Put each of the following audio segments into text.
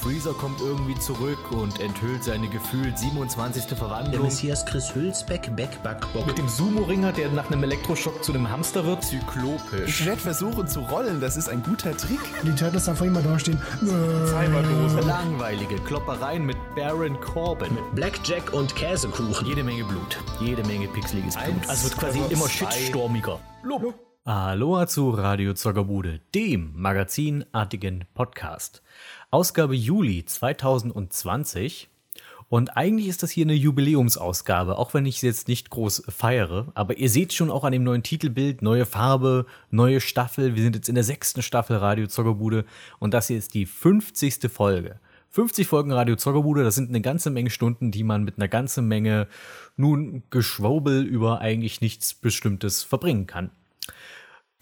Freezer kommt irgendwie zurück und enthüllt seine gefühlt 27. Der Verwandlung. Messias Chris Hülsbeck, Backbackbock. Mit dem Sumo-Ringer, der nach einem Elektroschock zu einem Hamster wird. Zyklopisch. Ich werde versuchen zu rollen, das ist ein guter Trick. Die Turtles einfach immer dastehen. Cyberdose. Langweilige Kloppereien mit Baron Corbin. Blackjack und Käsekuchen. Jede Menge Blut. Jede Menge pixeliges Blut. Eins, Also wird quasi immer zwei. shitstormiger. Aloha zu Radio Zockerbude, dem magazinartigen Podcast. Ausgabe Juli 2020. Und eigentlich ist das hier eine Jubiläumsausgabe, auch wenn ich sie jetzt nicht groß feiere. Aber ihr seht schon auch an dem neuen Titelbild, neue Farbe, neue Staffel. Wir sind jetzt in der sechsten Staffel Radio Zockerbude und das hier ist die 50. Folge. 50 Folgen Radio Zockerbude, das sind eine ganze Menge Stunden, die man mit einer ganzen Menge nun Geschwurbel über eigentlich nichts Bestimmtes verbringen kann.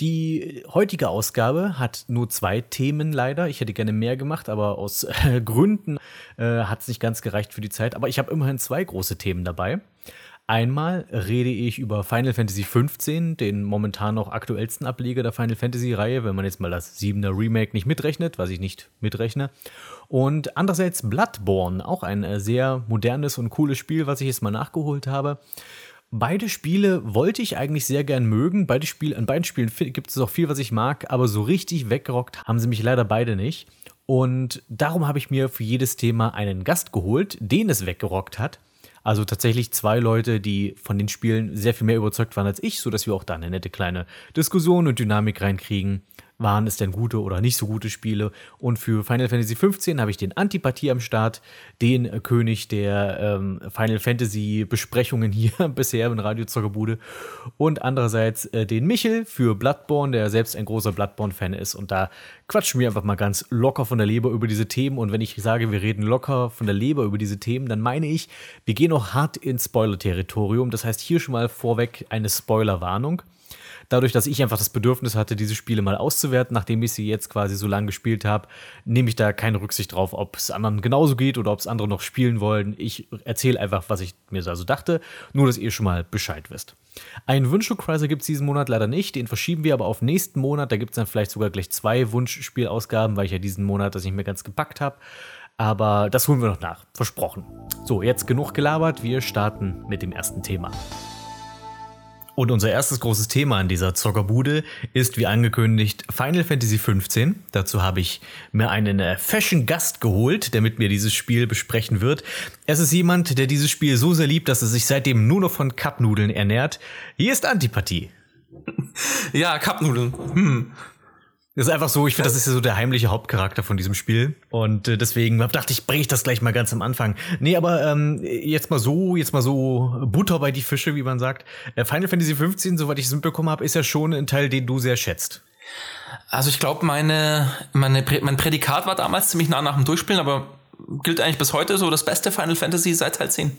Die heutige Ausgabe hat nur zwei Themen leider. Ich hätte gerne mehr gemacht, aber aus äh, Gründen äh, hat es nicht ganz gereicht für die Zeit. Aber ich habe immerhin zwei große Themen dabei. Einmal rede ich über Final Fantasy XV, den momentan noch aktuellsten Ableger der Final Fantasy Reihe, wenn man jetzt mal das 7er Remake nicht mitrechnet, was ich nicht mitrechne. Und andererseits Bloodborne, auch ein äh, sehr modernes und cooles Spiel, was ich jetzt mal nachgeholt habe. Beide Spiele wollte ich eigentlich sehr gern mögen. Beide Spiele, an beiden Spielen gibt es auch viel, was ich mag, aber so richtig weggerockt haben sie mich leider beide nicht. Und darum habe ich mir für jedes Thema einen Gast geholt, den es weggerockt hat. Also tatsächlich zwei Leute, die von den Spielen sehr viel mehr überzeugt waren als ich, sodass wir auch da eine nette kleine Diskussion und Dynamik reinkriegen. Waren es denn gute oder nicht so gute Spiele? Und für Final Fantasy XV habe ich den Antipathie am Start, den König der ähm, Final Fantasy Besprechungen hier bisher in Radio Zockerbude. Und andererseits äh, den Michel für Bloodborne, der selbst ein großer Bloodborne-Fan ist. Und da quatschen wir einfach mal ganz locker von der Leber über diese Themen. Und wenn ich sage, wir reden locker von der Leber über diese Themen, dann meine ich, wir gehen auch hart ins Spoiler-Territorium. Das heißt, hier schon mal vorweg eine Spoiler-Warnung dadurch, dass ich einfach das Bedürfnis hatte, diese Spiele mal auszuwerten, nachdem ich sie jetzt quasi so lange gespielt habe, nehme ich da keine Rücksicht drauf, ob es anderen genauso geht oder ob es andere noch spielen wollen. Ich erzähle einfach, was ich mir so also dachte, nur dass ihr schon mal Bescheid wisst. Einen Wunschchreuser gibt es diesen Monat leider nicht, den verschieben wir aber auf nächsten Monat. Da gibt es dann vielleicht sogar gleich zwei Wunschspielausgaben, weil ich ja diesen Monat das nicht mehr ganz gepackt habe. Aber das holen wir noch nach, versprochen. So, jetzt genug gelabert, wir starten mit dem ersten Thema. Und unser erstes großes Thema an dieser Zockerbude ist, wie angekündigt, Final Fantasy XV. Dazu habe ich mir einen äh, Fashion-Gast geholt, der mit mir dieses Spiel besprechen wird. Es ist jemand, der dieses Spiel so sehr liebt, dass er sich seitdem nur noch von Cupnudeln ernährt. Hier ist Antipathie. Ja, Cupnudeln. Hm. Das ist einfach so, ich finde, das ist ja so der heimliche Hauptcharakter von diesem Spiel. Und äh, deswegen dachte ich, bringe ich das gleich mal ganz am Anfang. Nee, aber ähm, jetzt mal so, jetzt mal so Butter bei die Fische, wie man sagt. Äh, Final Fantasy 15, soweit ich es mitbekommen habe, ist ja schon ein Teil, den du sehr schätzt. Also ich glaube, meine, meine, mein Prädikat war damals ziemlich nah nach dem Durchspielen, aber gilt eigentlich bis heute so das beste Final Fantasy seit Teil 10.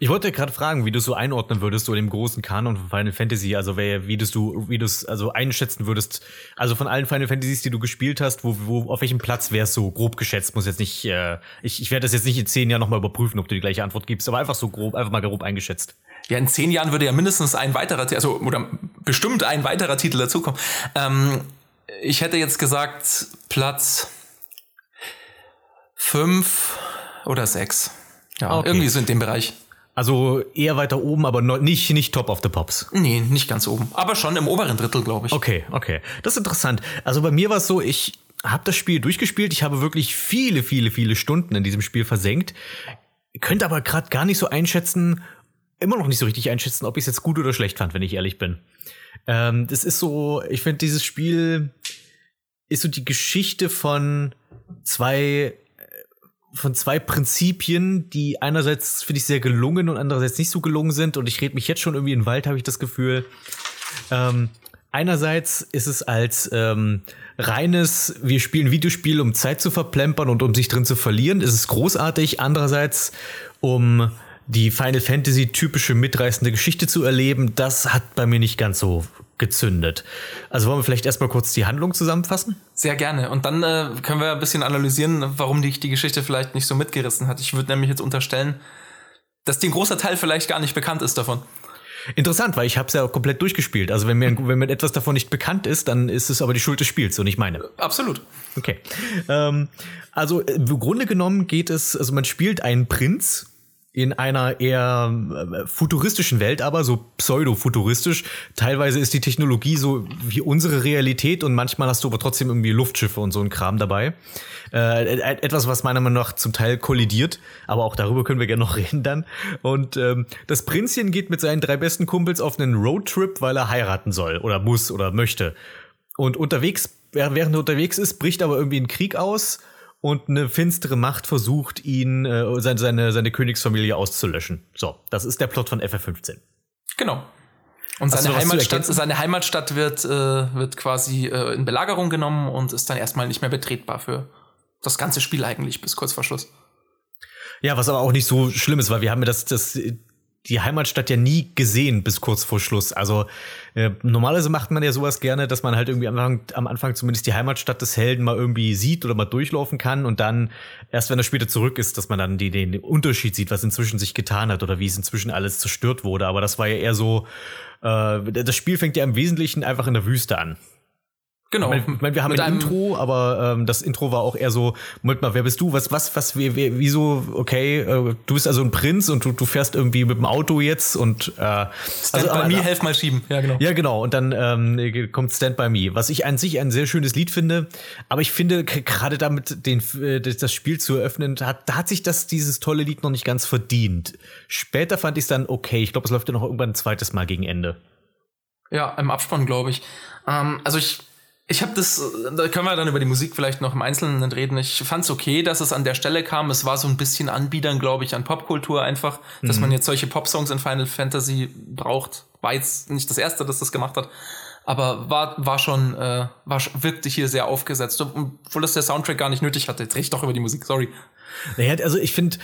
Ich wollte gerade fragen, wie du es so einordnen würdest, so in dem großen Kanon von Final Fantasy. Also wer, wie du, wie du es also einschätzen würdest. Also von allen Final Fantasies, die du gespielt hast, wo, wo auf welchem Platz wär's so grob geschätzt? Muss jetzt nicht, äh, ich, ich werde das jetzt nicht in zehn Jahren nochmal überprüfen, ob du die gleiche Antwort gibst, aber einfach so grob, einfach mal grob eingeschätzt. Ja, in zehn Jahren würde ja mindestens ein weiterer, also oder bestimmt ein weiterer Titel dazukommen. Ähm, ich hätte jetzt gesagt Platz fünf oder sechs. Ja, Okay. irgendwie so in dem Bereich. Also eher weiter oben, aber nicht, nicht top of the pops. Nee, nicht ganz oben. Aber schon im oberen Drittel, glaube ich. Okay, okay. Das ist interessant. Also bei mir war es so, ich habe das Spiel durchgespielt. Ich habe wirklich viele, viele, viele Stunden in diesem Spiel versenkt. Könnte aber gerade gar nicht so einschätzen, immer noch nicht so richtig einschätzen, ob ich es jetzt gut oder schlecht fand, wenn ich ehrlich bin. Ähm, das ist so, ich finde, dieses Spiel ist so die Geschichte von zwei von zwei Prinzipien, die einerseits finde ich sehr gelungen und andererseits nicht so gelungen sind. Und ich rede mich jetzt schon irgendwie in den Wald, habe ich das Gefühl. Ähm, einerseits ist es als ähm, reines, wir spielen Videospiel, um Zeit zu verplempern und um sich drin zu verlieren, ist es großartig. Andererseits, um die Final Fantasy typische mitreißende Geschichte zu erleben, das hat bei mir nicht ganz so gezündet. Also wollen wir vielleicht erstmal kurz die Handlung zusammenfassen? Sehr gerne. Und dann äh, können wir ein bisschen analysieren, warum dich die Geschichte vielleicht nicht so mitgerissen hat. Ich würde nämlich jetzt unterstellen, dass dir ein großer Teil vielleicht gar nicht bekannt ist davon. Interessant, weil ich habe es ja komplett durchgespielt. Also wenn mir, wenn mir etwas davon nicht bekannt ist, dann ist es aber die Schuld des Spiels und nicht meine. Absolut. Okay. Ähm, also äh, im Grunde genommen geht es, also man spielt einen Prinz in einer eher äh, futuristischen Welt, aber so pseudo-futuristisch. Teilweise ist die Technologie so wie unsere Realität und manchmal hast du aber trotzdem irgendwie Luftschiffe und so ein Kram dabei. Äh, etwas, was meiner Meinung nach zum Teil kollidiert, aber auch darüber können wir gerne noch reden dann. Und ähm, das Prinzchen geht mit seinen drei besten Kumpels auf einen Roadtrip, weil er heiraten soll oder muss oder möchte. Und unterwegs, während er unterwegs ist, bricht aber irgendwie ein Krieg aus und eine finstere Macht versucht, ihn, äh, seine, seine, seine Königsfamilie auszulöschen. So, das ist der Plot von FF15. Genau. Und seine Heimatstadt, seine Heimatstadt wird, äh, wird quasi äh, in Belagerung genommen und ist dann erstmal nicht mehr betretbar für das ganze Spiel eigentlich bis kurz vor Schluss. Ja, was aber auch nicht so schlimm ist, weil wir haben ja das, das die Heimatstadt ja nie gesehen bis kurz vor Schluss. Also äh, normalerweise macht man ja sowas gerne, dass man halt irgendwie am Anfang, am Anfang zumindest die Heimatstadt des Helden mal irgendwie sieht oder mal durchlaufen kann und dann erst wenn er später zurück ist, dass man dann die, den Unterschied sieht, was inzwischen sich getan hat oder wie es inzwischen alles zerstört wurde. Aber das war ja eher so, äh, das Spiel fängt ja im Wesentlichen einfach in der Wüste an. Genau. Ich meine, wir haben Mit ein Intro, aber ähm, das Intro war auch eher so, Moment mal, wer bist du? Was, was, was, wie, wie, wieso, okay, äh, du bist also ein Prinz und du, du fährst irgendwie mit dem Auto jetzt und äh, Stand also, by Me, helf mal schieben. Ja, genau. Ja, genau. Und dann ähm, kommt Stand by Me, was ich an sich ein sehr schönes Lied finde. Aber ich finde, gerade damit den, äh, das Spiel zu eröffnen, hat, da hat sich das, dieses tolle Lied noch nicht ganz verdient. Später fand ich es dann okay. Ich glaube, es läuft ja noch irgendwann ein zweites Mal gegen Ende. Ja, im Abspann, glaube ich. Ähm, also ich ich habe das, da können wir dann über die Musik vielleicht noch im Einzelnen reden. Ich fand es okay, dass es an der Stelle kam. Es war so ein bisschen Anbiedern, glaube ich, an Popkultur einfach, dass mhm. man jetzt solche Popsongs in Final Fantasy braucht. War jetzt nicht das erste, das das gemacht hat. Aber war, war schon, äh, war, wirkte hier sehr aufgesetzt, obwohl das der Soundtrack gar nicht nötig hatte. Jetzt rede ich doch über die Musik, sorry. Naja, also ich finde,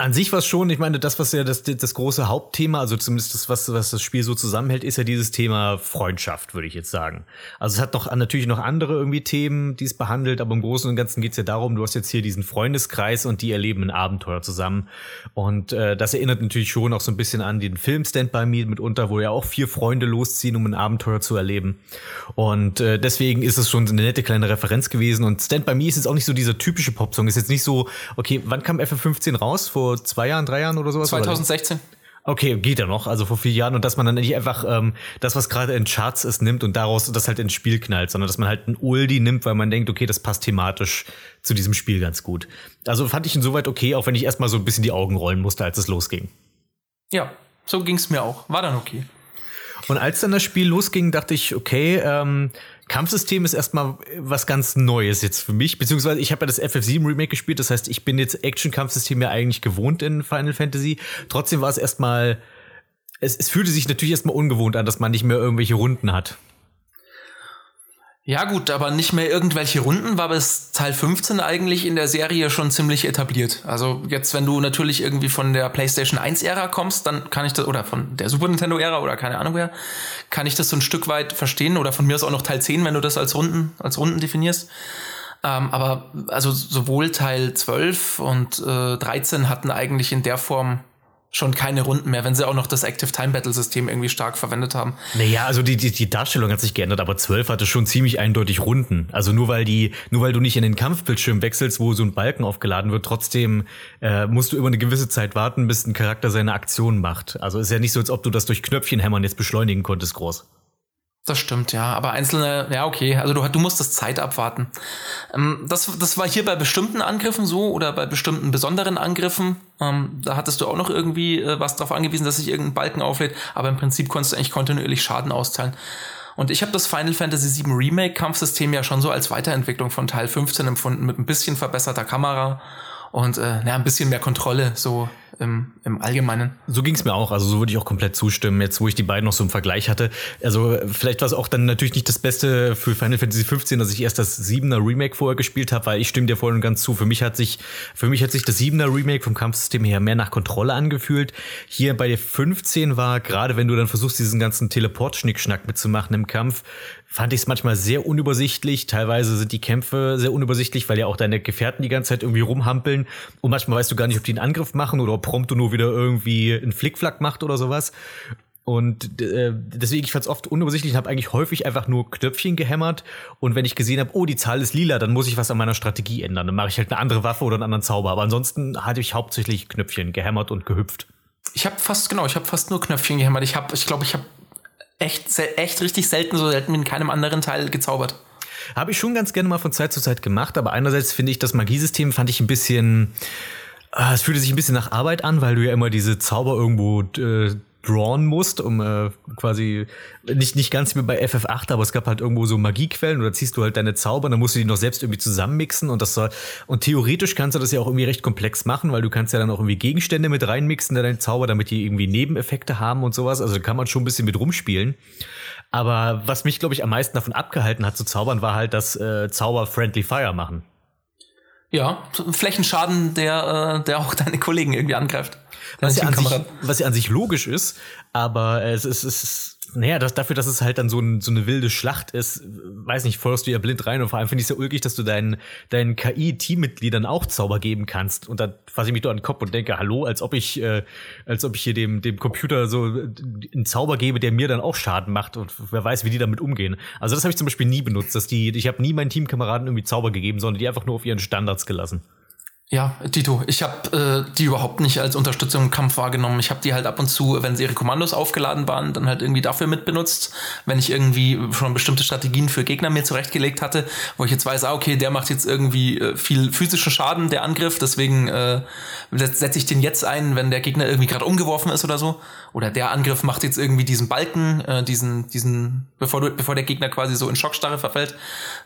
an sich was schon, ich meine, das, was ja das, das große Hauptthema, also zumindest das, was, was das Spiel so zusammenhält, ist ja dieses Thema Freundschaft, würde ich jetzt sagen. Also es hat noch natürlich noch andere irgendwie Themen, die es behandelt, aber im Großen und Ganzen geht es ja darum, du hast jetzt hier diesen Freundeskreis und die erleben ein Abenteuer zusammen. Und äh, das erinnert natürlich schon auch so ein bisschen an den Film Stand By Me mitunter, wo ja auch vier Freunde losziehen, um ein Abenteuer zu erleben. Und äh, deswegen ist es schon eine nette kleine Referenz gewesen. Und Stand By Me ist jetzt auch nicht so dieser typische Popsong. Ist jetzt nicht so, okay, wann kam FF15 raus? Vor vor zwei Jahren, drei Jahren oder sowas? 2016. Okay, geht ja noch, also vor vier Jahren und dass man dann nicht einfach ähm, das, was gerade in Charts ist, nimmt und daraus das halt ins Spiel knallt, sondern dass man halt ein Oldie nimmt, weil man denkt, okay, das passt thematisch zu diesem Spiel ganz gut. Also fand ich insoweit okay, auch wenn ich erstmal so ein bisschen die Augen rollen musste, als es losging. Ja, so ging's mir auch. War dann okay. Und als dann das Spiel losging, dachte ich, okay, ähm, Kampfsystem ist erstmal was ganz Neues jetzt für mich, beziehungsweise ich habe ja das FF7 Remake gespielt, das heißt, ich bin jetzt Action-Kampfsystem ja eigentlich gewohnt in Final Fantasy. Trotzdem war es erstmal, es, es fühlte sich natürlich erstmal ungewohnt an, dass man nicht mehr irgendwelche Runden hat. Ja gut, aber nicht mehr irgendwelche Runden war bis Teil 15 eigentlich in der Serie schon ziemlich etabliert. Also jetzt, wenn du natürlich irgendwie von der PlayStation 1-Ära kommst, dann kann ich das, oder von der Super Nintendo-Ära oder keine Ahnung wer, kann ich das so ein Stück weit verstehen. Oder von mir aus auch noch Teil 10, wenn du das als Runden, als Runden definierst. Ähm, aber also sowohl Teil 12 und äh, 13 hatten eigentlich in der Form schon keine Runden mehr, wenn sie auch noch das Active Time Battle System irgendwie stark verwendet haben. Naja, also die, die, die Darstellung hat sich geändert, aber 12 hatte schon ziemlich eindeutig Runden. Also nur weil die, nur weil du nicht in den Kampfbildschirm wechselst, wo so ein Balken aufgeladen wird, trotzdem äh, musst du über eine gewisse Zeit warten, bis ein Charakter seine Aktion macht. Also ist ja nicht so, als ob du das durch Knöpfchenhämmern jetzt beschleunigen konntest, groß. Das stimmt, ja. Aber einzelne, ja, okay. Also du, du musst das Zeit abwarten. Ähm, das, das war hier bei bestimmten Angriffen so oder bei bestimmten besonderen Angriffen. Ähm, da hattest du auch noch irgendwie äh, was darauf angewiesen, dass sich irgendein Balken auflädt. Aber im Prinzip konntest du eigentlich kontinuierlich Schaden austeilen. Und ich habe das Final Fantasy VII Remake Kampfsystem ja schon so als Weiterentwicklung von Teil 15 empfunden, mit ein bisschen verbesserter Kamera und äh, ja, ein bisschen mehr Kontrolle so im, im Allgemeinen. So ging es mir auch. Also so würde ich auch komplett zustimmen, jetzt wo ich die beiden noch so im Vergleich hatte. Also vielleicht war es auch dann natürlich nicht das Beste für Final Fantasy 15, dass ich erst das 7er Remake vorher gespielt habe, weil ich stimme dir voll und ganz zu. Für mich hat sich, für mich hat sich das 7er Remake vom Kampfsystem her mehr nach Kontrolle angefühlt. Hier bei der 15 war, gerade wenn du dann versuchst, diesen ganzen Teleport-Schnickschnack mitzumachen im Kampf, fand ich es manchmal sehr unübersichtlich. Teilweise sind die Kämpfe sehr unübersichtlich, weil ja auch deine Gefährten die ganze Zeit irgendwie rumhampeln. Und manchmal weißt du gar nicht, ob die einen Angriff machen oder ob Prompto nur wieder irgendwie einen Flickflack macht oder sowas. Und äh, deswegen, ich fand es oft unübersichtlich und habe eigentlich häufig einfach nur Knöpfchen gehämmert. Und wenn ich gesehen habe, oh, die Zahl ist lila, dann muss ich was an meiner Strategie ändern. Dann mache ich halt eine andere Waffe oder einen anderen Zauber. Aber ansonsten hatte ich hauptsächlich Knöpfchen gehämmert und gehüpft. Ich habe fast, genau, ich habe fast nur Knöpfchen gehämmert. Ich habe, ich glaube, ich habe echt, echt richtig selten, so selten wie in keinem anderen Teil gezaubert. Habe ich schon ganz gerne mal von Zeit zu Zeit gemacht, aber einerseits finde ich das Magiesystem fand ich ein bisschen, ah, es fühlte sich ein bisschen nach Arbeit an, weil du ja immer diese Zauber irgendwo äh, drawn musst, um äh, quasi nicht nicht ganz wie bei FF8, aber es gab halt irgendwo so Magiequellen oder ziehst du halt deine Zauber, und dann musst du die noch selbst irgendwie zusammenmixen und das soll und theoretisch kannst du das ja auch irgendwie recht komplex machen, weil du kannst ja dann auch irgendwie Gegenstände mit reinmixen in deinen Zauber, damit die irgendwie Nebeneffekte haben und sowas. Also da kann man schon ein bisschen mit rumspielen. Aber was mich, glaube ich, am meisten davon abgehalten hat zu zaubern, war halt das äh, Zauber Friendly Fire machen. Ja, Flächenschaden, der, äh, der auch deine Kollegen irgendwie angreift. Was ja, an sich, was ja an sich logisch ist, aber es ist, es ist naja, das, dafür, dass es halt dann so, ein, so eine wilde Schlacht ist, weiß nicht, feuerst du ja blind rein und vor allem finde ich es ja ulkig, dass du deinen, deinen KI-Teammitgliedern auch Zauber geben kannst. Und dann fasse ich mich doch an den Kopf und denke, hallo, als ob ich, äh, als ob ich hier dem, dem Computer so einen Zauber gebe, der mir dann auch Schaden macht und wer weiß, wie die damit umgehen. Also das habe ich zum Beispiel nie benutzt, dass die, ich habe nie meinen Teamkameraden irgendwie Zauber gegeben, sondern die einfach nur auf ihren Standards gelassen. Ja, Tito, ich habe äh, die überhaupt nicht als Unterstützung im Kampf wahrgenommen. Ich habe die halt ab und zu, wenn sie ihre Kommandos aufgeladen waren, dann halt irgendwie dafür mitbenutzt, wenn ich irgendwie schon bestimmte Strategien für Gegner mir zurechtgelegt hatte, wo ich jetzt weiß, ah, okay, der macht jetzt irgendwie äh, viel physischen Schaden, der Angriff, deswegen äh, setze ich den jetzt ein, wenn der Gegner irgendwie gerade umgeworfen ist oder so. Oder der Angriff macht jetzt irgendwie diesen Balken, äh, diesen, diesen, bevor du, bevor der Gegner quasi so in Schockstarre verfällt,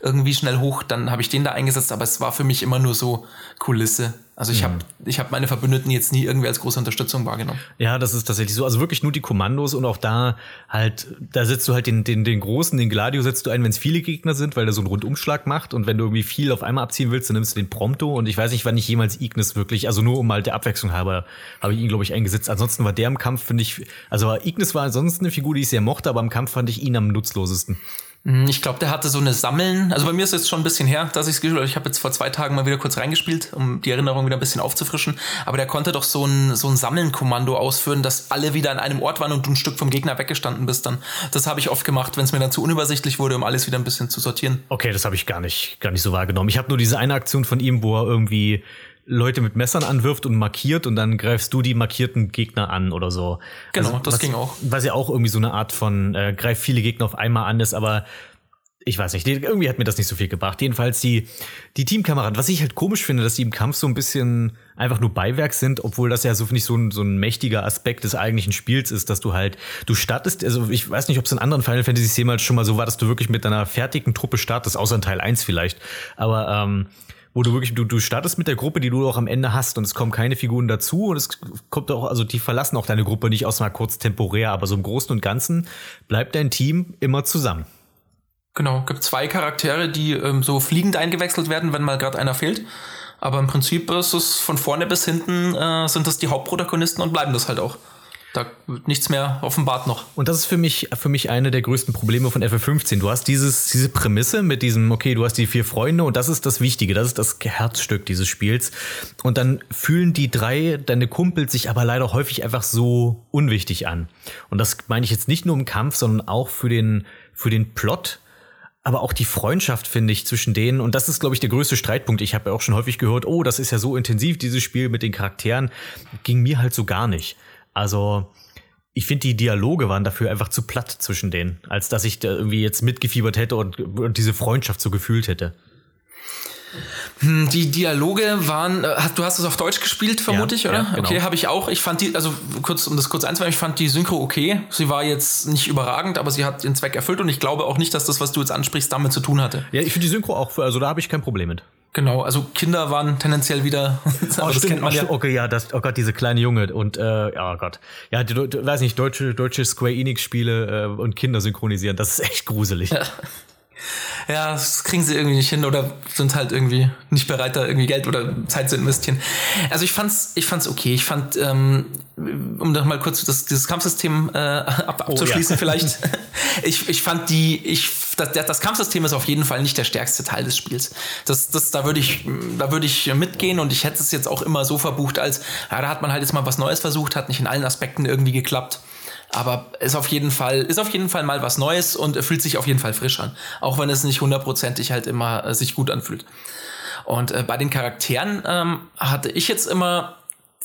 irgendwie schnell hoch, dann habe ich den da eingesetzt, aber es war für mich immer nur so Kulisse. Also ich habe ich hab meine Verbündeten jetzt nie irgendwie als große Unterstützung wahrgenommen. Ja, das ist tatsächlich so. Also wirklich nur die Kommandos und auch da halt, da setzt du halt den, den, den großen, den Gladio setzt du ein, wenn es viele Gegner sind, weil der so einen Rundumschlag macht. Und wenn du irgendwie viel auf einmal abziehen willst, dann nimmst du den Prompto. Und ich weiß nicht, wann ich jemals Ignis wirklich, also nur um mal der Abwechslung halber, habe ich ihn, glaube ich, eingesetzt. Ansonsten war der im Kampf, finde ich, also Ignis war ansonsten eine Figur, die ich sehr mochte, aber im Kampf fand ich ihn am nutzlosesten. Hm, Ich glaube, der hatte so eine Sammeln. Also bei mir ist es jetzt schon ein bisschen her, dass ich es gespielt habe. Ich habe jetzt vor zwei Tagen mal wieder kurz reingespielt, um die Erinnerung wieder ein bisschen aufzufrischen. Aber der konnte doch so ein, so ein Sammeln-Kommando ausführen, dass alle wieder an einem Ort waren und du ein Stück vom Gegner weggestanden bist dann. Das habe ich oft gemacht, wenn es mir dann zu unübersichtlich wurde, um alles wieder ein bisschen zu sortieren. Okay, das habe ich gar nicht, gar nicht so wahrgenommen. Ich habe nur diese eine Aktion von ihm, wo er irgendwie Leute mit Messern anwirft und markiert und dann greifst du die markierten Gegner an oder so. Genau, das was, ging auch. Was ja auch irgendwie so eine Art von äh, greif viele Gegner auf einmal an ist, aber ich weiß nicht, irgendwie hat mir das nicht so viel gebracht. Jedenfalls die, die Teamkameraden, was ich halt komisch finde, dass die im Kampf so ein bisschen einfach nur Beiwerk sind, obwohl das ja so, finde ich, so ein, so ein mächtiger Aspekt des eigentlichen Spiels ist, dass du halt, du startest, also ich weiß nicht, ob es in anderen Final Fantasy jemals schon mal so war, dass du wirklich mit deiner fertigen Truppe startest, außer in Teil 1 vielleicht. Aber ähm, wo du wirklich, du, du startest mit der Gruppe, die du auch am Ende hast und es kommen keine Figuren dazu und es kommt auch, also die verlassen auch deine Gruppe nicht aus mal kurz temporär, aber so im Großen und Ganzen bleibt dein Team immer zusammen. Genau, gibt zwei Charaktere, die ähm, so fliegend eingewechselt werden, wenn mal gerade einer fehlt. Aber im Prinzip ist es von vorne bis hinten äh, sind das die Hauptprotagonisten und bleiben das halt auch. Da wird nichts mehr offenbart noch. Und das ist für mich, für mich eine der größten Probleme von FF15. Du hast dieses, diese Prämisse mit diesem, okay, du hast die vier Freunde und das ist das Wichtige, das ist das Herzstück dieses Spiels. Und dann fühlen die drei, deine Kumpels, sich aber leider häufig einfach so unwichtig an. Und das meine ich jetzt nicht nur im Kampf, sondern auch für den, für den Plot aber auch die Freundschaft, finde ich, zwischen denen. Und das ist, glaube ich, der größte Streitpunkt. Ich habe ja auch schon häufig gehört, oh, das ist ja so intensiv, dieses Spiel mit den Charakteren. Ging mir halt so gar nicht. Also, ich finde, die Dialoge waren dafür einfach zu platt zwischen denen, als dass ich da irgendwie jetzt mitgefiebert hätte und, und diese Freundschaft so gefühlt hätte. Hm, Die Dialoge waren, äh, du hast es auf Deutsch gespielt, vermute Ja, ich, oder? ja, genau. Okay, habe ich auch. Ich fand die, also kurz, um das kurz einzuweichen, ich fand die Synchro okay. Sie war jetzt nicht überragend, aber sie hat ihren Zweck erfüllt und ich glaube auch nicht, dass das, was du jetzt ansprichst, damit zu tun hatte. Ja, ich finde die Synchro auch, also da habe ich kein Problem mit. Genau, also Kinder waren tendenziell wieder, aber das kennt man oh, ja. Okay, ja, das, oh Gott, diese kleine Junge und, äh, ja, oh Gott. Ja, die, weiß nicht, deutsche, deutsche Square Enix-Spiele äh, und Kinder synchronisieren, das ist echt gruselig. Ja, das kriegen sie irgendwie nicht hin oder sind halt irgendwie nicht bereit, da irgendwie Geld oder Zeit zu investieren. Also ich fand's, ich fand's okay. Ich fand, ähm, um noch mal kurz das, dieses Kampfsystem äh, ab, abzuschließen ja. vielleicht. ich, ich fand die, ich, das, das Kampfsystem ist auf jeden Fall nicht der stärkste Teil des Spiels. Das, das, da würde ich, da würde ich mitgehen und ich hätte es jetzt auch immer so verbucht als, ja, da hat man halt jetzt mal was Neues versucht, hat nicht in allen Aspekten irgendwie geklappt. Aber ist auf jeden Fall, ist auf jeden Fall mal was Neues und fühlt sich auf jeden Fall frisch an. Auch wenn es nicht hundertprozentig halt immer äh, sich gut anfühlt. Und äh, bei den Charakteren ähm, hatte ich jetzt immer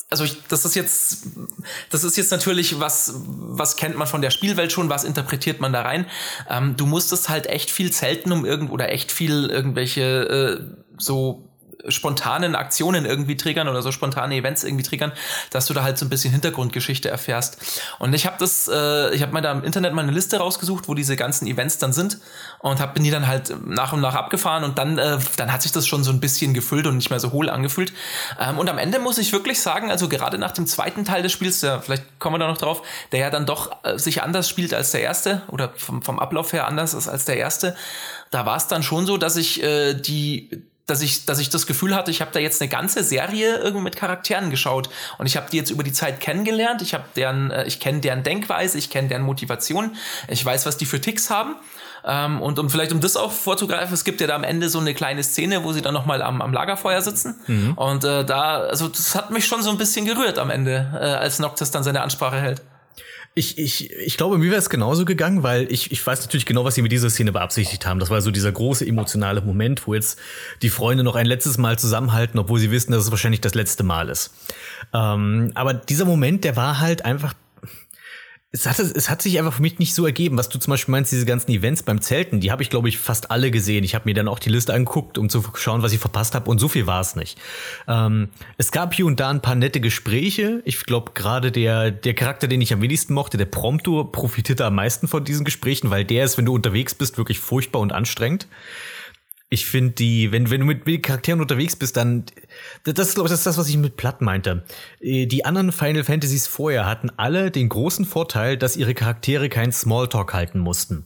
also ich, das ist jetzt, das ist jetzt natürlich was, was kennt man von der Spielwelt schon, was interpretiert man da rein. Ähm, du musstest halt echt viel zelten um irgend oder echt viel irgendwelche äh, so spontanen Aktionen irgendwie triggern oder so spontane Events irgendwie triggern, dass du da halt so ein bisschen Hintergrundgeschichte erfährst. Und ich habe das, äh, ich habe mir da im Internet mal eine Liste rausgesucht, wo diese ganzen Events dann sind und hab, bin die dann halt nach und nach abgefahren und dann, äh, dann hat sich das schon so ein bisschen gefüllt und nicht mehr so hohl angefühlt. Ähm, und am Ende muss ich wirklich sagen, also gerade nach dem zweiten Teil des Spiels, der, vielleicht kommen wir da noch drauf, der ja dann doch äh, sich anders spielt als der erste oder vom, vom Ablauf her anders ist als der erste, da war es dann schon so, dass ich äh, die dass ich, dass ich das Gefühl hatte, ich habe da jetzt eine ganze Serie irgendwie mit Charakteren geschaut und ich habe die jetzt über die Zeit kennengelernt. Ich habe deren, äh, ich kenne deren Denkweise, ich kenne deren Motivation, ich weiß, was die für Ticks haben. Ähm, und um vielleicht um das auch vorzugreifen, es gibt ja da am Ende so eine kleine Szene, wo sie dann nochmal am, am Lagerfeuer sitzen. Mhm. Und äh, da, also das hat mich schon so ein bisschen gerührt am Ende, äh, als Noctis dann seine Ansprache hält. Ich, ich, ich glaube, mir wäre es genauso gegangen, weil ich, ich weiß natürlich genau, was sie mit dieser Szene beabsichtigt haben. Das war so dieser große emotionale Moment, wo jetzt die Freunde noch ein letztes Mal zusammenhalten, obwohl sie wissen, dass es wahrscheinlich das letzte Mal ist. Ähm, aber dieser Moment, der war halt einfach es hat, es hat sich einfach für mich nicht so ergeben, was du zum Beispiel meinst, diese ganzen Events beim Zelten, die habe ich, glaube ich, fast alle gesehen. Ich habe mir dann auch die Liste angeguckt, um zu schauen, was ich verpasst habe, und so viel war es nicht. Ähm, es gab hier und da ein paar nette Gespräche. Ich glaube, gerade der, der Charakter, den ich am wenigsten mochte, der Prompto, profitierte am meisten von diesen Gesprächen, weil der ist, wenn du unterwegs bist, wirklich furchtbar und anstrengend. Ich finde die, wenn, wenn du mit, mit Charakteren unterwegs bist, dann, das glaube ich, das ist das, was ich mit Platt meinte. Äh, die anderen Final Fantasies vorher hatten alle den großen Vorteil, dass ihre Charaktere keinen Smalltalk halten mussten.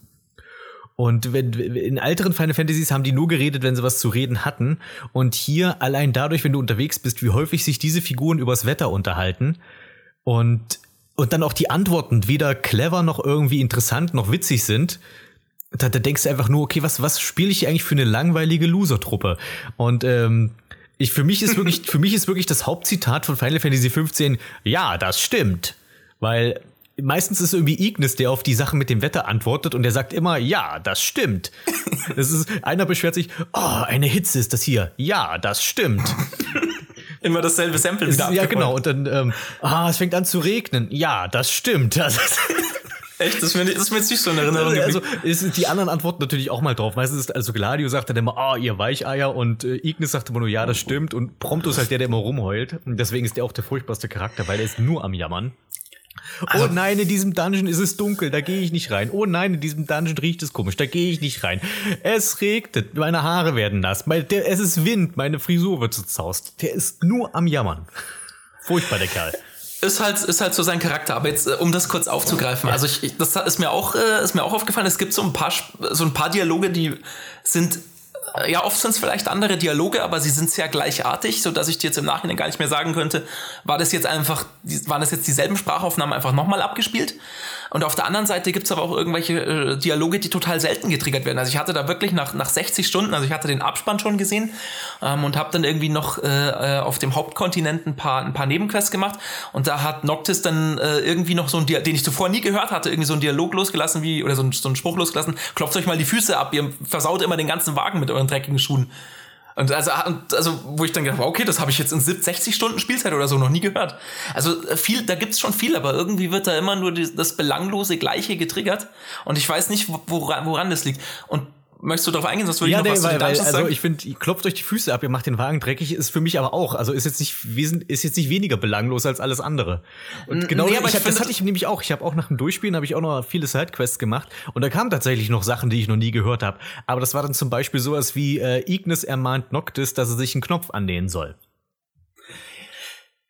Und wenn, in älteren Final Fantasies haben die nur geredet, wenn sie was zu reden hatten. Und hier allein dadurch, wenn du unterwegs bist, wie häufig sich diese Figuren übers Wetter unterhalten und, und dann auch die Antworten weder clever noch irgendwie interessant noch witzig sind, da, da denkst du einfach nur, okay, was, was spiele ich eigentlich für eine langweilige Loser-Truppe? Und ähm, ich, für mich ist wirklich, für mich ist wirklich das Hauptzitat von Final Fantasy 15, ja, das stimmt. Weil meistens ist irgendwie Ignis, der auf die Sachen mit dem Wetter antwortet und der sagt immer, ja, das stimmt. Das ist, einer beschwert sich, oh, eine Hitze ist das hier. Ja, das stimmt. Immer dasselbe Sample wieder Ja, genau. Und dann, ähm, ah, es fängt an zu regnen. Ja, das stimmt. Das Echt? Das ist, mir, das ist mir jetzt nicht so in Erinnerung. Also, ist die anderen antworten natürlich auch mal drauf. Meistens ist also Gladio sagt dann immer, ah, oh, ihr Weicheier und äh, Ignis sagt immer nur, ja, das stimmt. Und Prompto ist halt der, der immer rumheult. Und deswegen ist der auch der furchtbarste Charakter, weil er ist nur am Jammern. Also, oh nein, in diesem Dungeon ist es dunkel, da gehe ich nicht rein. Oh nein, in diesem Dungeon riecht es komisch, da gehe ich nicht rein. Es regnet, meine Haare werden nass, der, es ist Wind, meine Frisur wird zerzaust. Der ist nur am Jammern. Furchtbar, der Kerl ist halt ist halt so sein Charakter. Aber jetzt, äh, um das kurz aufzugreifen, also ich, ich, das ist mir auch äh, ist mir auch aufgefallen. Es gibt so ein paar so ein paar Dialoge, die sind äh, ja, oft sind es vielleicht andere Dialoge, aber sie sind sehr gleichartig, so dass ich dir jetzt im Nachhinein gar nicht mehr sagen könnte, war das jetzt einfach, waren das jetzt dieselben Sprachaufnahmen einfach nochmal abgespielt? Und auf der anderen Seite gibt's aber auch irgendwelche äh, Dialoge, die total selten getriggert werden. Also ich hatte da wirklich nach, nach 60 Stunden, also ich hatte den Abspann schon gesehen ähm, und habe dann irgendwie noch äh, äh, auf dem Hauptkontinent ein paar, ein paar Nebenquests gemacht. Und da hat Noctis dann äh, irgendwie noch so ein Dialog, den ich zuvor nie gehört hatte, irgendwie so einen Dialog losgelassen, wie, oder so, ein, so einen Spruch losgelassen, klopft euch mal die Füße ab, ihr versaut immer den ganzen Wagen mit euren dreckigen Schuhen. Und also, also, wo ich dann gedacht habe, okay, das habe ich jetzt in 60 Stunden Spielzeit oder so noch nie gehört. Also äh, viel, da gibt's schon viel, aber irgendwie wird da immer nur das belanglose Gleiche getriggert. Und ich weiß nicht, woran, woran das liegt. Und Möchtest du darauf eingehen, sonst würde ja, ich noch nee, was weil, weil, Also ich finde, klopft euch die Füße ab, ihr macht den Wagen dreckig, ist für mich aber auch. Also ist jetzt nicht, ist jetzt nicht weniger belanglos als alles andere. Und genau nee, ich, ich hab, das hatte ich nämlich auch. Ich habe auch nach dem Durchspielen habe ich auch noch viele Sidequests gemacht und da kamen tatsächlich noch Sachen, die ich noch nie gehört habe. Aber das war dann zum Beispiel sowas wie äh, Ignis ermahnt Noctis, dass er sich einen Knopf annähen soll.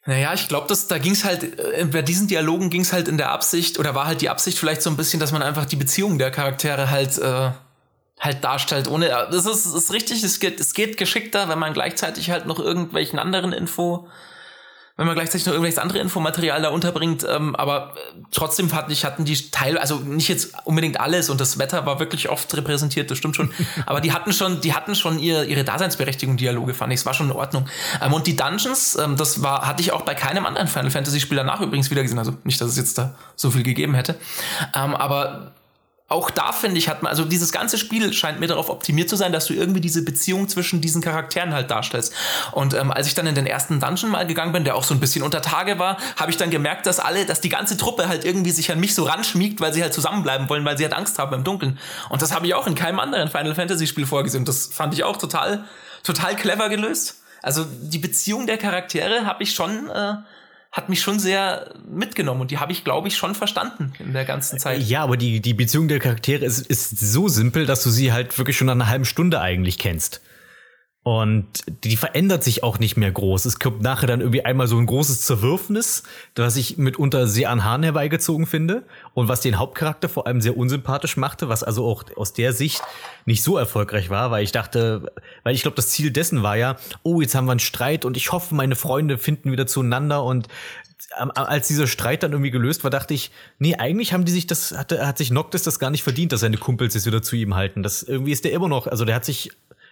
Naja, ich glaube, da ging es halt, äh, bei diesen Dialogen ging es halt in der Absicht, oder war halt die Absicht vielleicht so ein bisschen, dass man einfach die Beziehung der Charaktere halt äh, halt darstellt, ohne, das ist, ist richtig, es geht, es geht geschickter, wenn man gleichzeitig halt noch irgendwelchen anderen Info, wenn man gleichzeitig noch irgendwelches andere Infomaterial da unterbringt. Ähm, aber äh, trotzdem hatten, ich, hatten die Teil, also nicht jetzt unbedingt alles und das Wetter war wirklich oft repräsentiert, das stimmt schon. aber die hatten schon, die hatten schon ihr, ihre Daseinsberechtigung, Dialoge, fand ich. Es war schon in Ordnung. Ähm, und die Dungeons, ähm, das war, hatte ich auch bei keinem anderen Final Fantasy Spiel danach übrigens wieder gesehen. Also nicht, dass es jetzt da so viel gegeben hätte. Ähm, aber auch da finde ich, hat man, also dieses ganze Spiel scheint mir darauf optimiert zu sein, dass du irgendwie diese Beziehung zwischen diesen Charakteren halt darstellst. Und ähm, als ich dann in den ersten Dungeon mal gegangen bin, der auch so ein bisschen unter Tage war, habe ich dann gemerkt, dass alle, dass die ganze Truppe halt irgendwie sich an mich so ranschmiegt, weil sie halt zusammenbleiben wollen, weil sie halt Angst haben im Dunkeln. Und das habe ich auch in keinem anderen Final Fantasy Spiel vorgesehen. Das fand ich auch total, total clever gelöst. Also die Beziehung der Charaktere habe ich schon äh, hat mich schon sehr mitgenommen und die habe ich, glaube ich, schon verstanden in der ganzen Zeit. Ja, aber die, die Beziehung der Charaktere ist, ist so simpel, dass du sie halt wirklich schon nach einer halben Stunde eigentlich kennst. Und die verändert sich auch nicht mehr groß. Es kommt nachher dann irgendwie einmal so ein großes Zerwürfnis, das ich mitunter sehr an Haaren herbeigezogen finde und was den Hauptcharakter vor allem sehr unsympathisch machte, was also auch aus der Sicht nicht so erfolgreich war, weil ich dachte, weil ich glaube, das Ziel dessen war ja, oh, jetzt haben wir einen Streit und ich hoffe, meine Freunde finden wieder zueinander und als dieser Streit dann irgendwie gelöst war, dachte ich, nee, eigentlich haben die sich das, hat, hat sich Noctis das gar nicht verdient, dass seine Kumpels jetzt wieder zu ihm halten. Das irgendwie ist der immer noch, also der hat sich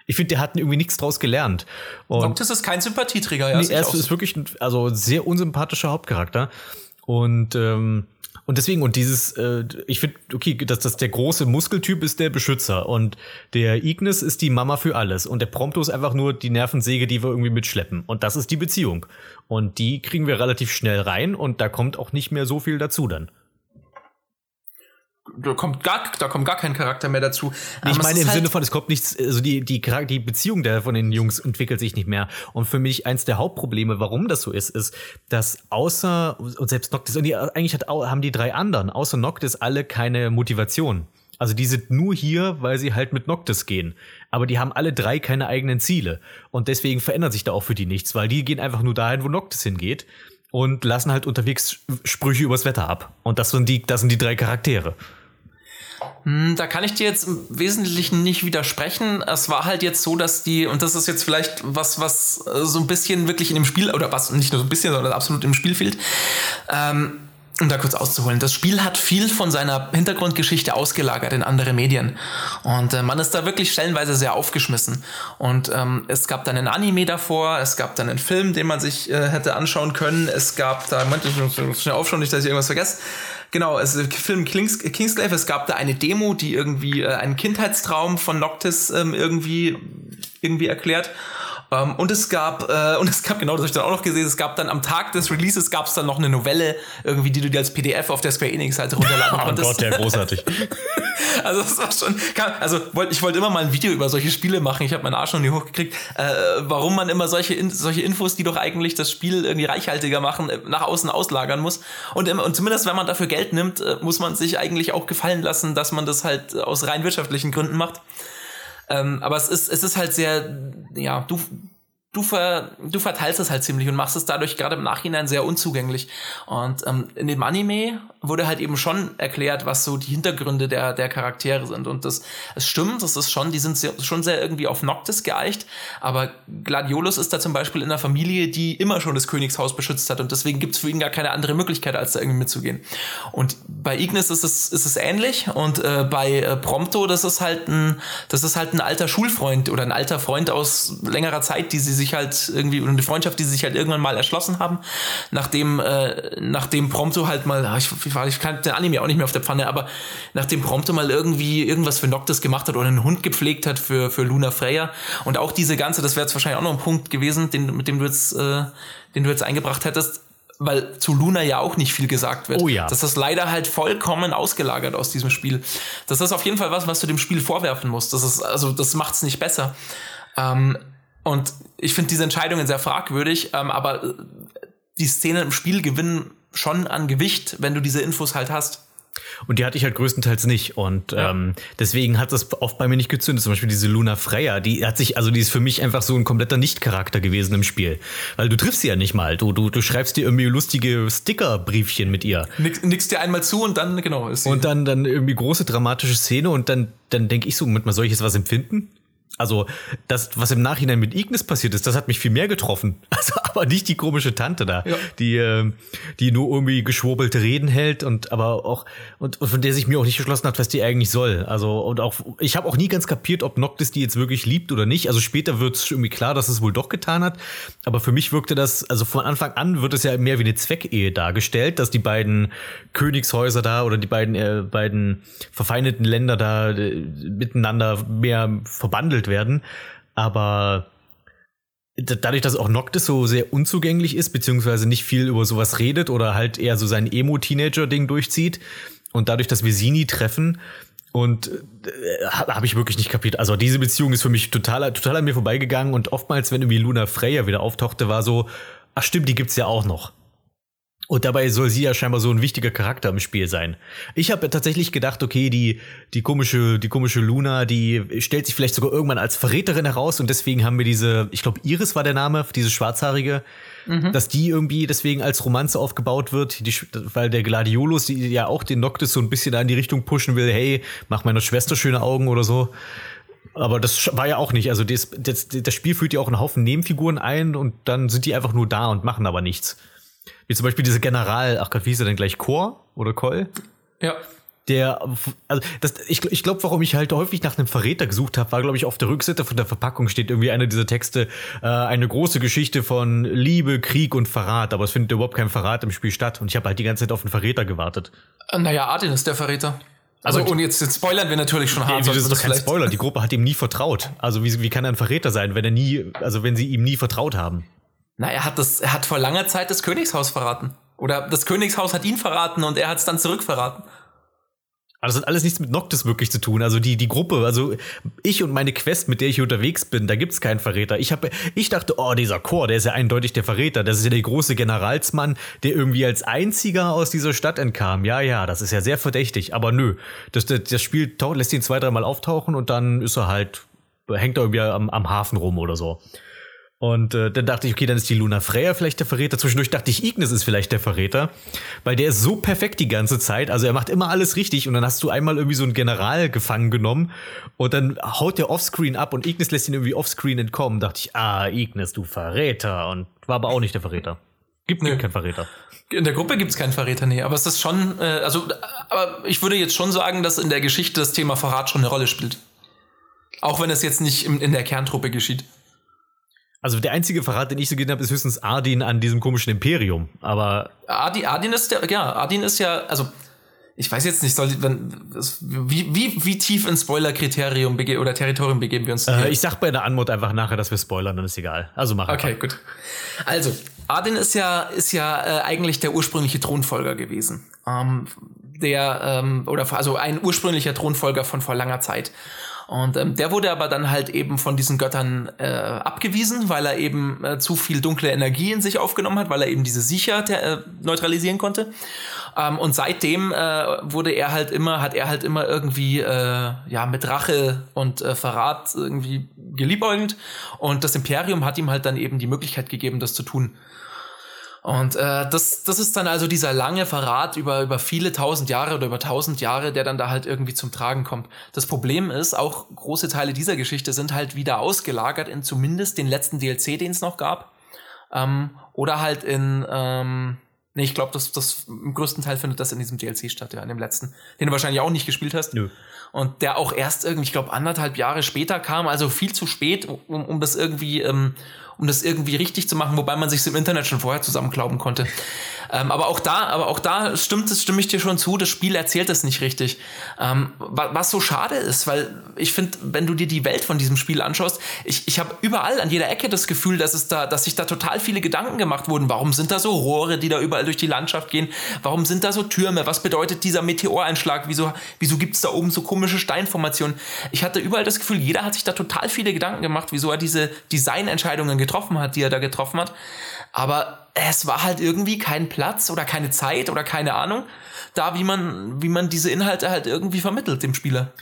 ich finde, der hat irgendwie nichts draus gelernt. Und Noctis ist kein Sympathieträger, ja. Nee, er ist, ist wirklich ein also sehr unsympathischer Hauptcharakter. Und ähm, und deswegen, und dieses, äh, ich finde, okay, dass das der große Muskeltyp ist der Beschützer und der Ignis ist die Mama für alles und der Prompto ist einfach nur die Nervensäge, die wir irgendwie mitschleppen. Und das ist die Beziehung. Und die kriegen wir relativ schnell rein und da kommt auch nicht mehr so viel dazu dann da kommt gar, da kommt gar kein Charakter mehr dazu. Nee, ich meine im halt Sinne von, es kommt nichts, also die, die, die Beziehung der von den Jungs entwickelt sich nicht mehr. Und für mich eins der Hauptprobleme, warum das so ist, ist, dass außer, und selbst Noctis, und die, eigentlich hat, haben die drei anderen, außer Noctis alle keine Motivation. Also die sind nur hier, weil sie halt mit Noctis gehen. Aber die haben alle drei keine eigenen Ziele. Und deswegen verändert sich da auch für die nichts, weil die gehen einfach nur dahin, wo Noctis hingeht und lassen halt unterwegs Sprüche übers Wetter ab. Und das sind die, das sind die drei Charaktere. Hm, da kann ich dir jetzt im Wesentlichen nicht widersprechen. Es war halt jetzt so, dass die, und das ist jetzt vielleicht was, was äh, so ein bisschen wirklich in dem Spiel, oder was nicht nur so ein bisschen, sondern absolut im Spiel fehlt, ähm, um da kurz auszuholen. Das Spiel hat viel von seiner Hintergrundgeschichte ausgelagert in andere Medien. Und äh, man ist da wirklich stellenweise sehr aufgeschmissen. Und ähm, es gab dann ein Anime davor, es gab dann einen Film, den man sich äh, hätte anschauen können. Es gab da, Moment, ich muss schnell aufschauen, nicht, dass ich irgendwas vergesse. Genau, es ist Film Kings, Kingsglaive. Es gab da eine Demo, die irgendwie äh, einen Kindheitstraum von Noctis ähm, irgendwie, irgendwie erklärt. Um, ähm, und es gab, äh, und es gab, genau, das habe ich dann auch noch gesehen, es gab dann am Tag des Releases gab es dann noch eine Novelle, irgendwie, die du dir als PDF auf der Square Enix-Seite runterladen konntest. oh Gott, der großartig. also das war schon, also wollt, ich wollte immer mal ein Video über solche Spiele machen, ich habe meinen Arsch noch nie hochgekriegt, äh, warum man immer solche, in, solche Infos, die doch eigentlich das Spiel irgendwie reichhaltiger machen, äh, nach außen auslagern muss. Und, und zumindest, wenn man dafür Geld nimmt, äh, muss man sich eigentlich auch gefallen lassen, dass man das halt aus rein wirtschaftlichen Gründen macht. Ähm, aber es ist, es ist halt sehr, ja, du, du, ver, du verteilst es halt ziemlich und machst es dadurch gerade im Nachhinein sehr unzugänglich. Und ähm, in dem Anime wurde halt eben schon erklärt, was so die Hintergründe der, der Charaktere sind. Und das, es stimmt, das ist schon, die sind sehr, schon sehr irgendwie auf Noctis geeicht. Aber Gladiolus ist da zum Beispiel in einer Familie, die immer schon das Königshaus beschützt hat. Und deswegen gibt's für ihn gar keine andere Möglichkeit, als da irgendwie mitzugehen. Und bei Ignis ist es, ist es ähnlich. Und äh, bei äh, Prompto, das ist halt ein, das ist halt ein alter Schulfreund oder ein alter Freund aus längerer Zeit, die sie sich halt irgendwie, eine Freundschaft, die sie sich halt irgendwann mal erschlossen haben, nachdem, äh, nachdem Prompto halt mal, ah, ich, ich kann den Anime auch nicht mehr auf der Pfanne, aber nachdem Prompto mal irgendwie irgendwas für Noctis gemacht hat oder einen Hund gepflegt hat für, für Luna Freya und auch diese ganze, das wäre jetzt wahrscheinlich auch noch ein Punkt gewesen, den, mit dem du jetzt, äh, den du jetzt eingebracht hättest, weil zu Luna ja auch nicht viel gesagt wird. Oh ja. Das ist leider halt vollkommen ausgelagert aus diesem Spiel. Das ist auf jeden Fall was, was du dem Spiel vorwerfen musst. Das ist, also, das macht's nicht besser. Ähm, und ich finde diese Entscheidungen sehr fragwürdig, ähm, aber äh, die Szenen im Spiel gewinnen schon an Gewicht, wenn du diese Infos halt hast. Und die hatte ich halt größtenteils nicht. Und ja. ähm, deswegen hat das oft bei mir nicht gezündet. Zum Beispiel diese Luna Freya, die hat sich, also die ist für mich einfach so ein kompletter Nicht-Charakter gewesen im Spiel. Weil du triffst sie ja nicht mal. Du, du, du schreibst dir irgendwie lustige Sticker-Briefchen mit ihr. Nix, nix dir einmal zu und dann, genau, ist sie. Und dann, dann irgendwie große dramatische Szene und dann, dann denke ich so, mit mal, soll ich jetzt was empfinden? Also, das, was im Nachhinein mit Ignis passiert ist, das hat mich viel mehr getroffen. Also aber nicht die komische Tante da, ja. die, äh, die nur irgendwie geschwurbelte Reden hält und aber auch und, und von der sich mir auch nicht geschlossen hat, was die eigentlich soll. Also und auch ich habe auch nie ganz kapiert, ob Noctis die jetzt wirklich liebt oder nicht. Also später wird es irgendwie klar, dass es wohl doch getan hat, aber für mich wirkte das also von Anfang an wird es ja mehr wie eine Zweckehe dargestellt, dass die beiden Königshäuser da oder die beiden äh, beiden verfeindeten Länder da äh, miteinander mehr verbandelt werden, aber dadurch, dass auch Noctis so sehr unzugänglich ist, beziehungsweise nicht viel über sowas redet oder halt eher so sein Emo-Teenager-Ding durchzieht und dadurch, dass wir sie nie treffen und äh, habe ich wirklich nicht kapiert. Also diese Beziehung ist für mich total, total an mir vorbeigegangen und oftmals, wenn irgendwie Luna Freya wieder auftauchte, war so, ach stimmt, die gibt's ja auch noch. Und dabei soll sie ja scheinbar so ein wichtiger Charakter im Spiel sein. Ich habe tatsächlich gedacht, okay, die, die komische, die komische Luna, die stellt sich vielleicht sogar irgendwann als Verräterin heraus und deswegen haben wir diese, ich glaube, Iris war der Name, diese schwarzhaarige, mhm. dass die irgendwie deswegen als Romanze aufgebaut wird, die, weil der Gladiolus die ja auch den Noctis so ein bisschen da in die Richtung pushen will, hey, mach meiner Schwester schöne Augen oder so. Aber das war ja auch nicht. Also das, das, das Spiel führt ja auch einen Haufen Nebenfiguren ein und dann sind die einfach nur da und machen aber nichts. Wie zum Beispiel dieser General, ach Gott, wie hieß er denn gleich? Chor oder Koll? Ja. Der, also das, ich, ich glaube, warum ich halt häufig nach einem Verräter gesucht habe, war, glaube ich, auf der Rückseite von der Verpackung steht irgendwie einer dieser Texte, äh, eine große Geschichte von Liebe, Krieg und Verrat, aber es findet überhaupt kein Verrat im Spiel statt und ich habe halt die ganze Zeit auf einen Verräter gewartet. Äh, naja, Artin ist der Verräter. Also, und jetzt, jetzt spoilern wir natürlich schon hart. Nee, das ist doch kein Spoiler. Die Gruppe hat ihm nie vertraut. Also wie, wie kann er ein Verräter sein, wenn er nie, also wenn sie ihm nie vertraut haben? Na, er hat das, er hat vor langer Zeit das Königshaus verraten. Oder das Königshaus hat ihn verraten und er hat es dann zurückverraten. Aber das hat alles nichts mit Noctis wirklich zu tun. Also die, die Gruppe, also ich und meine Quest, mit der ich unterwegs bin, da gibt's keinen Verräter. Ich, hab, ich dachte, oh, dieser Chor, der ist ja eindeutig der Verräter. Das ist ja der große Generalsmann, der irgendwie als einziger aus dieser Stadt entkam. Ja, ja, das ist ja sehr verdächtig. Aber nö, das, das, das Spiel lässt ihn zwei, dreimal auftauchen und dann ist er halt, hängt er irgendwie am, am Hafen rum oder so. Und äh, dann dachte ich, okay, dann ist die Luna Freya vielleicht der Verräter. Zwischendurch dachte ich, Ignis ist vielleicht der Verräter, weil der ist so perfekt die ganze Zeit. Also er macht immer alles richtig und dann hast du einmal irgendwie so einen General gefangen genommen und dann haut der Offscreen ab und Ignis lässt ihn irgendwie Offscreen entkommen. Dachte ich, ah, Ignis, du Verräter. Und war aber auch nicht der Verräter. Gibt nee. keinen Verräter. In der Gruppe gibt's keinen Verräter, nee. Aber es ist schon, äh, also, aber ich würde jetzt schon sagen, dass in der Geschichte das Thema Verrat schon eine Rolle spielt. Auch wenn es jetzt nicht in, in der Kerntruppe geschieht. Also der einzige Verrat, den ich so gesehen habe, ist höchstens Ardin an diesem komischen Imperium. Aber Ardin, Ardin ist der, ja, Ardin ist ja, also ich weiß jetzt nicht, soll, wenn, wie, wie, wie tief ins Spoiler-Kriterium oder Territorium begeben wir uns? Äh, ich sag bei der Anmod einfach nachher, dass wir spoilern, dann ist egal. Also mach Okay, einfach. gut. Also, Ardin ist ja, ist ja äh, eigentlich der ursprüngliche Thronfolger gewesen. Ähm, der, ähm, oder also ein ursprünglicher Thronfolger von vor langer Zeit. Und ähm, der wurde aber dann halt eben von diesen Göttern äh, abgewiesen, weil er eben äh, zu viel dunkle Energie in sich aufgenommen hat, weil er eben diese Sicher äh, neutralisieren konnte. Ähm, und seitdem äh, wurde er halt immer, hat er halt immer irgendwie äh, ja mit Rache und äh, Verrat irgendwie geliebäugelt. Und das Imperium hat ihm halt dann eben die Möglichkeit gegeben, das zu tun. Und äh, das, das ist dann also dieser lange Verrat über, über viele tausend Jahre oder über tausend Jahre, der dann da halt irgendwie zum Tragen kommt. Das Problem ist, auch große Teile dieser Geschichte sind halt wieder ausgelagert in zumindest den letzten DLC, den es noch gab. Ähm, oder halt in, ähm, nee, ich glaube, das, das im größten Teil findet das in diesem DLC statt, ja, in dem letzten, den du wahrscheinlich auch nicht gespielt hast. Nö. Und der auch erst irgendwie, ich glaube, anderthalb Jahre später kam, also viel zu spät, um, um das irgendwie, ähm, um das irgendwie richtig zu machen, wobei man sich im Internet schon vorher zusammenklauben konnte. Ähm, aber auch da, aber auch da stimmt es, stimme ich dir schon zu, das Spiel erzählt es nicht richtig. Ähm, was so schade ist, weil ich finde, wenn du dir die Welt von diesem Spiel anschaust, ich, ich habe überall an jeder Ecke das Gefühl, dass es da, dass sich da total viele Gedanken gemacht wurden. Warum sind da so Rohre, die da überall durch die Landschaft gehen? Warum sind da so Türme? Was bedeutet dieser Meteoreinschlag? Wieso, wieso gibt es da oben so komische Steinformationen? Ich hatte überall das Gefühl, jeder hat sich da total viele Gedanken gemacht, wieso er diese Designentscheidungen getroffen hat, die er da getroffen hat. Aber es war halt irgendwie kein Platz oder keine Zeit oder keine Ahnung da, wie man, wie man diese Inhalte halt irgendwie vermittelt dem Spieler.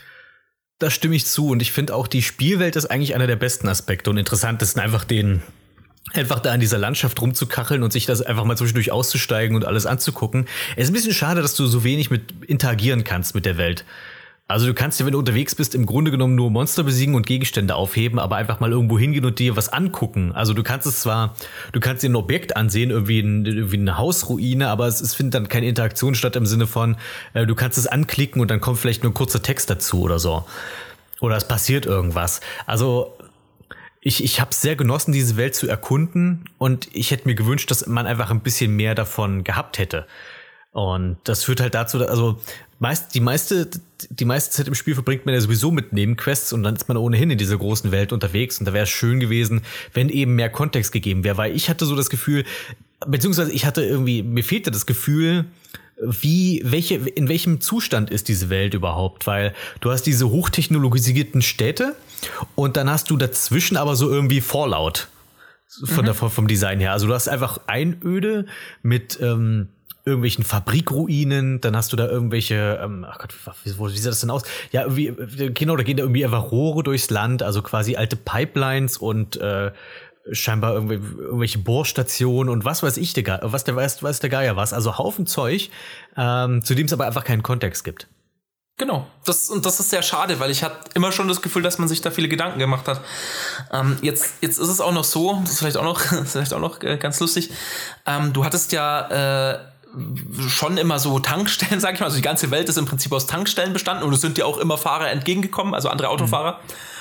Da stimme ich zu und ich finde auch die Spielwelt ist eigentlich einer der besten Aspekte und interessantesten, einfach den einfach da in dieser Landschaft rumzukacheln und sich das einfach mal zwischendurch auszusteigen und alles anzugucken. Es ist ein bisschen schade, dass du so wenig mit interagieren kannst mit der Welt. Also du kannst ja, wenn du unterwegs bist, im Grunde genommen nur Monster besiegen und Gegenstände aufheben, aber einfach mal irgendwo hingehen und dir was angucken. Also du kannst es zwar, du kannst dir ein Objekt ansehen, irgendwie, ein, irgendwie eine Hausruine, aber es, es findet dann keine Interaktion statt im Sinne von, äh, du kannst es anklicken und dann kommt vielleicht nur ein kurzer Text dazu oder so. Oder es passiert irgendwas. Also ich, ich habe sehr genossen, diese Welt zu erkunden und ich hätte mir gewünscht, dass man einfach ein bisschen mehr davon gehabt hätte. Und das führt halt dazu, also meist, die meiste, die meiste Zeit im Spiel verbringt man ja sowieso mit Nebenquests und dann ist man ohnehin in dieser großen Welt unterwegs und da wäre es schön gewesen, wenn eben mehr Kontext gegeben wäre, weil ich hatte so das Gefühl, beziehungsweise ich hatte irgendwie, mir fehlte das Gefühl, wie, welche, in welchem Zustand ist diese Welt überhaupt? Weil du hast diese hochtechnologisierten Städte und dann hast du dazwischen aber so irgendwie Fallout von mhm. der, vom Design her. Also du hast einfach Einöde mit, ähm, irgendwelchen Fabrikruinen, dann hast du da irgendwelche, ähm, ach Gott, wie, wie, sieht das denn aus? Ja, irgendwie, genau, da gehen da irgendwie einfach Rohre durchs Land, also quasi alte Pipelines und äh, scheinbar irgendwie, irgendwelche Bohrstationen und was weiß ich, der, was der weiß, weiß der Geier was. Also Haufen Zeug, ähm, zu dem es aber einfach keinen Kontext gibt. Genau, das, und das ist sehr schade, weil ich hatte immer schon das Gefühl, dass man sich da viele Gedanken gemacht hat. Ähm, jetzt, jetzt ist es auch noch so, das ist vielleicht auch noch, vielleicht auch noch äh, ganz lustig. Ähm, du hattest ja äh, schon immer so Tankstellen, sag ich mal. Also die ganze Welt ist im Prinzip aus Tankstellen bestanden und es sind dir auch immer Fahrer entgegengekommen, also andere Autofahrer,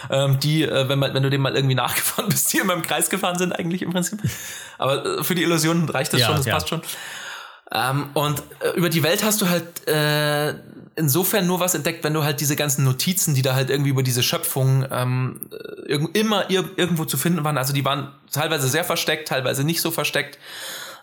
mhm. ähm, die, äh, wenn, man, wenn du dem mal irgendwie nachgefahren bist, die immer im Kreis gefahren sind eigentlich im Prinzip. Aber äh, für die Illusion reicht das ja, schon, das ja. passt schon. Ähm, und äh, über die Welt hast du halt äh, insofern nur was entdeckt, wenn du halt diese ganzen Notizen, die da halt irgendwie über diese Schöpfung ähm, immer ir irgendwo zu finden waren, also die waren teilweise sehr versteckt, teilweise nicht so versteckt.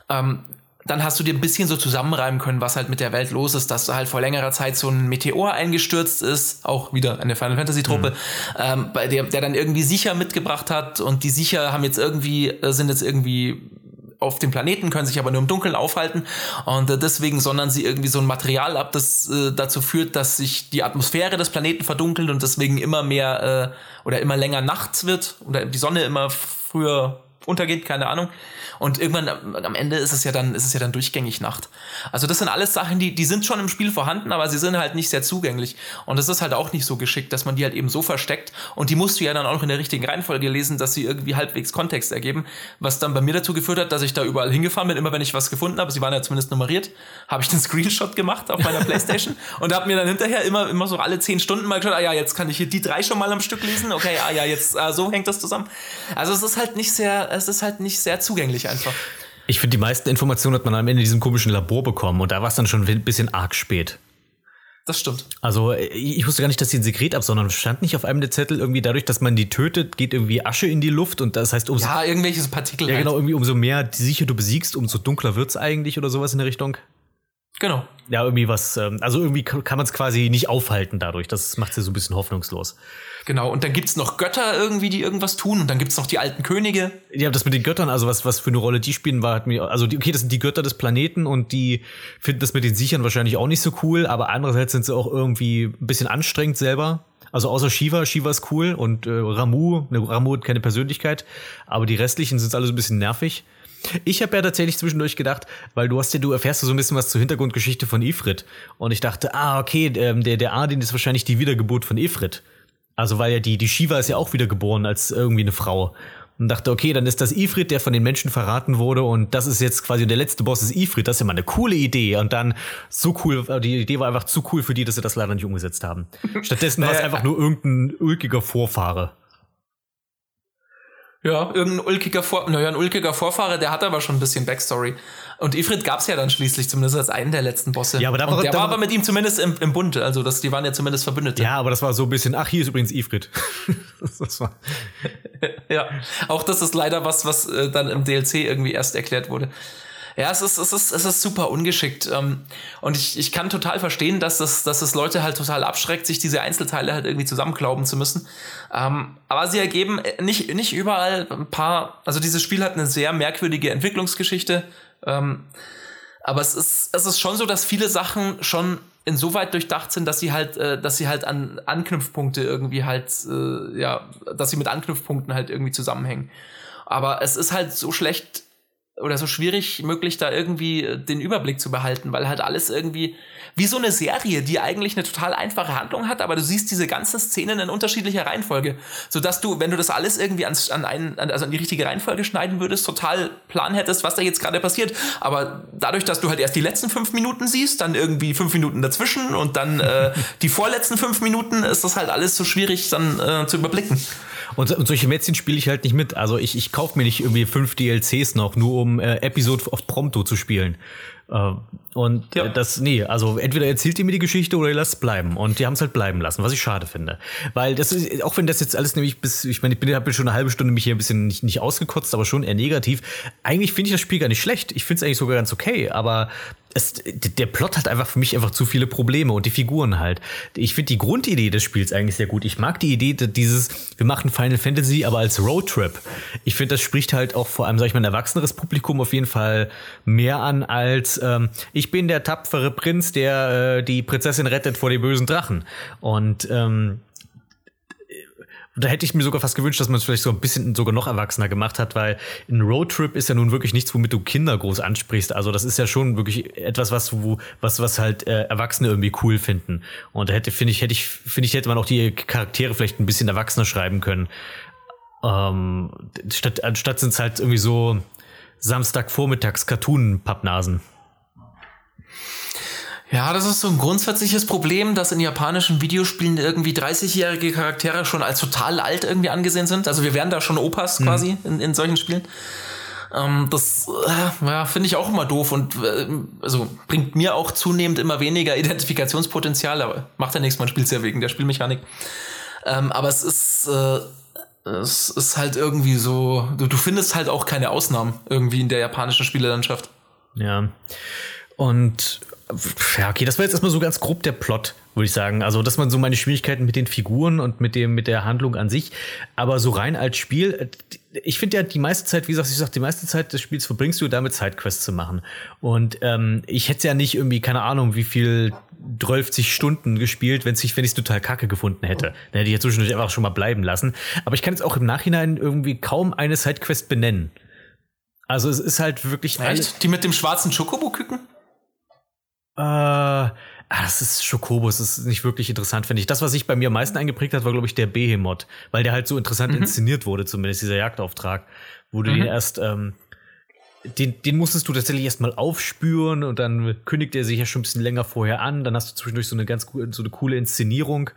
Ähm, dann hast du dir ein bisschen so zusammenreimen können, was halt mit der Welt los ist, dass halt vor längerer Zeit so ein Meteor eingestürzt ist, auch wieder eine Final Fantasy Truppe, mhm. ähm, bei der, der dann irgendwie sicher mitgebracht hat und die sicher haben jetzt irgendwie, äh, sind jetzt irgendwie auf dem Planeten, können sich aber nur im Dunkeln aufhalten und äh, deswegen sondern sie irgendwie so ein Material ab, das äh, dazu führt, dass sich die Atmosphäre des Planeten verdunkelt und deswegen immer mehr äh, oder immer länger nachts wird oder die Sonne immer früher untergeht, keine Ahnung. Und irgendwann am Ende ist es ja dann, ist es ja dann durchgängig Nacht. Also das sind alles Sachen, die, die sind schon im Spiel vorhanden, aber sie sind halt nicht sehr zugänglich. Und das ist halt auch nicht so geschickt, dass man die halt eben so versteckt. Und die musst du ja dann auch in der richtigen Reihenfolge lesen, dass sie irgendwie halbwegs Kontext ergeben. Was dann bei mir dazu geführt hat, dass ich da überall hingefahren bin. Immer wenn ich was gefunden habe, sie waren ja zumindest nummeriert, habe ich den Screenshot gemacht auf meiner Playstation und habe mir dann hinterher immer, immer so alle zehn Stunden mal geschaut, ah ja, jetzt kann ich hier die drei schon mal am Stück lesen. Okay, ah ja, jetzt ah, so hängt das zusammen. Also es ist halt nicht sehr, es ist halt nicht sehr zugänglich einfach. Ich finde, die meisten Informationen hat man am Ende in diesem komischen Labor bekommen und da war es dann schon ein bisschen arg spät. Das stimmt. Also ich wusste gar nicht, dass sie ein Sekret absondern. Stand nicht auf einem der Zettel irgendwie dadurch, dass man die tötet, geht irgendwie Asche in die Luft und das heißt umso ja irgendwelche Partikel. Ja genau, irgendwie umso mehr die sicher du besiegst, umso dunkler wird's eigentlich oder sowas in der Richtung. Genau. Ja, irgendwie was, ähm, also irgendwie kann man es quasi nicht aufhalten dadurch. Das macht sie so ein bisschen hoffnungslos. Genau, und dann gibt's noch Götter irgendwie, die irgendwas tun, und dann gibt's noch die alten Könige. Ja, das mit den Göttern, also was, was für eine Rolle die spielen, war hat mir, also die, okay, das sind die Götter des Planeten und die finden das mit den Sichern wahrscheinlich auch nicht so cool, aber andererseits sind sie auch irgendwie ein bisschen anstrengend selber. Also außer Shiva, Shiva ist cool und äh, Ramu, ne, Ramu hat keine Persönlichkeit, aber die restlichen sind alle so ein bisschen nervig. Ich habe ja tatsächlich zwischendurch gedacht, weil du hast ja, du erfährst ja so ein bisschen was zur Hintergrundgeschichte von Ifrit. Und ich dachte, ah, okay, ähm, der, der Adin ist wahrscheinlich die Wiedergeburt von Ifrit. Also weil ja die, die Shiva ist ja auch wieder geboren als irgendwie eine Frau. Und dachte, okay, dann ist das Ifrit, der von den Menschen verraten wurde und das ist jetzt quasi der letzte Boss ist Ifrit. Das ist ja mal eine coole Idee. Und dann so cool, die Idee war einfach zu cool für die, dass sie das leider nicht umgesetzt haben. Stattdessen war es einfach nur irgendein ulkiger Vorfahre. Ja, irgendein ulkiger, Vor naja, ein ulkiger Vorfahre, der hat aber schon ein bisschen Backstory. Und Ifrit gab's ja dann schließlich zumindest als einen der letzten Bosse. Ja, aber da war, der da war aber mit ihm zumindest im, im Bund, also das, die waren ja zumindest Verbündete. Ja, aber das war so ein bisschen, ach, hier ist übrigens Ifrit. das war ja, auch das ist leider was, was äh, dann im DLC irgendwie erst erklärt wurde. Ja, es ist, es ist, es ist super ungeschickt. Ähm, und ich, ich kann total verstehen, dass es, dass es Leute halt total abschreckt, sich diese Einzelteile halt irgendwie zusammenklauben zu müssen. Ähm, aber sie ergeben nicht, nicht überall ein paar, also dieses Spiel hat eine sehr merkwürdige Entwicklungsgeschichte. Ähm, aber es ist, es ist schon so, dass viele Sachen schon insoweit durchdacht sind, dass sie halt, äh, dass sie halt an Anknüpfpunkte irgendwie halt, äh, ja, dass sie mit Anknüpfpunkten halt irgendwie zusammenhängen. Aber es ist halt so schlecht oder so schwierig möglich, da irgendwie äh, den Überblick zu behalten, weil halt alles irgendwie wie so eine Serie, die eigentlich eine total einfache Handlung hat, aber du siehst diese ganzen Szenen in unterschiedlicher Reihenfolge, sodass du, wenn du das alles irgendwie an, an einen, also an die richtige Reihenfolge schneiden würdest, total Plan hättest, was da jetzt gerade passiert. Aber dadurch, dass du halt erst die letzten fünf Minuten siehst, dann irgendwie fünf Minuten dazwischen und dann äh, die vorletzten fünf Minuten, ist das halt alles so schwierig dann äh, zu überblicken. Und, und solche Mätzchen spiele ich halt nicht mit. Also ich, ich kaufe mir nicht irgendwie fünf DLCs noch, nur um äh, Episode of Prompto zu spielen. Äh, und ja. das, nee, also entweder erzählt ihr mir die Geschichte oder ihr lasst es bleiben. Und die haben es halt bleiben lassen, was ich schade finde. Weil das ist, auch wenn das jetzt alles nämlich bis, ich meine, ich bin habe schon eine halbe Stunde mich hier ein bisschen nicht, nicht ausgekotzt, aber schon eher negativ. Eigentlich finde ich das Spiel gar nicht schlecht. Ich finde es eigentlich sogar ganz okay, aber es, der Plot hat einfach für mich einfach zu viele Probleme und die Figuren halt. Ich finde die Grundidee des Spiels eigentlich sehr gut. Ich mag die Idee dieses, wir machen Final Fantasy, aber als Roadtrip. Ich finde, das spricht halt auch vor allem, sag ich mal, ein erwachseneres Publikum auf jeden Fall mehr an als ähm, ich bin der tapfere Prinz, der äh, die Prinzessin rettet vor den bösen Drachen. Und ähm, da hätte ich mir sogar fast gewünscht, dass man es vielleicht so ein bisschen sogar noch erwachsener gemacht hat, weil ein Roadtrip ist ja nun wirklich nichts, womit du Kinder groß ansprichst. Also das ist ja schon wirklich etwas, was wo, was was halt äh, Erwachsene irgendwie cool finden. Und da hätte finde ich hätte ich finde ich hätte man auch die Charaktere vielleicht ein bisschen erwachsener schreiben können. Ähm, statt anstatt sind es halt irgendwie so Samstagvormittags Cartoon Pappnasen. Ja, das ist so ein grundsätzliches Problem, dass in japanischen Videospielen irgendwie 30-jährige Charaktere schon als total alt irgendwie angesehen sind. Also wir wären da schon Opas mhm. quasi in, in solchen Spielen. Ähm, das äh, ja, finde ich auch immer doof und äh, also bringt mir auch zunehmend immer weniger Identifikationspotenzial, aber macht ja nichts, man spielt es ja wegen der Spielmechanik. Ähm, aber es ist, äh, es ist halt irgendwie so, du, du findest halt auch keine Ausnahmen irgendwie in der japanischen Spielelandschaft. Ja. Und ja, okay, das war jetzt erstmal so ganz grob der Plot, würde ich sagen. Also, dass man so meine Schwierigkeiten mit den Figuren und mit dem, mit der Handlung an sich, aber so rein als Spiel, ich finde ja die meiste Zeit, wie gesagt, ich sag, die meiste Zeit des Spiels verbringst du damit Sidequests zu machen. Und ähm, ich hätte ja nicht irgendwie, keine Ahnung, wie viel 12 Stunden gespielt, wenn ich wenn ich total kacke gefunden hätte. Dann hätte ich ja zwischendurch einfach schon mal bleiben lassen. Aber ich kann jetzt auch im Nachhinein irgendwie kaum eine Sidequest benennen. Also es ist halt wirklich Echt? Die mit dem schwarzen Chocobo-Küken? Äh, ah, das ist Schokobus, das ist nicht wirklich interessant, finde ich. Das, was sich bei mir am meisten eingeprägt hat, war, glaube ich, der Behemoth, weil der halt so interessant mhm. inszeniert wurde, zumindest dieser Jagdauftrag, wo du mhm. den erst, ähm, den, den musstest du tatsächlich erstmal aufspüren und dann kündigt er sich ja schon ein bisschen länger vorher an. Dann hast du zwischendurch so eine ganz so eine coole Inszenierung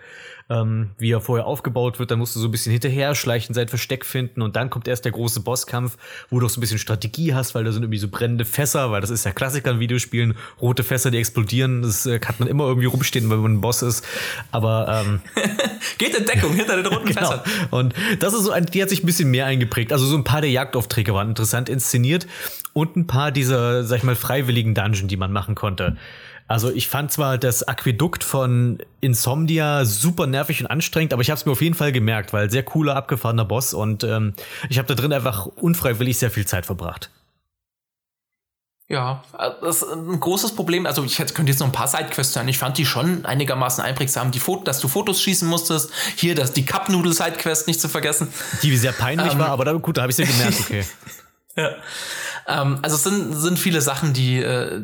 ähm, wie er vorher aufgebaut wird. Dann musst du so ein bisschen hinterher schleichen, sein Versteck finden und dann kommt erst der große Bosskampf, wo du auch so ein bisschen Strategie hast, weil da sind irgendwie so brennende Fässer, weil das ist ja Klassiker in Videospielen, rote Fässer, die explodieren, das äh, kann man immer irgendwie rumstehen, wenn man ein Boss ist. Aber ähm, geht in Deckung hinter den roten genau. Fässern. Und das ist so ein, die hat sich ein bisschen mehr eingeprägt. Also so ein paar der Jagdaufträge waren interessant inszeniert und ein paar dieser, sag ich mal, freiwilligen Dungeon, die man machen konnte. Also ich fand zwar das Aquädukt von Insomnia super nervig und anstrengend, aber ich habe es mir auf jeden Fall gemerkt, weil sehr cooler, abgefahrener Boss und ähm, ich habe da drin einfach unfreiwillig sehr viel Zeit verbracht. Ja, das ist ein großes Problem. Also ich könnte jetzt noch ein paar Sidequests sein. Ich fand die schon einigermaßen einprägsam. Die Foto, dass du Fotos schießen musstest. Hier, dass die Cup-Noodle-Sidequest nicht zu vergessen. Die sehr peinlich ähm, war, aber da, gut, da habe ich sie gemerkt, okay. ja. Ähm, also es sind, sind viele Sachen, die, äh,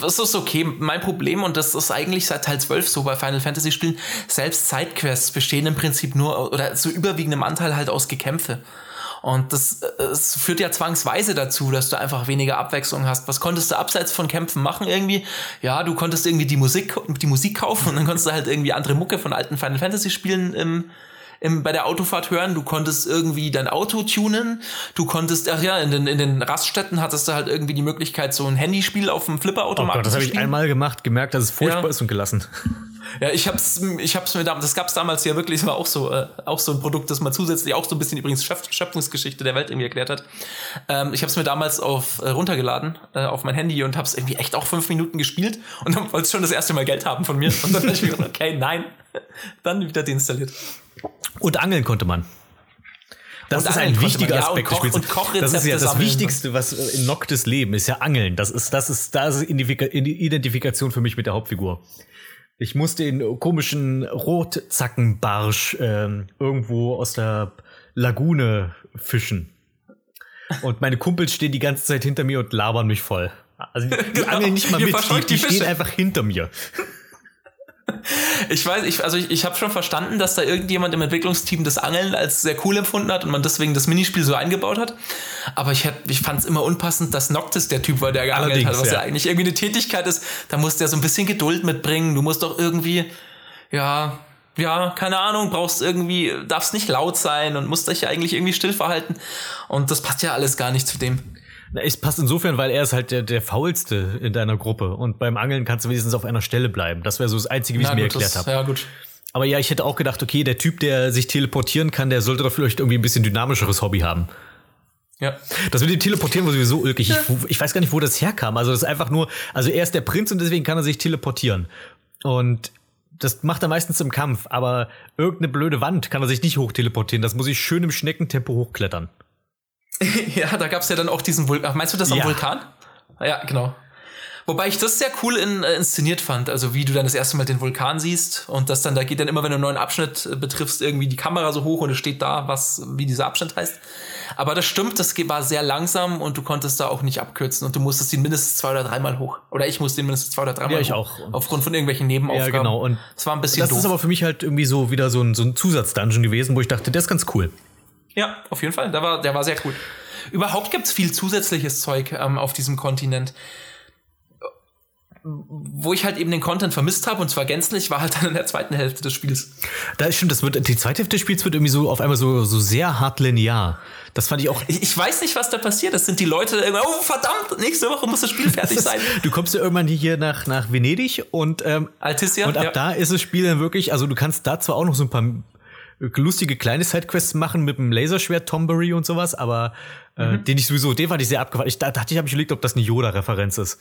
das ist okay. Mein Problem, und das ist eigentlich seit Teil 12 so bei Final Fantasy Spielen, selbst Sidequests bestehen im Prinzip nur, oder zu überwiegendem Anteil halt aus Gekämpfe. Und das, das führt ja zwangsweise dazu, dass du einfach weniger Abwechslung hast. Was konntest du abseits von Kämpfen machen irgendwie? Ja, du konntest irgendwie die Musik, die Musik kaufen und dann konntest du halt irgendwie andere Mucke von alten Final Fantasy Spielen im, im, bei der Autofahrt hören. Du konntest irgendwie dein Auto tunen. Du konntest, ach ja, in den, in den Raststätten hattest du halt irgendwie die Möglichkeit, so ein Handyspiel auf dem Flipperautomaten oh Gott, das habe ich einmal gemacht, gemerkt, dass es furchtbar ja. ist und gelassen. Ja, ich hab's, ich hab's mir damals, das gab's damals ja wirklich, das war auch so, äh, auch so ein Produkt, das man zusätzlich auch so ein bisschen übrigens Schöpfungsgeschichte der Welt irgendwie erklärt hat. Ähm, ich hab's mir damals auf äh, runtergeladen äh, auf mein Handy und hab's irgendwie echt auch fünf Minuten gespielt und dann wollte schon das erste Mal Geld haben von mir und dann habe ich mir gedacht, okay, nein, dann wieder deinstalliert. Und angeln konnte man. Das und ist ein wichtiger ja, Aspekt des Spiels. das ist ja das sammeln. Wichtigste, was in Noctis Leben ist ja Angeln. Das ist, das ist, da ist Identifikation für mich mit der Hauptfigur. Ich muss den komischen Rotzackenbarsch ähm, irgendwo aus der Lagune fischen. Und meine Kumpels stehen die ganze Zeit hinter mir und labern mich voll. Also die, die Genau. angeln nicht mal Ihr mit, die, die stehen einfach hinter mir. Ich weiß, ich, also ich, ich habe schon verstanden, dass da irgendjemand im Entwicklungsteam das Angeln als sehr cool empfunden hat und man deswegen das Minispiel so eingebaut hat. Aber ich, hätt- ich fand es immer unpassend, dass Noctis der Typ war, der geangelt Allerdings, hat, was ja. ja. eigentlich irgendwie eine Tätigkeit ist. Da musst du ja so ein bisschen Geduld mitbringen. Du musst doch irgendwie, ja, ja, keine Ahnung, brauchst irgendwie, darfst nicht laut sein und musst dich ja eigentlich irgendwie still verhalten. Und das passt ja alles gar nicht zu dem. Na, Es passt insofern, weil er ist halt der, der faulste in deiner Gruppe. Und beim Angeln kannst du wenigstens auf einer Stelle bleiben. Das wäre so das Einzige, wie ich Na mir gut, erklärt habe. Ja, gut. Aber ja, ich hätte auch gedacht, okay, der Typ, der sich teleportieren kann, der sollte doch vielleicht irgendwie ein bisschen dynamischeres Hobby haben. Ja. Das mit dem Teleportieren war sowieso ulkig. Ich, ich weiß gar nicht, wo das herkam. Also das ist einfach nur, also er ist der Prinz und deswegen kann er sich teleportieren. Und das macht er meistens im Kampf, aber irgendeine blöde Wand kann er sich nicht hochteleportieren. Das muss ich schön im Schneckentempo hochklettern. Ja, da gab's ja dann auch diesen Vulkan. Meinst du das am Ja. Vulkan? Ja, genau. Wobei ich das sehr cool in, äh, inszeniert fand. Also wie du dann das erste Mal den Vulkan siehst und das dann, da geht dann immer, wenn du einen neuen Abschnitt äh, betriffst, irgendwie die Kamera so hoch und es steht da, was, wie dieser Abschnitt heißt. Aber das stimmt, das war sehr langsam und du konntest da auch nicht abkürzen und du musstest ihn mindestens zwei oder dreimal hoch. Oder ich musste ihn mindestens zwei oder dreimal Ja, ich hoch. auch. Aufgrund von irgendwelchen Nebenaufgaben. Ja, genau. Und es war ein bisschen Das doof. ist aber für mich halt irgendwie so wieder so ein, so ein Zusatzdungeon gewesen, wo ich dachte, der ist ganz cool. Ja, auf jeden Fall. Der war, der war sehr cool. Überhaupt gibt's viel zusätzliches Zeug ähm, auf diesem Kontinent. Wo ich halt eben den Content vermisst habe, und zwar gänzlich, war halt dann in der zweiten Hälfte des Spiels. Da ist stimmt, das wird, die zweite Hälfte des Spiels wird irgendwie so auf einmal so, so sehr hart linear. Das fand ich auch. Ich, ich weiß nicht, was da passiert. Das sind die Leute oh verdammt, nächste Woche muss das Spiel fertig sein. Du kommst ja irgendwann hier nach, nach Venedig und, ähm, Altissia, und ab ja. da ist das Spiel dann wirklich, also du kannst da zwar auch noch so ein paar lustige kleine Sidequests machen mit dem Laserschwert Tombury und sowas, aber äh, Mhm. den ich sowieso, den fand ich sehr abgefahren. Ich da- dachte, ich habe mich überlegt, ob das eine Yoda-Referenz ist.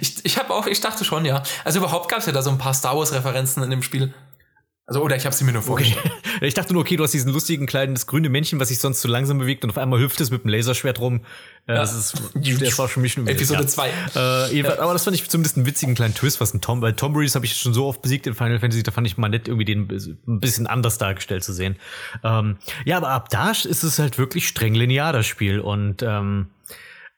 Ich, ich habe auch, ich dachte schon, ja. Also überhaupt gab's ja da so ein paar Star Wars-Referenzen in dem Spiel. Also, oder ich habe sie mir nur vorgestellt. Ich dachte nur, okay, du hast diesen lustigen kleinen, das grüne Männchen, was sich sonst so langsam bewegt und auf einmal hüpft es mit dem Laserschwert rum. Äh, Das ist, das war für mich schon Episode ja. zwei. Äh, jedenfalls, Aber das fand ich zumindest einen witzigen kleinen Twist, was ein Tom, weil Tom Breeze habe ich schon so oft besiegt in Final Fantasy, da fand ich mal nett, irgendwie den ein bisschen anders dargestellt zu sehen. Ähm, ja, aber ab da ist es halt wirklich streng linear, das Spiel. Und ähm,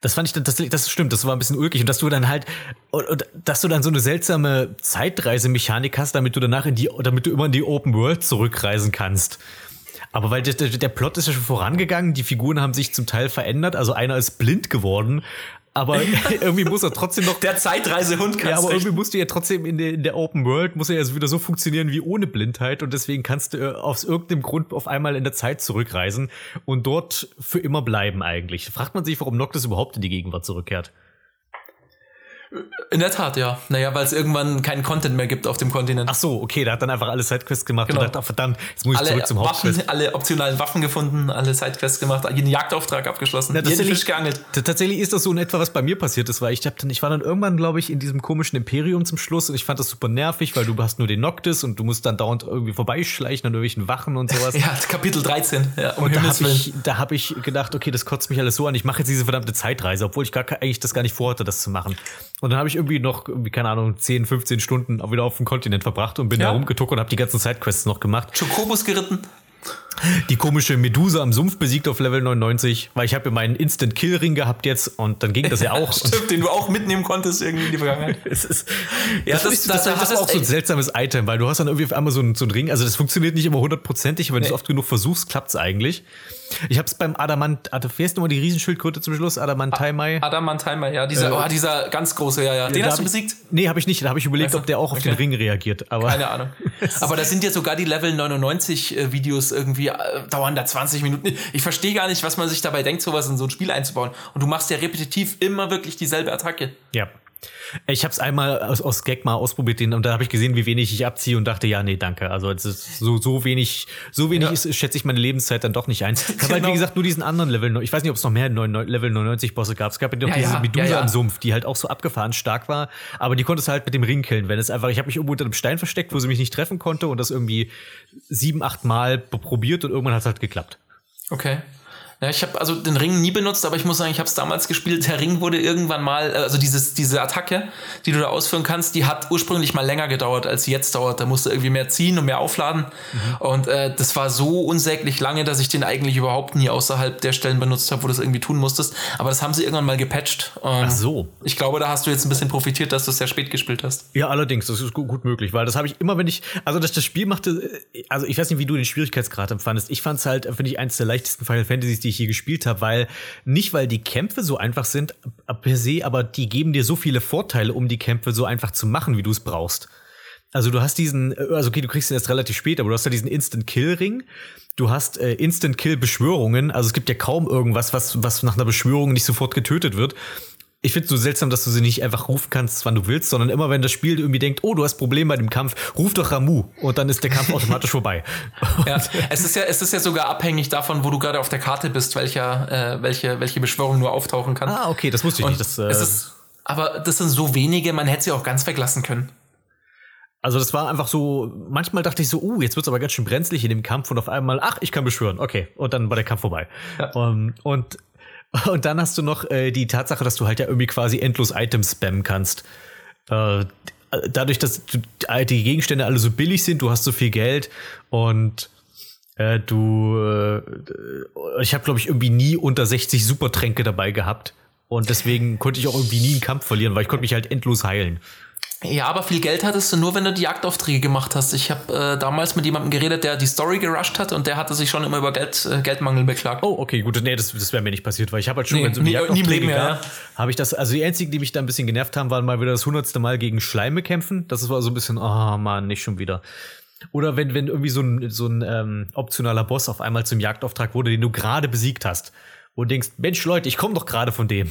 das fand ich tatsächlich, das stimmt, das war ein bisschen ulkig. Und dass du dann halt, und, und, dass du dann so eine seltsame Zeitreisemechanik hast, damit du danach in die, damit du immer in die Open World zurückreisen kannst. Aber weil der, der Plot ist ja schon vorangegangen, die Figuren haben sich zum Teil verändert, also einer ist blind geworden, aber irgendwie muss er trotzdem noch Der Zeitreisehund ja, kannst aber du irgendwie musst du ja trotzdem in der, in der Open World, muss er ja wieder so funktionieren wie ohne Blindheit und deswegen kannst du äh, aus irgendeinem Grund auf einmal in der Zeit zurückreisen und dort für immer bleiben eigentlich. Fragt man sich, warum Noctis überhaupt in die Gegenwart zurückkehrt. In der Tat, ja. Naja, weil es irgendwann keinen Content mehr gibt auf dem Kontinent. Ach so, okay, da hat dann einfach alle Sidequests gemacht Genau. und dachte, ach, verdammt, jetzt muss ich alle zurück zum Hauptquest. Waffen, alle optionalen Waffen gefunden, alle Sidequests gemacht, jeden Jagdauftrag abgeschlossen, Ja, jeden tatsächlich- Fisch geangelt. Tatsächlich ist das so in etwa, was bei mir passiert ist, weil ich hab dann, ich war dann irgendwann, glaube ich, in diesem komischen Imperium zum Schluss und ich fand das super nervig, weil du hast nur den Noctis und du musst dann dauernd irgendwie vorbeischleichen an irgendwelchen Wachen und sowas. Ja, Kapitel 13. Ja, um Und da habe ich, da hab ich gedacht, okay, das kotzt mich alles so an. Ich mache jetzt diese verdammte Zeitreise, obwohl ich gar, eigentlich das gar nicht vorhatte, das zu machen. Und dann habe ich irgendwie noch, irgendwie, keine Ahnung, 10, 15 Stunden auch wieder auf dem Kontinent verbracht und bin Ja. da rumgetuckt und habe die ganzen Sidequests noch gemacht. Chocobus geritten. Die komische Medusa am Sumpf besiegt auf Level 99, weil ich habe ja meinen Instant-Kill-Ring gehabt jetzt und dann ging das ja auch. Stimmt, den du auch mitnehmen konntest irgendwie in die Vergangenheit. es ist, Ja, das, das- ist, das- das, ist auch so ein seltsames Item, weil du hast dann irgendwie auf einmal so ein, so ein Ring, also das funktioniert nicht immer hundertprozentig, aber wenn du es Nee. oft genug versuchst, klappt's eigentlich. Ich habe es beim Adamant, Ad- wer ist nochmal die Riesenschildkröte zum Schluss? Adamantaimai? Adamantimer, ja, dieser, Äh, oh, dieser ganz große, ja, ja. Den hast du ich- besiegt? Nee, habe ich nicht. Da habe ich überlegt, Also, ob der auch auf den okay. Ring reagiert. Aber Keine Ahnung. Aber da sind ja sogar die Level 99 äh, Videos irgendwie, äh, dauern da 20 Minuten. Ich verstehe gar nicht, was man sich dabei denkt, sowas in so ein Spiel einzubauen. Und du machst ja repetitiv immer wirklich dieselbe Attacke. ja. Ich habe es einmal aus, aus Gag mal ausprobiert den, und da habe ich gesehen, wie wenig ich abziehe und dachte, ja, nee, danke. Also es ist so, so wenig, so wenig Ja. ist, schätze ich meine Lebenszeit dann doch nicht ein. Ich habe halt, Genau. wie gesagt, nur diesen anderen Level. Ich weiß nicht, ob es noch mehr Level 99 Bosse gab. Es gab ja noch Ja, diese ja, Medusa ja, ja. im Sumpf, die halt auch so abgefahren stark war. Aber die konntest du halt mit dem Ring killen. Wenn es einfach, ich habe mich irgendwo unter einem Stein versteckt, wo sie mich nicht treffen konnte und das irgendwie sieben, acht Mal probiert und irgendwann hat es halt geklappt. Okay. Ja, ich habe also den Ring nie benutzt, aber ich muss sagen, ich habe es damals gespielt. Der Ring wurde irgendwann mal, äh, also dieses, diese Attacke, die du da ausführen kannst, die hat ursprünglich mal länger gedauert, als sie jetzt dauert. Da musst du irgendwie mehr ziehen und mehr aufladen. Mhm. Und äh, das war so unsäglich lange, dass ich den eigentlich überhaupt nie außerhalb der Stellen benutzt habe, wo du das irgendwie tun musstest. Aber das haben sie irgendwann mal gepatcht. Ähm, Ach so. Ich glaube, da hast du jetzt ein bisschen profitiert, dass du es sehr spät gespielt hast. Ja, allerdings, das ist gut, gut möglich, weil das habe ich immer, wenn ich, also das, das Spiel machte, also ich weiß nicht, wie du den Schwierigkeitsgrad empfandest. Ich fand es halt, finde ich, eins der leichtesten Final Fantasies, die ich je gespielt habe, weil nicht, weil die Kämpfe so einfach sind per se, aber die geben dir so viele Vorteile, um die Kämpfe so einfach zu machen, wie du es brauchst. Also du hast diesen, also okay, du kriegst ihn erst relativ spät, aber du hast ja diesen Instant Kill Ring. Du hast äh, Instant Kill Beschwörungen. Also es gibt ja kaum irgendwas, was, was nach einer Beschwörung nicht sofort getötet wird ich finde es so seltsam, dass du sie nicht einfach rufen kannst, wann du willst, sondern immer, wenn das Spiel irgendwie denkt, oh, du hast Probleme bei dem Kampf, ruf doch Ramu und dann ist der Kampf automatisch vorbei. Ja, es ist ja, es ist ja sogar abhängig davon, wo du gerade auf der Karte bist, welcher, äh, welche, welche Beschwörung nur auftauchen kann. Ah, okay, das wusste ich und nicht. Das, äh, ist, aber das sind so wenige, man hätte sie auch ganz weglassen können. Also das war einfach so, manchmal dachte ich so, uh, jetzt wird's aber ganz schön brenzlig in dem Kampf und auf einmal, ach, ich kann beschwören, okay, und dann war der Kampf vorbei. Ja. Um, und und dann hast du noch äh, die Tatsache, dass du halt ja irgendwie quasi endlos Items spammen kannst. Äh, dadurch, dass du, die Gegenstände alle so billig sind, du hast so viel Geld und äh, du, äh, ich habe glaube ich irgendwie nie unter 60 Supertränke dabei gehabt und deswegen konnte ich auch irgendwie nie einen Kampf verlieren, weil ich konnte mich halt endlos heilen. Ja, aber viel Geld hattest du nur, wenn du die Jagdaufträge gemacht hast. Ich habe äh, damals mit jemandem geredet, der die Story gerusht hat und der hatte sich schon immer über Geld, äh, Geldmangel beklagt. Oh, okay, gut. Nee, das, das wäre mir nicht passiert, weil ich habe halt schon, nee, wenn es um die Jagdaufträge ja. habe ich das, also die einzigen, die mich da ein bisschen genervt haben, waren mal wieder das hundertste Mal gegen Schleime kämpfen. Das war so ein bisschen, oh man, nicht schon wieder. Oder wenn, wenn irgendwie so ein, so ein ähm, optionaler Boss auf einmal zum Jagdauftrag wurde, den du gerade besiegt hast. Und du denkst, Mensch, Leute, ich komme doch gerade von dem.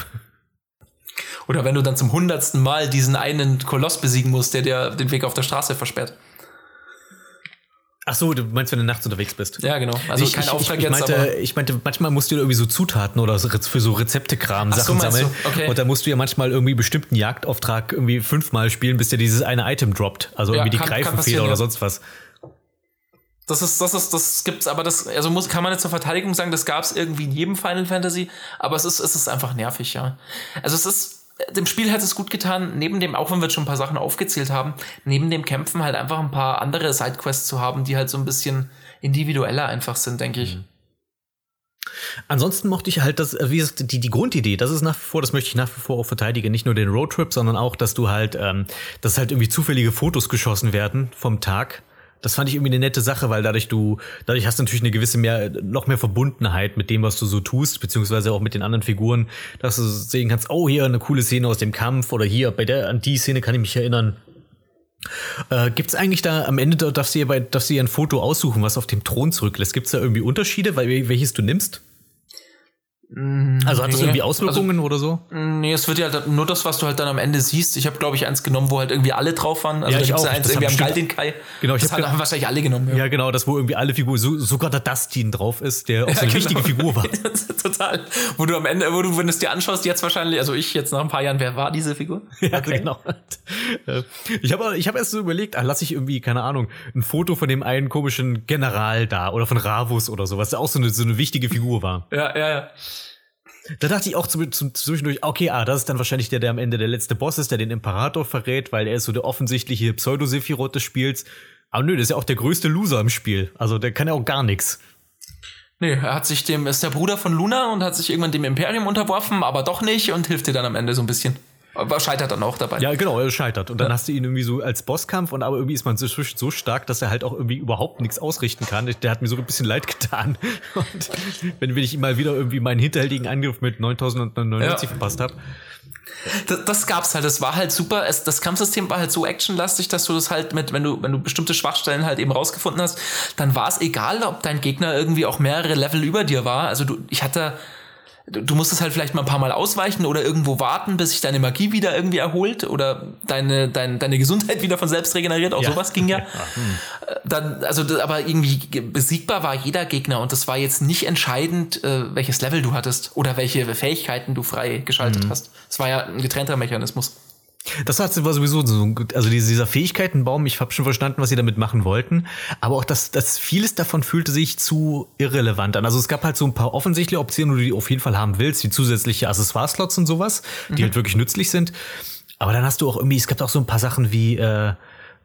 Oder wenn du dann zum hundertsten Mal diesen einen Koloss besiegen musst, der dir den Weg auf der Straße versperrt. Ach so, du meinst, wenn du nachts unterwegs bist? Ja, genau. Also ich, kein Auftrag ich, ich, meinte, jetzt, ich meinte, manchmal musst du irgendwie so Zutaten oder für so Rezeptekram Sachen so, sammeln. Okay. Und da musst du ja manchmal irgendwie bestimmten Jagdauftrag irgendwie fünfmal spielen, bis dir dieses eine Item droppt. Also ja, irgendwie die Greifenfeder oder ja. sonst was. Das ist, das ist, das gibt's, aber das, also muss, kann man jetzt zur Verteidigung sagen, das gab's irgendwie in jedem Final Fantasy, aber es ist, es ist einfach nervig, ja. Also es ist, dem Spiel hat es gut getan, neben dem, auch wenn wir jetzt schon ein paar Sachen aufgezählt haben, neben dem Kämpfen halt einfach ein paar andere Sidequests zu haben, die halt so ein bisschen individueller einfach sind, denke ich. Mhm. Ansonsten mochte ich halt das, wie ist die, die Grundidee, das ist nach wie vor, das möchte ich nach wie vor auch verteidigen, nicht nur den Roadtrip, sondern auch, dass du halt, ähm, dass halt irgendwie zufällige Fotos geschossen werden vom Tag das fand ich irgendwie eine nette Sache, weil dadurch du, dadurch hast du natürlich eine gewisse mehr, noch mehr Verbundenheit mit dem, was du so tust, beziehungsweise auch mit den anderen Figuren, dass du sehen kannst, oh, hier eine coole Szene aus dem Kampf oder hier, bei der, an die Szene kann ich mich erinnern. Äh, Gibt es eigentlich da am Ende, darfst du, ja bei, darfst du ja ein Foto aussuchen, was auf dem Thron zurücklässt? Gibt es da irgendwie Unterschiede, weil, welches du nimmst? Mm, also hat das irgendwie Auswirkungen also, oder so? Nee, es wird ja halt nur das, was du halt dann am Ende siehst. Ich habe, glaube ich, eins genommen, wo halt irgendwie alle drauf waren. Also ja, ich da auch. Ja eins irgendwie am Galdin Kai. Genau, ich das hab haben wahrscheinlich alle genommen. Ja. ja. genau, das, wo irgendwie alle Figuren, so, sogar der Dustin drauf ist, der auch so eine genau. wichtige Figur war. Total. Wo du am Ende, wo du, wenn du es dir anschaust, jetzt wahrscheinlich, also ich jetzt nach ein paar Jahren, wer war diese Figur? Ja, okay. genau. Ich habe ich hab erst so überlegt, ach, lass ich irgendwie, keine Ahnung, ein Foto von dem einen komischen General da oder von Ravus oder so, was auch so eine, so eine wichtige Figur war. Ja, ja, ja. Da dachte ich auch zum, zum, zwischendurch, okay, ah, das ist dann wahrscheinlich der, der am Ende der letzte Boss ist, der den Imperator verrät, weil er ist so der offensichtliche Pseudo-Sephiroth des Spiels. Aber nö, das ist ja auch der größte Loser im Spiel. Also der kann ja auch gar nichts. Nee, er hat sich dem, ist der Bruder von Luna und hat sich irgendwann dem Imperium unterworfen, aber doch nicht und hilft dir dann am Ende so ein bisschen. Aber scheitert dann auch dabei. Ja, genau, er scheitert. Und dann ja. hast du ihn irgendwie so als Bosskampf und aber irgendwie ist man inzwischen so stark, dass er halt auch irgendwie überhaupt nichts ausrichten kann. Der hat mir so ein bisschen leid getan. Und wenn, wenn ich ihm mal wieder irgendwie meinen hinterhältigen Angriff mit 9099 ja. verpasst habe. Das, das gab's halt, das war halt super. Es, das Kampfsystem war halt so actionlastig, dass du das halt mit, wenn du, wenn du bestimmte Schwachstellen halt eben rausgefunden hast, dann war es egal, ob dein Gegner irgendwie auch mehrere Level über dir war. Also du, ich hatte, du musst es halt vielleicht mal ein paar Mal ausweichen oder irgendwo warten, bis sich deine Magie wieder irgendwie erholt oder deine, dein, deine Gesundheit wieder von selbst regeneriert. Auch ja. sowas ging ja. Hm. Dann, also, aber irgendwie besiegbar war jeder Gegner und das war jetzt nicht entscheidend, äh, welches Level du hattest oder welche Fähigkeiten du frei geschaltet mhm. hast. Es war ja ein getrennter Mechanismus. Das hat war sowieso so, also dieser Fähigkeitenbaum, ich habe schon verstanden, was sie damit machen wollten, aber auch das, das vieles davon fühlte sich zu irrelevant an. Also es gab halt so ein paar offensichtliche Optionen, die du auf jeden Fall haben willst, wie zusätzliche Accessoire-Slots und sowas, die mhm. halt wirklich nützlich sind. Aber dann hast du auch irgendwie, es gab auch so ein paar Sachen wie äh,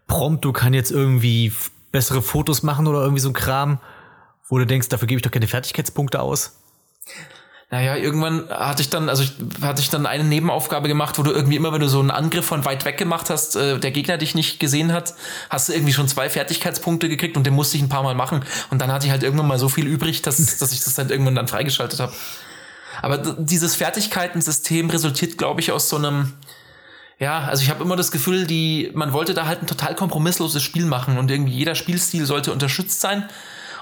prompt, du kann jetzt irgendwie bessere Fotos machen oder irgendwie so ein Kram, wo du denkst, dafür gebe ich doch keine Fertigkeitspunkte aus. Naja, irgendwann hatte ich dann, also ich, hatte ich dann eine Nebenaufgabe gemacht, wo du irgendwie immer, wenn du so einen Angriff von weit weg gemacht hast, äh, der Gegner dich nicht gesehen hat, hast du irgendwie schon zwei Fertigkeitspunkte gekriegt und den musste ich ein paar Mal machen. Und dann hatte ich halt irgendwann mal so viel übrig, dass, dass ich das dann irgendwann dann freigeschaltet habe. Aber dieses Fertigkeitensystem resultiert, glaube ich, aus so einem, ja, also ich habe immer das Gefühl, die, man wollte da halt ein total kompromissloses Spiel machen und irgendwie jeder Spielstil sollte unterstützt sein.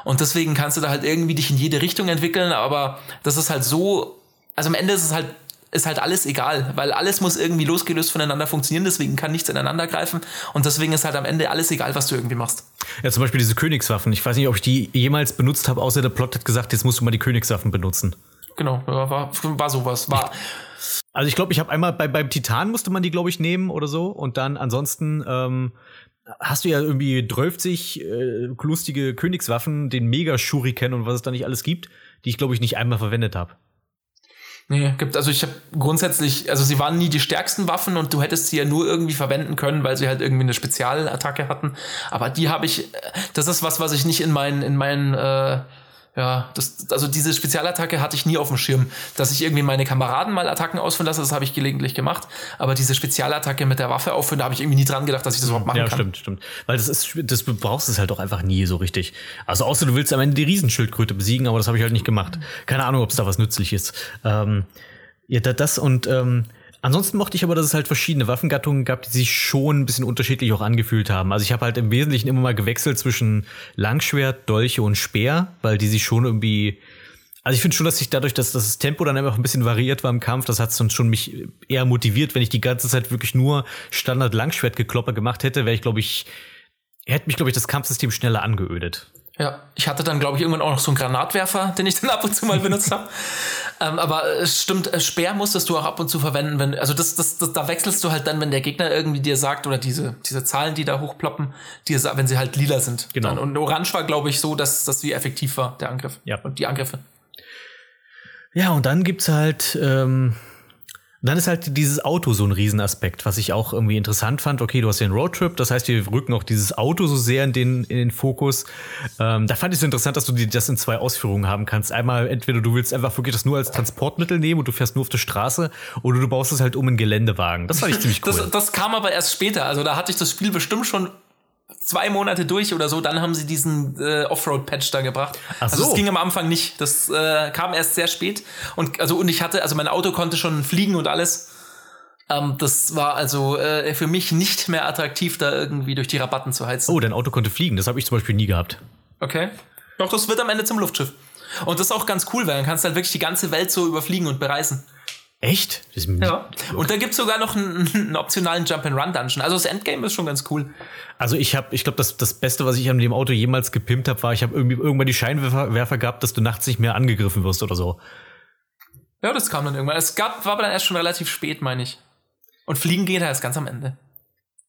Und deswegen kannst du da halt irgendwie dich in jede Richtung entwickeln, aber das ist halt so, also am Ende ist es halt ist halt alles egal, weil alles muss irgendwie losgelöst voneinander funktionieren, deswegen kann nichts ineinander greifen und deswegen ist halt am Ende alles egal, was du irgendwie machst. Ja, zum Beispiel diese Königswaffen. Ich weiß nicht, ob ich die jemals benutzt habe, außer der Plot hat gesagt, jetzt musst du mal die Königswaffen benutzen. Genau, war, war sowas. War. Also ich glaube, ich habe einmal bei, beim Titan musste man die, glaube ich, nehmen oder so. Und dann ansonsten ähm, hast du ja irgendwie 12 äh, lustige Königswaffen, den Mega-Shuriken und was es da nicht alles gibt, die ich, glaube ich, nicht einmal verwendet habe. Nee, gibt, also ich habe grundsätzlich, also sie waren nie die stärksten Waffen und du hättest sie ja nur irgendwie verwenden können, weil sie halt irgendwie eine Spezialattacke hatten. Aber die habe ich, äh, das ist was, was ich nicht in meinen, in meinen äh, ja, das, also diese Spezialattacke hatte ich nie auf dem Schirm. Dass ich irgendwie meine Kameraden mal Attacken ausführen lasse, das habe ich gelegentlich gemacht. Aber diese Spezialattacke mit der Waffe aufführen, da habe ich irgendwie nie dran gedacht, dass ich das überhaupt machen ja, kann. Ja, stimmt, stimmt. Weil das ist, das brauchst es halt auch einfach nie so richtig. Also außer du willst am Ende die Riesenschildkröte besiegen, aber das habe ich halt nicht gemacht. Keine Ahnung, ob es da was nützlich ist. Ähm, ja, das und ähm, Ansonsten mochte ich aber, dass es halt verschiedene Waffengattungen gab, die sich schon ein bisschen unterschiedlich auch angefühlt haben. Also ich habe halt im Wesentlichen immer mal gewechselt zwischen Langschwert, Dolche und Speer, weil die sich schon irgendwie also ich finde schon, dass sich dadurch, dass, dass das Tempo dann einfach ein bisschen variiert war im Kampf, das hat schon mich eher motiviert. Wenn ich die ganze Zeit wirklich nur Standard Langschwert geklopper gemacht hätte, wäre ich, glaube ich, hätte mich, glaube ich, das Kampfsystem schneller angeödet. Ja, ich hatte dann, glaube ich, irgendwann auch noch so einen Granatwerfer, den ich dann ab und zu mal benutzt habe. Ähm, aber es stimmt, äh, Speer musstest du auch ab und zu verwenden, wenn, also das, das, das, da wechselst du halt dann, wenn der Gegner irgendwie dir sagt, oder diese, diese Zahlen, die da hochploppen, dir, wenn sie halt lila sind. Genau. Und Orange war, glaube ich, so, dass das wie effektiv war, der Angriff. Ja. Und die Angriffe. Ja, und dann gibt's halt, ähm, dann ist halt dieses Auto so ein Riesenaspekt, was ich auch irgendwie interessant fand. Okay, du hast den Roadtrip, das heißt, wir rücken auch dieses Auto so sehr in den, in den Fokus. Ähm, da fand ich es so interessant, dass du das in zwei Ausführungen haben kannst. Einmal, entweder du willst einfach wirklich das nur als Transportmittel nehmen und du fährst nur auf der Straße, oder du baust es halt um in Geländewagen. Das fand ich ziemlich cool. Das, das kam aber erst später. Also da hatte ich das Spiel bestimmt schon zwei Monate durch oder so, dann haben sie diesen äh, Offroad-Patch da gebracht. Ach so. Also das ging am Anfang nicht. Das äh, kam erst sehr spät. Und also und ich hatte, also mein Auto konnte schon fliegen und alles. Ähm, das war also äh, für mich nicht mehr attraktiv, da irgendwie durch die Rabatten zu heizen. Oh, dein Auto konnte fliegen. Das habe ich zum Beispiel nie gehabt. Okay. Doch, das wird am Ende zum Luftschiff. Und das ist auch ganz cool, weil dann kannst du halt wirklich die ganze Welt so überfliegen und bereisen. Echt? ja. Und da gibt's sogar noch einen, einen optionalen Jump-and-Run-Dungeon. Also das Endgame ist schon ganz cool. Also ich habe, ich glaube, das, das Beste, was ich an dem Auto jemals gepimpt habe, war, ich habe irgendwie irgendwann die Scheinwerfer gehabt, dass du nachts nicht mehr angegriffen wirst oder so. Ja, das kam dann irgendwann. Es gab, war aber dann erst schon relativ spät, meine ich. Und fliegen geht erst ganz am Ende.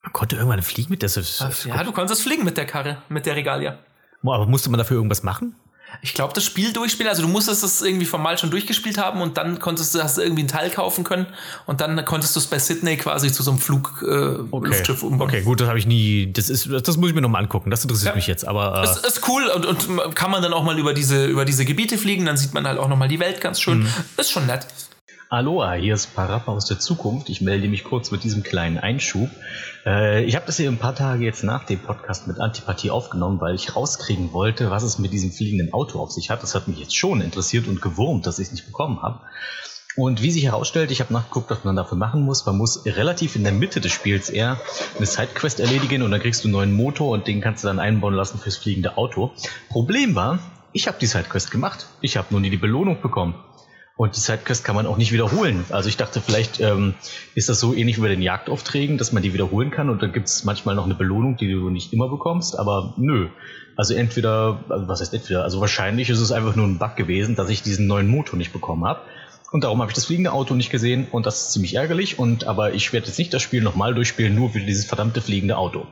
Man konnte irgendwann fliegen mit der. Ja, du konntest fliegen mit der Karre, mit der Regalia. Aber musste man dafür irgendwas machen? Ich glaube, das Spiel durchspielen, also du musstest es irgendwie formal schon durchgespielt haben und dann konntest du, hast du irgendwie einen Teil kaufen können und dann konntest du es bei Sydney quasi zu so einem Flug äh, okay. Luftschiff umbauen. Okay, gut, das habe ich nie, das ist, das muss ich mir nochmal angucken, das interessiert ja. mich jetzt, aber. Äh es ist cool und, und kann man dann auch mal über diese, über diese Gebiete fliegen, dann sieht man halt auch nochmal die Welt ganz schön. Mhm. Ist schon nett. Aloha, hier ist Parappa aus der Zukunft. Ich melde mich kurz mit diesem kleinen Einschub. Äh, ich habe das hier ein paar Tage jetzt nach dem Podcast mit Antipathie aufgenommen, weil ich rauskriegen wollte, was es mit diesem fliegenden Auto auf sich hat. Das hat mich jetzt schon interessiert und gewurmt, dass ich es nicht bekommen habe. Und wie sich herausstellt, ich habe nachgeguckt, was man dafür machen muss. Man muss relativ in der Mitte des Spiels eher eine Sidequest erledigen und dann kriegst du einen neuen Motor und den kannst du dann einbauen lassen fürs fliegende Auto. Problem war, ich habe die Sidequest gemacht. Ich habe nur nie die Belohnung bekommen. Und die Sidequest kann man auch nicht wiederholen. Also ich dachte, vielleicht ähm, ist das so ähnlich wie bei den Jagdaufträgen, dass man die wiederholen kann und dann gibt es manchmal noch eine Belohnung, die du nicht immer bekommst, aber nö. Also entweder, also was heißt entweder, also wahrscheinlich ist es einfach nur ein Bug gewesen, dass ich diesen neuen Motor nicht bekommen habe. Und darum habe ich das fliegende Auto nicht gesehen und das ist ziemlich ärgerlich. Und aber ich werde jetzt nicht das Spiel nochmal durchspielen, nur für dieses verdammte fliegende Auto.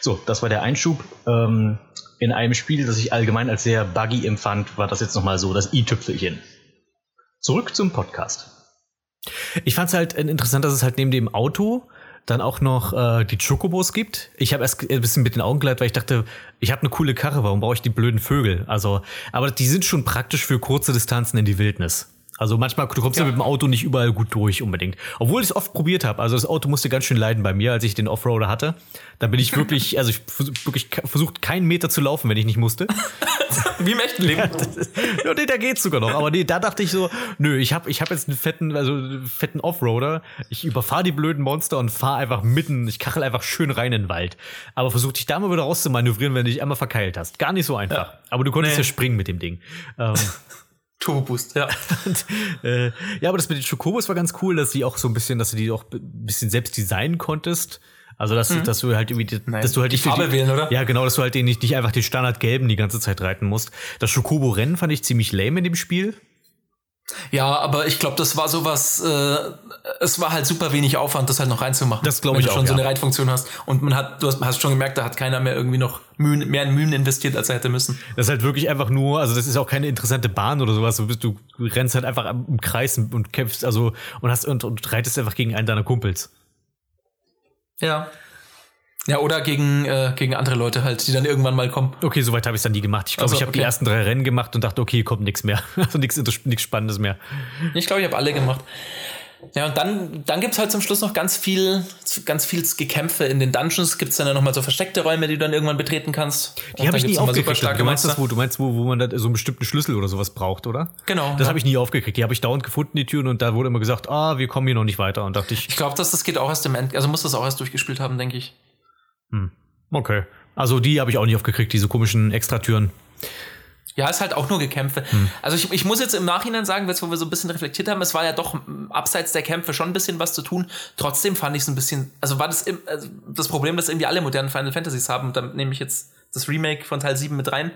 So, das war der Einschub. Ähm, in einem Spiel, das ich allgemein als sehr buggy empfand, war das jetzt nochmal so das i-Tüpfelchen. Zurück zum Podcast. Ich fand es halt interessant, dass es halt neben dem Auto dann auch noch äh, die Chocobos gibt. Ich habe erst ein bisschen mit den Augen geleitet, weil ich dachte, ich habe eine coole Karre, warum brauche ich die blöden Vögel? Also, aber die sind schon praktisch für kurze Distanzen in die Wildnis. Also manchmal, du kommst ja. ja mit dem Auto nicht überall gut durch unbedingt. Obwohl ich es oft probiert habe. Also das Auto musste ganz schön leiden bei mir, als ich den Offroader hatte. Da bin ich wirklich, also ich wirklich versucht, keinen Meter zu laufen, wenn ich nicht musste. Wie im echten Leben. Ja, nee, da geht's sogar noch. Aber nee, da dachte ich so, nö, ich habe ich hab jetzt einen fetten, also fetten Offroader. Ich überfahre die blöden Monster und fahre einfach mitten, ich kachel einfach schön rein in den Wald. Aber versuch dich da mal wieder rauszumanövrieren, wenn du dich einmal verkeilt hast. Gar nicht so einfach. Ja. Aber du konntest nee. ja springen mit dem Ding. Ähm, Turbo Boost, ja. Und, äh, ja, aber das mit den Chocobos war ganz cool, dass sie auch so ein bisschen, dass du die auch ein bisschen selbst designen konntest. Also dass, mhm. dass du halt irgendwie, Nein, dass du halt die Farbe die, wählen, oder? Ja, genau, dass du halt nicht, nicht einfach den Standard gelben die ganze Zeit reiten musst. Das Chocobo-Rennen fand ich ziemlich lame in dem Spiel. Ja, aber ich glaube, das war sowas, äh, es war halt super wenig Aufwand, das halt noch reinzumachen. Das glaube ich auch. Wenn du schon ja. so eine Reitfunktion hast. Und man hat, du hast, hast schon gemerkt, da hat keiner mehr irgendwie noch Mühen, mehr in Mühen investiert, als er hätte müssen. Das ist halt wirklich einfach nur, also das ist auch keine interessante Bahn oder sowas. Du, bist, du rennst halt einfach im Kreis und kämpfst, also und hast und, und reitest einfach gegen einen deiner Kumpels. Ja. Ja, oder gegen, äh, gegen andere Leute halt, die dann irgendwann mal kommen. Okay, soweit habe ich es dann nie gemacht. Ich glaube, also, ich habe okay. die ersten drei Rennen gemacht und dachte, okay, kommt nichts mehr. Also nichts nichts Spannendes mehr. Ich glaube, ich habe alle gemacht. Ja, und dann, dann gibt's halt zum Schluss noch ganz viel, ganz viel Gekämpfe. In den Dungeons gibt's dann ja nochmal so versteckte Räume, die du dann irgendwann betreten kannst. Die habe ich nie aufgekriegt. Du meinst das, wo, du meinst, wo, wo man da so einen bestimmten Schlüssel oder sowas braucht, oder? Genau. Das ja. habe ich nie aufgekriegt. Die habe ich dauernd gefunden, die Türen, und da wurde immer gesagt, ah, wir kommen hier noch nicht weiter. Und dachte ich. Ich glaube, dass das geht auch erst im End, also muss das auch erst durchgespielt haben, denke ich. Hm. Okay. Also die habe ich auch nicht aufgekriegt, diese komischen Extratüren. Ja, ist halt auch nur Gekämpfe. Hm. Also ich, ich muss jetzt im Nachhinein sagen, jetzt wo wir so ein bisschen reflektiert haben, es war ja doch abseits der Kämpfe schon ein bisschen was zu tun. Trotzdem fand ich es ein bisschen, also war das im, also das Problem, das irgendwie alle modernen Final Fantasies haben, und dann nehme ich jetzt das Remake von Teil 7 mit rein.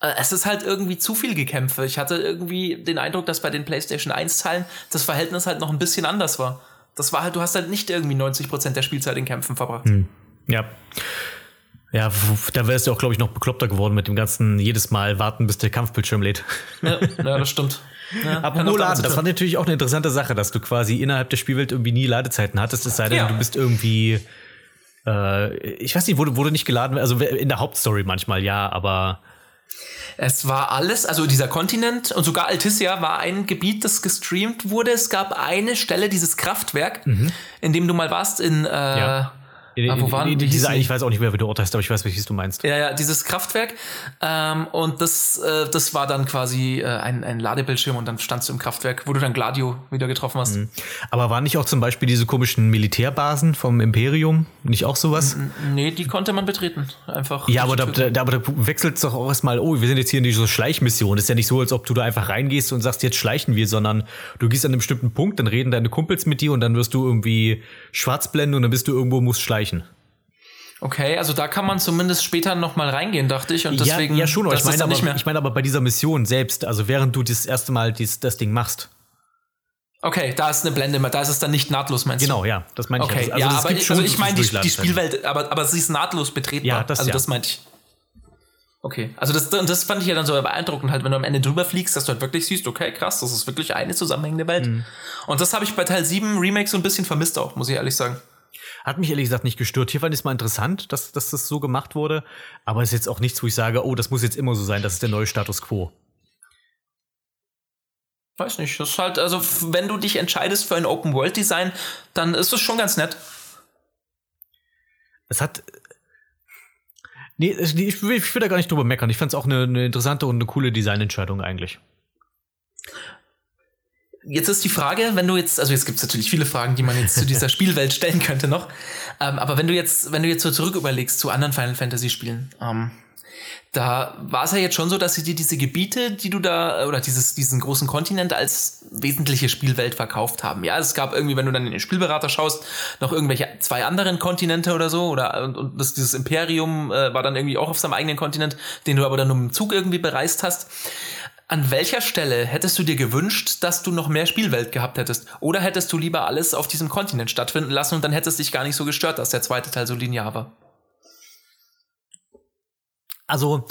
Äh, es ist halt irgendwie zu viel Gekämpfe. Ich hatte irgendwie den Eindruck, dass bei den PlayStation 1 Teilen das Verhältnis halt noch ein bisschen anders war. Das war halt, du hast halt nicht irgendwie 90% der Spielzeit in Kämpfen verbracht. Hm. Ja. Ja, da wärst du auch, glaube ich, noch bekloppter geworden mit dem ganzen jedes Mal warten, bis der Kampfbildschirm lädt. Ja, ja das stimmt. Ja, Aber nur laden, das war natürlich auch eine interessante Sache, dass du quasi innerhalb der Spielwelt irgendwie nie Ladezeiten hattest, es sei denn, ja. du bist irgendwie, äh, ich weiß nicht, wurde, wurde nicht geladen, also in der Hauptstory manchmal ja, aber es war alles, also dieser Kontinent und sogar Altissia war ein Gebiet, das gestreamt wurde. Es gab eine Stelle, dieses Kraftwerk, mhm. in dem du mal warst in äh, ja. In, ah, wo waren in, diese, ich weiß auch nicht mehr, wie du Ort heißt, aber ich weiß, welches du meinst. Ja, ja, dieses Kraftwerk. Ähm, und das, äh, das war dann quasi äh, ein, ein Ladebildschirm und dann standst du im Kraftwerk, wo du dann Gladio wieder getroffen hast. Mhm. Aber waren nicht auch zum Beispiel diese komischen Militärbasen vom Imperium? Nicht auch sowas? Nee, die konnte man betreten. Einfach. Ja, aber da, da, aber da wechselt es doch auch erstmal, oh, wir sind jetzt hier in dieser Schleichmission. Ist ja nicht so, als ob du da einfach reingehst und sagst, jetzt schleichen wir, sondern du gehst an einem bestimmten Punkt, dann reden deine Kumpels mit dir und dann wirst du irgendwie schwarz blenden und dann bist du irgendwo, musst schleichen. Okay, also da kann man zumindest später noch mal reingehen, dachte ich. Und deswegen, ja, ja schon, aber ich meine, aber, nicht mehr. ich meine aber bei dieser Mission selbst, also während du das erste Mal dies, das Ding machst. Okay, da ist eine Blende, da ist es dann nicht nahtlos, meinst du? Genau, ja, das meine ich. Okay, also, ja, aber ich, also ich meine die, die, Spielwelt, aber, aber sie ist nahtlos betretbar. Ja, das, also ja. das meinte ich. Okay, also das, das fand ich ja dann so beeindruckend, halt, wenn du am Ende drüber fliegst, dass du halt wirklich siehst, okay, krass, das ist wirklich eine zusammenhängende Welt. Mhm. Und das habe ich bei Teil 7 Remake so ein bisschen vermisst auch, muss ich ehrlich sagen. Hat mich ehrlich gesagt nicht gestört. Hier fand ich es mal interessant, dass, dass das so gemacht wurde. Aber es ist jetzt auch nichts, wo ich sage, oh, das muss jetzt immer so sein, das ist der neue Status quo. Weiß nicht. Das ist halt, also, wenn du dich entscheidest für ein Open-World-Design, dann ist es schon ganz nett. Es hat. Nee, ich will, ich will da gar nicht drüber meckern. Ich fand es auch eine, eine interessante und eine coole Designentscheidung eigentlich. Jetzt ist die Frage, wenn du jetzt, also jetzt gibt es natürlich viele Fragen, die man jetzt zu dieser Spielwelt stellen könnte noch. Ähm, aber wenn du jetzt, wenn du jetzt so zurück überlegst zu anderen Final Fantasy Spielen, ähm, da war es ja jetzt schon so, dass sie dir diese Gebiete, die du da, oder dieses, diesen großen Kontinent als wesentliche Spielwelt verkauft haben. Ja, es gab irgendwie, wenn du dann in den Spielberater schaust, noch irgendwelche zwei anderen Kontinente oder so, oder und, und das, dieses Imperium äh, war dann irgendwie auch auf seinem eigenen Kontinent, den du aber dann nur im Zug irgendwie bereist hast An welcher Stelle hättest du dir gewünscht, dass du noch mehr Spielwelt gehabt hättest? Oder hättest du lieber alles auf diesem Kontinent stattfinden lassen und dann hättest dich gar nicht so gestört, dass der zweite Teil so linear war? Also,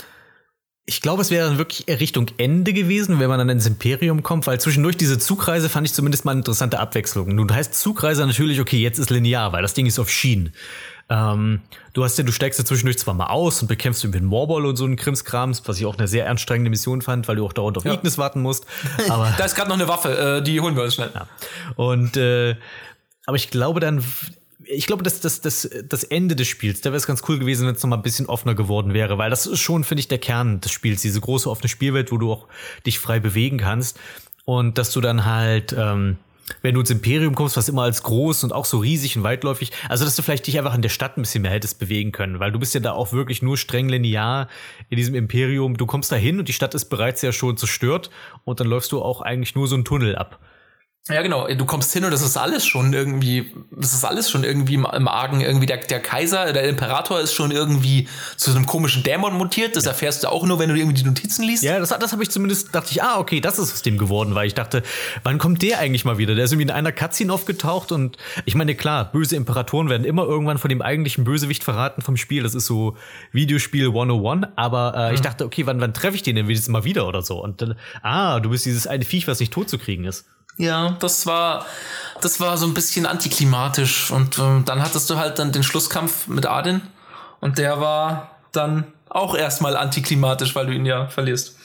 ich glaube, es wäre dann wirklich Richtung Ende gewesen, wenn man dann ins Imperium kommt, weil zwischendurch diese Zugreise fand ich zumindest mal eine interessante Abwechslung. Nun heißt Zugreise natürlich, okay, jetzt ist linear, weil das Ding ist auf Schienen. Ähm, du hast ja, du steigst ja zwischendurch zwar mal aus und bekämpfst irgendwie einen Morbol und so einen Krimskrams, was ich auch eine sehr anstrengende Mission fand, weil du auch dauernd auf Ja. Ignis warten musst. Aber Da ist gerade noch eine Waffe, äh, die holen wir uns schnell. ja. Und äh, aber ich glaube dann, ich glaube, dass das, das, das Ende des Spiels, da wäre es ganz cool gewesen, wenn es noch mal ein bisschen offener geworden wäre, weil das ist schon, finde ich, der Kern des Spiels, diese große offene Spielwelt, wo du auch dich frei bewegen kannst und dass du dann halt ähm, wenn du ins Imperium kommst, was immer als groß und auch so riesig und weitläufig, also dass du vielleicht dich einfach in der Stadt ein bisschen mehr hättest bewegen können, weil du bist ja da auch wirklich nur streng linear in diesem Imperium. Du kommst da hin und die Stadt ist bereits ja schon zerstört und dann läufst du auch eigentlich nur so einen Tunnel ab. Ja, genau. Du kommst hin und das ist alles schon irgendwie, das ist alles schon irgendwie im, im Argen. Irgendwie der, der Kaiser, der Imperator ist schon irgendwie zu so einem komischen Dämon mutiert. Das erfährst du auch nur, wenn du irgendwie die Notizen liest. Ja, das, das habe ich zumindest, dachte ich, ah, okay, das ist aus dem geworden, weil ich dachte, wann kommt der eigentlich mal wieder? Der ist irgendwie in einer Cutscene aufgetaucht und ich meine, klar, böse Imperatoren werden immer irgendwann von dem eigentlichen Bösewicht verraten vom Spiel. Das ist so Videospiel 101, aber äh, ich dachte, okay, wann, wann treffe ich den denn wenigstens mal wieder oder so? Und dann, ah, du bist dieses eine Viech, was nicht tot zu kriegen ist. Ja, das war, das war so ein bisschen antiklimatisch. Und ähm, dann hattest du halt dann den Schlusskampf mit Adin. Und der war dann auch erstmal antiklimatisch, weil du ihn ja verlierst.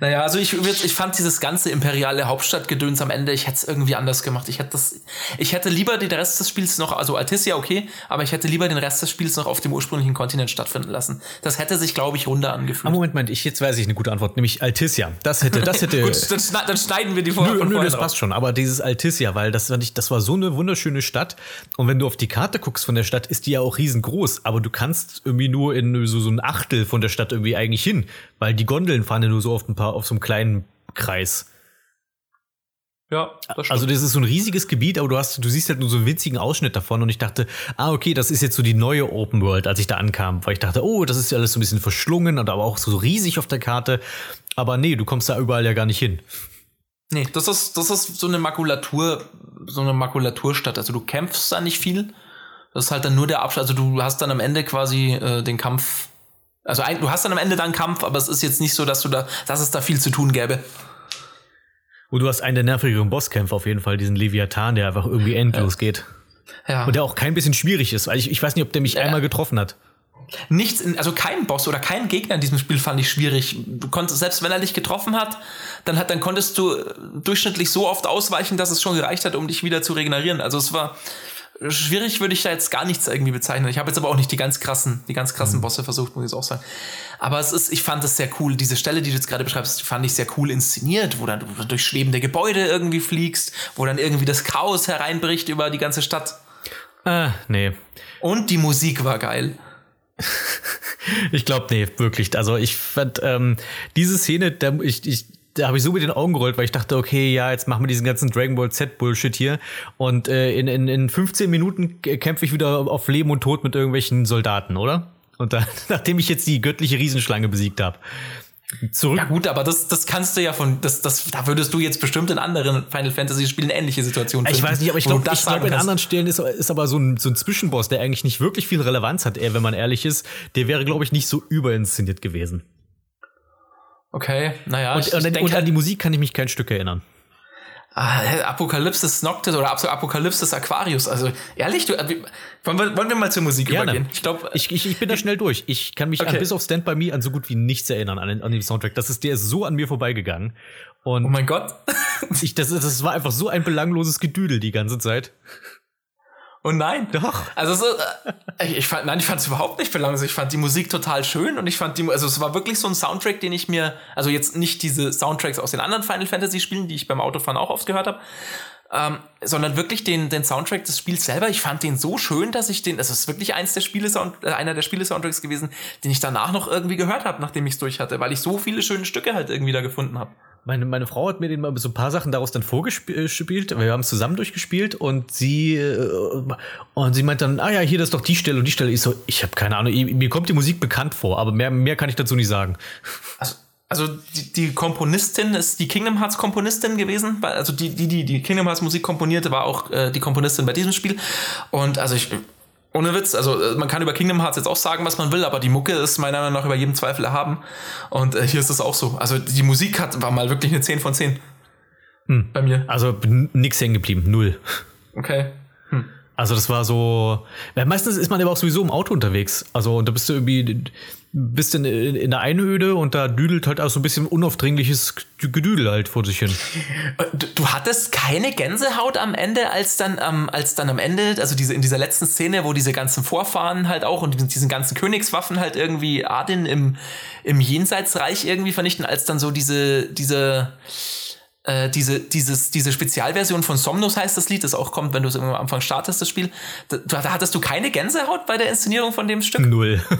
Naja, also ich, ich fand dieses ganze imperiale Hauptstadtgedöns am Ende, ich hätte es irgendwie anders gemacht. Ich hätte das, ich hätte lieber den Rest des Spiels noch, also Altissia okay, aber ich hätte lieber den Rest des Spiels noch auf dem ursprünglichen Kontinent stattfinden lassen. Das hätte sich, glaube ich, runder angefühlt. Moment, Moment, ich, jetzt weiß ich eine gute Antwort, nämlich Altissia. Das hätte, das hätte. Gut, dann, schna- dann schneiden wir die vorher Nö, von nö, vorher das drauf. passt schon. Aber dieses Altissia, weil das, das war so eine wunderschöne Stadt. Und wenn du auf die Karte guckst von der Stadt, ist die ja auch riesengroß. Aber du kannst irgendwie nur in so, so ein Achtel von der Stadt irgendwie eigentlich hin. Weil die Gondeln fahren ja nur so auf ein paar, auf so einem kleinen Kreis. Ja, das stimmt. Also das ist so ein riesiges Gebiet, aber du hast, du siehst halt nur so einen winzigen Ausschnitt davon und ich dachte, ah, okay, das ist jetzt so die neue Open World, als ich da ankam, weil ich dachte, oh, das ist ja alles so ein bisschen verschlungen und aber auch so riesig auf der Karte. Aber nee, du kommst da überall ja gar nicht hin. Nee, das ist, das ist so eine Makulatur, so eine Makulaturstadt. Also du kämpfst da nicht viel. Das ist halt dann nur der Abschluss. Also du hast dann am Ende quasi äh, den Kampf. Also ein, du hast dann am Ende dann Kampf, aber es ist jetzt nicht so, dass du da, dass es da viel zu tun gäbe. Und du hast einen der nervigeren Bosskämpfe auf jeden Fall, diesen Leviathan, der einfach irgendwie endlos geht. Ja. Und der auch kein bisschen schwierig ist, weil ich, ich weiß nicht, ob der mich Ja. einmal getroffen hat. Nichts, in, also kein Boss oder kein Gegner in diesem Spiel fand ich schwierig. Du konntest, selbst wenn er dich getroffen hat, dann hat, dann konntest du äh, durchschnittlich so oft ausweichen, dass es schon gereicht hat, um dich wieder zu regenerieren. Also es war schwierig, würde ich da jetzt gar nichts irgendwie bezeichnen. Ich habe jetzt aber auch nicht die ganz krassen, die ganz krassen Bosse versucht, muss ich jetzt auch sagen. Aber es ist, ich fand es sehr cool. Diese Stelle, die du jetzt gerade beschreibst, fand ich sehr cool inszeniert, wo dann du durch schwebende Gebäude irgendwie fliegst, wo dann irgendwie das Chaos hereinbricht über die ganze Stadt. Ah, nee. Und die Musik war geil. Ich glaube, nee, wirklich. Also ich fand ähm, diese Szene, da, ich, ich, da habe ich so mit den Augen gerollt, weil ich dachte, okay, ja, jetzt machen wir diesen ganzen Dragon Ball Z Bullshit hier und äh, in, in, in 15 Minuten kämpfe ich wieder auf Leben und Tod mit irgendwelchen Soldaten, oder? Und dann, nachdem ich jetzt die göttliche Riesenschlange besiegt habe. Zurück. Ja gut, aber das, das kannst du ja von, das, das, da würdest du jetzt bestimmt in anderen Final Fantasy Spielen ähnliche Situationen Ich weiß nicht, aber ich glaube, glaub, in anderen Stellen ist, ist aber so ein, so ein Zwischenboss, der eigentlich nicht wirklich viel Relevanz hat, eher wenn man ehrlich ist, der wäre, glaube ich, nicht so überinszeniert gewesen. Okay, naja, Und, ich, und, ich und denke, an die Musik kann ich mich kein Stück erinnern. ah, Apokalypsis Noctis oder Ap- Apokalypsis Aquarius, also ehrlich, du, äh, wollen wir, wollen wir mal zur Musik Gerne. übergehen? Ich glaube, Ich, ich, ich bin da schnell durch. Ich kann mich Okay. an, bis auf Stand by Me an so gut wie nichts erinnern an, den- an den Soundtrack. Das ist, der ist so an mir vorbeigegangen. Und oh mein Gott. ich, das, das war einfach so ein belangloses Gedüdel die ganze Zeit. Oh nein. Doch. Also so, äh, ich, ich fand, nein, ich fand es überhaupt nicht belanglos. Ich fand die Musik total schön und ich fand die, also es war wirklich so ein Soundtrack, den ich mir, also jetzt nicht diese Soundtracks aus den anderen Final Fantasy Spielen, die ich beim Autofahren auch oft gehört habe, ähm, sondern wirklich den, den Soundtrack des Spiels selber. Ich fand den so schön, dass ich den, es ist wirklich eins der Spiele Sound, äh, einer der Spiele Soundtracks gewesen, den ich danach noch irgendwie gehört habe, nachdem ich es durch hatte, weil ich so viele schöne Stücke halt irgendwie da gefunden habe. Meine, meine Frau hat mir den mal so ein paar Sachen daraus dann vorgespielt. Wir haben es zusammen durchgespielt und sie äh, und sie meint dann, ah ja, hier das ist doch die Stelle und die Stelle. Ich so, ich habe keine Ahnung, mir kommt die Musik bekannt vor, aber mehr, mehr kann ich dazu nicht sagen. Also, also die, die Komponistin ist die Kingdom Hearts Komponistin gewesen, also die die die, die Kingdom Hearts Musik komponierte, war auch äh, die Komponistin bei diesem Spiel und also ich ohne Witz, also äh, man kann über Kingdom Hearts jetzt auch sagen, was man will, aber die Mucke ist meiner Meinung nach über jedem Zweifel erhaben und äh, hier ist es auch so. Also die Musik hat war mal wirklich eine 10 von 10 Hm. bei mir. Also nix hängen geblieben, null. Okay. Also das war so, weil meistens ist man aber auch sowieso im Auto unterwegs. Also und da bist du irgendwie, bist in, in der Einöde und da düdelt halt auch so ein bisschen unaufdringliches Gedüdel halt vor sich hin. Du, du hattest keine Gänsehaut am Ende, als dann, ähm, als dann am Ende, also diese in dieser letzten Szene, wo diese ganzen Vorfahren halt auch und diesen, diesen ganzen Königswaffen halt irgendwie Adin im, im Jenseitsreich irgendwie vernichten, als dann so diese, diese, äh, diese, dieses, diese Spezialversion von Somnus heißt das Lied, das auch kommt, wenn du es am Anfang startest, das Spiel. Da, da hattest du keine Gänsehaut bei der Inszenierung von dem Stück? Null.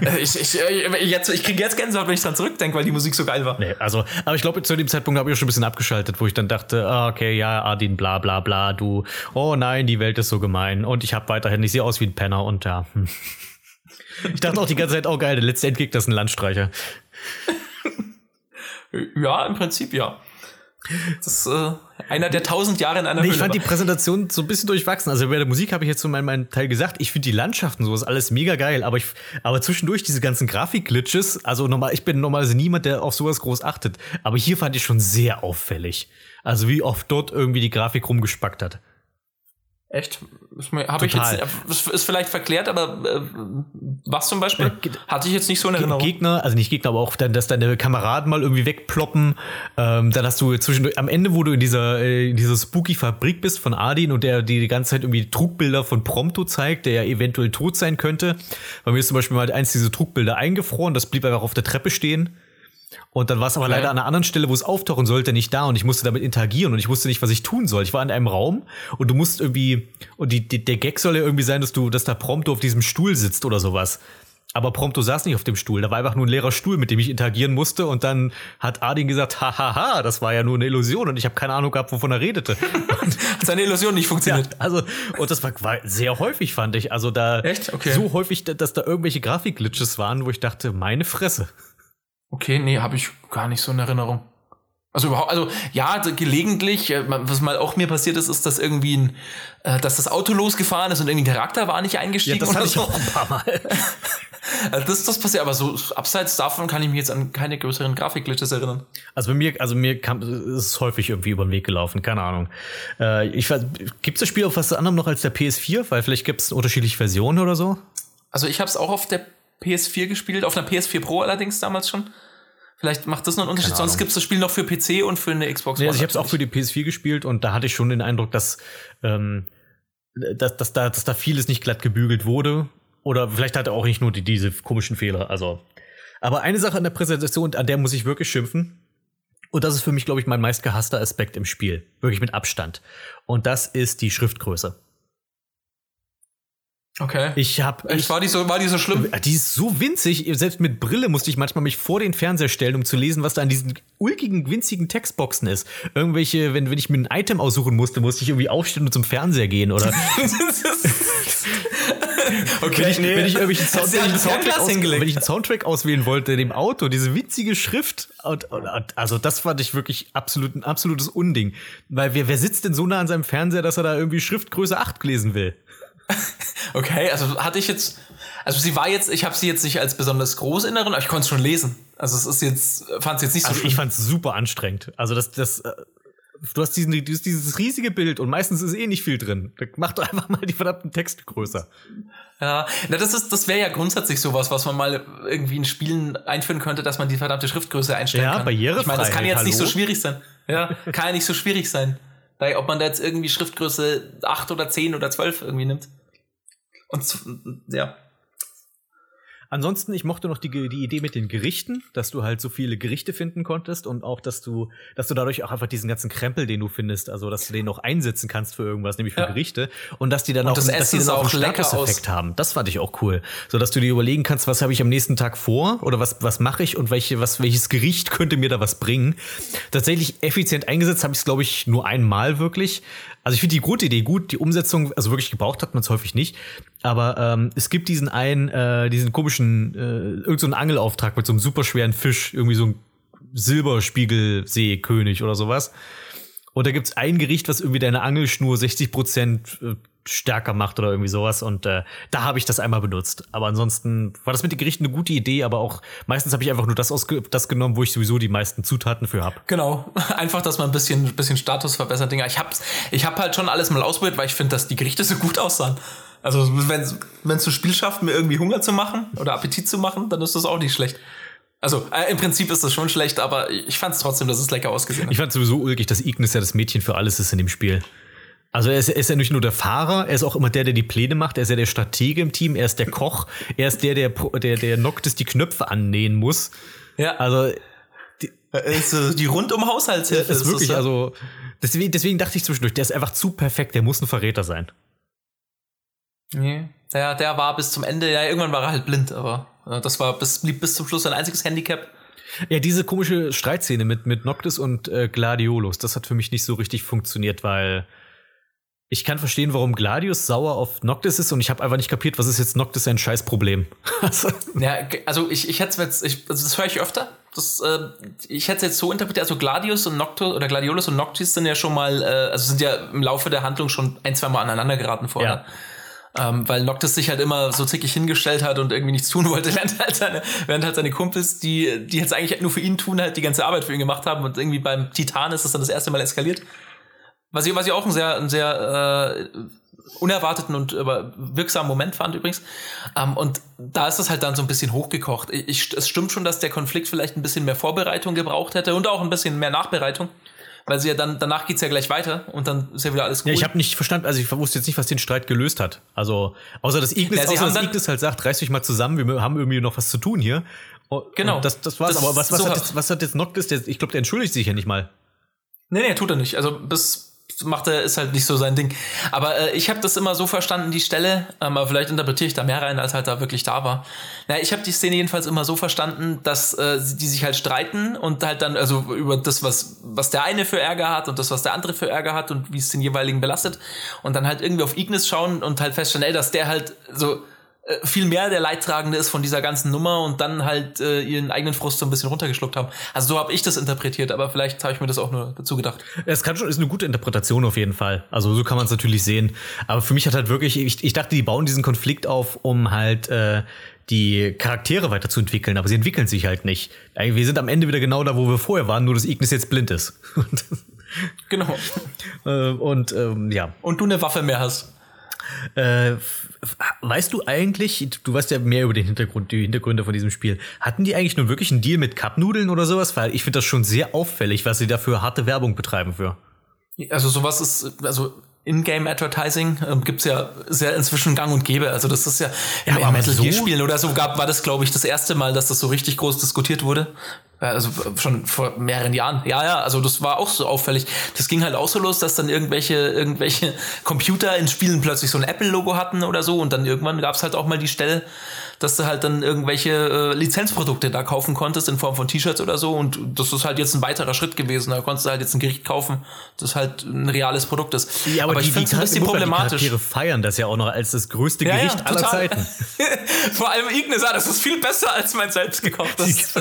Äh, ich, ich, äh, jetzt, ich kriege jetzt Gänsehaut, wenn ich dran zurückdenke, weil die Musik so geil war. nee, also, aber ich glaube, zu dem Zeitpunkt habe ich auch schon ein bisschen abgeschaltet, wo ich dann dachte, ah, okay, ja, Adin, bla bla bla, du, oh nein, die Welt ist so gemein und ich habe weiterhin, ich sehe aus wie ein Penner und ja. Hm. Ich dachte auch die ganze Zeit, oh geil, der letzte Endgegner ist ein Landstreicher. Ja, im Prinzip ja. Das ist äh, einer der tausend Jahre in einer Nee, Höhle. ich fand die. Präsentation so ein bisschen durchwachsen. Also bei der Musik habe ich jetzt so meinen, meinen Teil gesagt. Ich finde die Landschaften so ist alles mega geil, aber ich, aber zwischendurch diese ganzen Grafikglitches, also normal, ich bin normalerweise niemand, der auf sowas groß achtet, aber hier fand ich schon sehr auffällig. Also wie oft dort irgendwie die Grafik rumgespackt hat. Echt? Habe ich jetzt, ist, vielleicht verklärt, aber äh, was zum Beispiel? Äh, Hatte ich jetzt nicht so in Ge- Erinnerung. Gegner, also nicht Gegner, aber auch dann, dass deine Kameraden mal irgendwie wegploppen. Ähm, dann hast du zwischendurch, am Ende, wo du in dieser, äh, in dieser spooky Fabrik bist von Adin und der dir die ganze Zeit irgendwie Trugbilder von Prompto zeigt, der ja eventuell tot sein könnte. Bei mir ist zum Beispiel mal eins dieser Trugbilder eingefroren, das blieb einfach auf der Treppe stehen. Und dann war es aber Okay. leider an einer anderen Stelle, wo es auftauchen sollte, nicht da und ich musste damit interagieren und ich wusste nicht, was ich tun soll. Ich war in einem Raum und du musst irgendwie, und die, die, der Gag soll ja irgendwie sein, dass du, dass da Prompto auf diesem Stuhl sitzt oder sowas. Aber Prompto saß nicht auf dem Stuhl, da war einfach nur ein leerer Stuhl, mit dem ich interagieren musste und dann hat Adin gesagt, hahaha, das war ja nur eine Illusion und ich habe keine Ahnung gehabt, wovon er redete. Hat seine Illusion nicht ja, funktioniert. also, und das war, war sehr häufig, fand ich. Also da, Echt? Okay. so häufig, dass da irgendwelche Grafikglitches waren, wo ich dachte, meine Fresse. Okay, nee, habe ich gar nicht so in Erinnerung. Also überhaupt, also ja, gelegentlich, äh, was mal auch mir passiert ist, ist, dass irgendwie ein, äh, dass das Auto losgefahren ist und irgendwie ein Charakter war nicht Ja, eingestiegen. das oder hatte ich auch ein paar Mal. Also das, das passiert, aber so abseits davon kann ich mich jetzt an keine größeren Grafikglitches erinnern. Also bei mir, also mir kam, es ist häufig irgendwie über den Weg gelaufen, keine Ahnung. Äh, ich weiß, gibt's das Spiel auf was anderem noch als der PS4? Weil vielleicht gibt's unterschiedliche Versionen oder so. Also ich habe es auch auf der PS4 gespielt, auf einer PS4 Pro allerdings damals schon. Vielleicht macht das noch einen Unterschied. Sonst gibt es das Spiel noch für PC und für eine Xbox Nee, also ich One habe es auch für die PS4 gespielt und da hatte ich schon den Eindruck, dass, ähm, dass, dass, da, dass da vieles nicht glatt gebügelt wurde. Oder vielleicht hatte er auch nicht nur die, diese komischen Fehler. Also. Aber eine Sache an der Präsentation, an der muss ich wirklich schimpfen. Und das ist für mich, glaube ich, mein meistgehasster Aspekt im Spiel. Wirklich mit Abstand. Und das ist die Schriftgröße. Okay. Ich habe Echt, war, die so, war die so schlimm? Die ist so winzig, selbst mit Brille musste ich manchmal mich vor den Fernseher stellen, um zu lesen, was da an diesen ulkigen, winzigen Textboxen ist. Irgendwelche, wenn, wenn ich mir ein Item aussuchen musste, musste ich irgendwie aufstehen und zum Fernseher gehen oder okay, wenn ich, wenn ich irgendwelchen Sound, ich ja Soundtrack, aus, wenn ich einen Soundtrack auswählen wollte, in dem Auto, diese winzige Schrift, und, und, also das fand ich wirklich absolut, ein absolutes Unding. Weil wer, wer sitzt denn so nah an seinem Fernseher, dass er da irgendwie Schriftgröße 8 lesen will? Okay, also hatte ich jetzt, also sie war jetzt, ich habe sie jetzt nicht als besonders groß in Erinnerung, aber ich konnte es schon lesen. Also es ist jetzt, fand es jetzt nicht so Also schlimm. ich fand's super anstrengend. Also das, das, äh, du hast diesen, du hast dieses riesige Bild und meistens ist eh nicht viel drin. Mach doch einfach mal die verdammten Texte größer. Ja, na, das ist, das wäre ja grundsätzlich sowas, was man mal irgendwie in Spielen einführen könnte, dass man die verdammte Schriftgröße einstellen Ja, kann. Barrierefreiheit, Ich meine, das kann jetzt nicht so hallo? schwierig sein. Ja, kann ja nicht so schwierig sein. Ob man da jetzt irgendwie Schriftgröße 8 oder 10 oder 12 irgendwie nimmt. Und ja. Ansonsten, ich mochte noch die, die Idee mit den Gerichten, dass du halt so viele Gerichte finden konntest und auch, dass du, dass du dadurch auch einfach diesen ganzen Krempel, den du findest, also dass du den noch einsetzen kannst für irgendwas, nämlich für Ja. Gerichte und dass die dann Und auch, das dass die dann auch einen auch lecker Statuseffekt haben. Das fand ich auch cool, so dass du dir überlegen kannst, was habe ich am nächsten Tag vor oder was was mache ich und welche was welches Gericht könnte mir da was bringen. Tatsächlich effizient eingesetzt habe ich es glaube ich nur einmal wirklich. Also ich finde die Grundidee gut, die Umsetzung, also wirklich gebraucht hat man es häufig nicht. Aber ähm, es gibt diesen einen, äh, diesen komischen, äh, irgendeinen so Angelauftrag mit so einem superschweren Fisch, irgendwie so ein Silberspiegelseekönig oder sowas. Und da gibt's ein Gericht, was irgendwie deine Angelschnur 60 Prozent äh, stärker macht oder irgendwie sowas. Und äh, da habe ich das einmal benutzt. Aber ansonsten war das mit den Gerichten eine gute Idee, aber auch meistens habe ich einfach nur das, ausge das genommen, wo ich sowieso die meisten Zutaten für habe. Genau, einfach, dass man ein bisschen, bisschen Status verbessert. Dinger. Ich habe ich hab halt schon alles mal ausprobiert, weil ich finde, dass die Gerichte so gut aussahen. Also wenn es zu Spiel schafft, mir irgendwie Hunger zu machen oder Appetit zu machen, dann ist das auch nicht schlecht. Also äh, im Prinzip ist das schon schlecht, aber ich fand es trotzdem, dass es lecker ausgesehen hat. Ich fand sowieso ulkig, dass Ignis ja das Mädchen für alles ist in dem Spiel. Also er ist, er ist ja nicht nur der Fahrer, er ist auch immer der, der die Pläne macht, er ist ja der Stratege im Team, er ist der Koch, er ist der, der, der, der Noctis die Knöpfe annähen muss. Ja. Also die, ist, äh, die rundum Haushaltshilfe. Das ist wirklich, das, also deswegen, deswegen dachte ich zwischendurch, der ist einfach zu perfekt, der muss ein Verräter sein. Nee. Der, der war bis zum Ende, ja, irgendwann war er halt blind, aber äh, das war bis, blieb bis zum Schluss sein einziges Handicap. Ja, diese komische Streitszene mit, mit Noctis und äh, Gladiolus, das hat für mich nicht so richtig funktioniert, weil ich kann verstehen, warum Gladius sauer auf Noctis ist und ich habe einfach nicht kapiert, was ist jetzt Noctis ein Scheißproblem. ja, also ich, ich hätte jetzt, ich, also das höre ich öfter. Das, äh, ich hätte es jetzt so interpretiert, also Gladius und Noctis oder Gladiolus und Noctis sind ja schon mal, äh, also sind ja im Laufe der Handlung schon ein, zwei Mal aneinander geraten vorher. Ja. Ähm, weil Noctis sich halt immer so zickig hingestellt hat und irgendwie nichts tun wollte, während halt seine, während halt seine Kumpels, die, die jetzt eigentlich nur für ihn tun, halt die ganze Arbeit für ihn gemacht haben und irgendwie beim Titan ist das dann das erste Mal eskaliert. Was ich, was ich auch ein sehr, ein sehr äh, unerwarteten und aber wirksamen Moment fand übrigens. Ähm, und da ist das halt dann so ein bisschen hochgekocht. Ich, es stimmt schon, dass der Konflikt vielleicht ein bisschen mehr Vorbereitung gebraucht hätte und auch ein bisschen mehr Nachbereitung. Weil sie ja dann, danach geht's ja gleich weiter und dann ist ja wieder alles gut. Ja, ich habe nicht verstanden, also ich wusste jetzt nicht, was den Streit gelöst hat. Also, außer dass Ignis, ja, außer dass Ignis halt sagt, reißt euch mal zusammen, wir haben irgendwie noch was zu tun hier. Und genau. Das, das war's. Das aber was, was, so hat jetzt, was hat jetzt Noctis? Ich glaube, der entschuldigt sich ja nicht mal. Nee, nee, tut er nicht. Also bis macht er, ist halt nicht so sein Ding. Aber äh, ich habe das immer so verstanden, die Stelle, ähm, aber vielleicht interpretiere ich da mehr rein, als halt da wirklich da war. Na, ich habe die Szene jedenfalls immer so verstanden, dass äh, die sich halt streiten und halt dann, also über das, was, was der eine für Ärger hat und das, was der andere für Ärger hat und wie es den jeweiligen belastet und dann halt irgendwie auf Ignis schauen und halt feststellen, ey, dass der halt so viel mehr der Leidtragende ist von dieser ganzen Nummer und dann halt äh, ihren eigenen Frust so ein bisschen runtergeschluckt haben. Also so habe ich das interpretiert, aber vielleicht habe ich mir das auch nur dazu gedacht. Es kann schon, ist eine gute Interpretation auf jeden Fall. Also so kann man es natürlich sehen. Aber für mich hat halt wirklich, ich, ich dachte, die bauen diesen Konflikt auf, um halt äh, die Charaktere weiterzuentwickeln, aber sie entwickeln sich halt nicht. Wir sind am Ende wieder genau da, wo wir vorher waren, nur dass Ignis jetzt blind ist. genau. äh, und ähm, ja. Und du eine Waffe mehr hast. Äh, weißt du eigentlich, du weißt ja mehr über den Hintergrund, die Hintergründe von diesem Spiel. Hatten die eigentlich nur wirklich einen Deal mit Cupnudeln oder sowas? Weil ich finde das schon sehr auffällig, was sie dafür harte Werbung betreiben für. Also sowas ist, also in-Game-Advertising ähm, gibt's ja sehr inzwischen gang und gäbe. Also das ist ja, ja in Metal Gear Spielen oder so gab, war das glaube ich das erste Mal, dass das so richtig groß diskutiert wurde. Also schon vor mehreren Jahren. Ja, ja, also das war auch so auffällig. Das ging halt auch so los, dass dann irgendwelche, irgendwelche Computer in Spielen plötzlich so ein Apple-Logo hatten oder so und dann irgendwann gab's halt auch mal die Stelle, dass du halt dann irgendwelche äh, Lizenzprodukte da kaufen konntest in Form von T-Shirts oder so und das ist halt jetzt ein weiterer Schritt gewesen. Da konntest du halt jetzt ein Gericht kaufen, das halt ein reales Produkt ist. Ja, aber, aber ich finde es ein bisschen problematisch. Die feiern das ja auch noch als das größte ja, Gericht ja, aller Zeiten. Vor allem Ignis, ah, das ist viel besser als mein selbst gekochtes.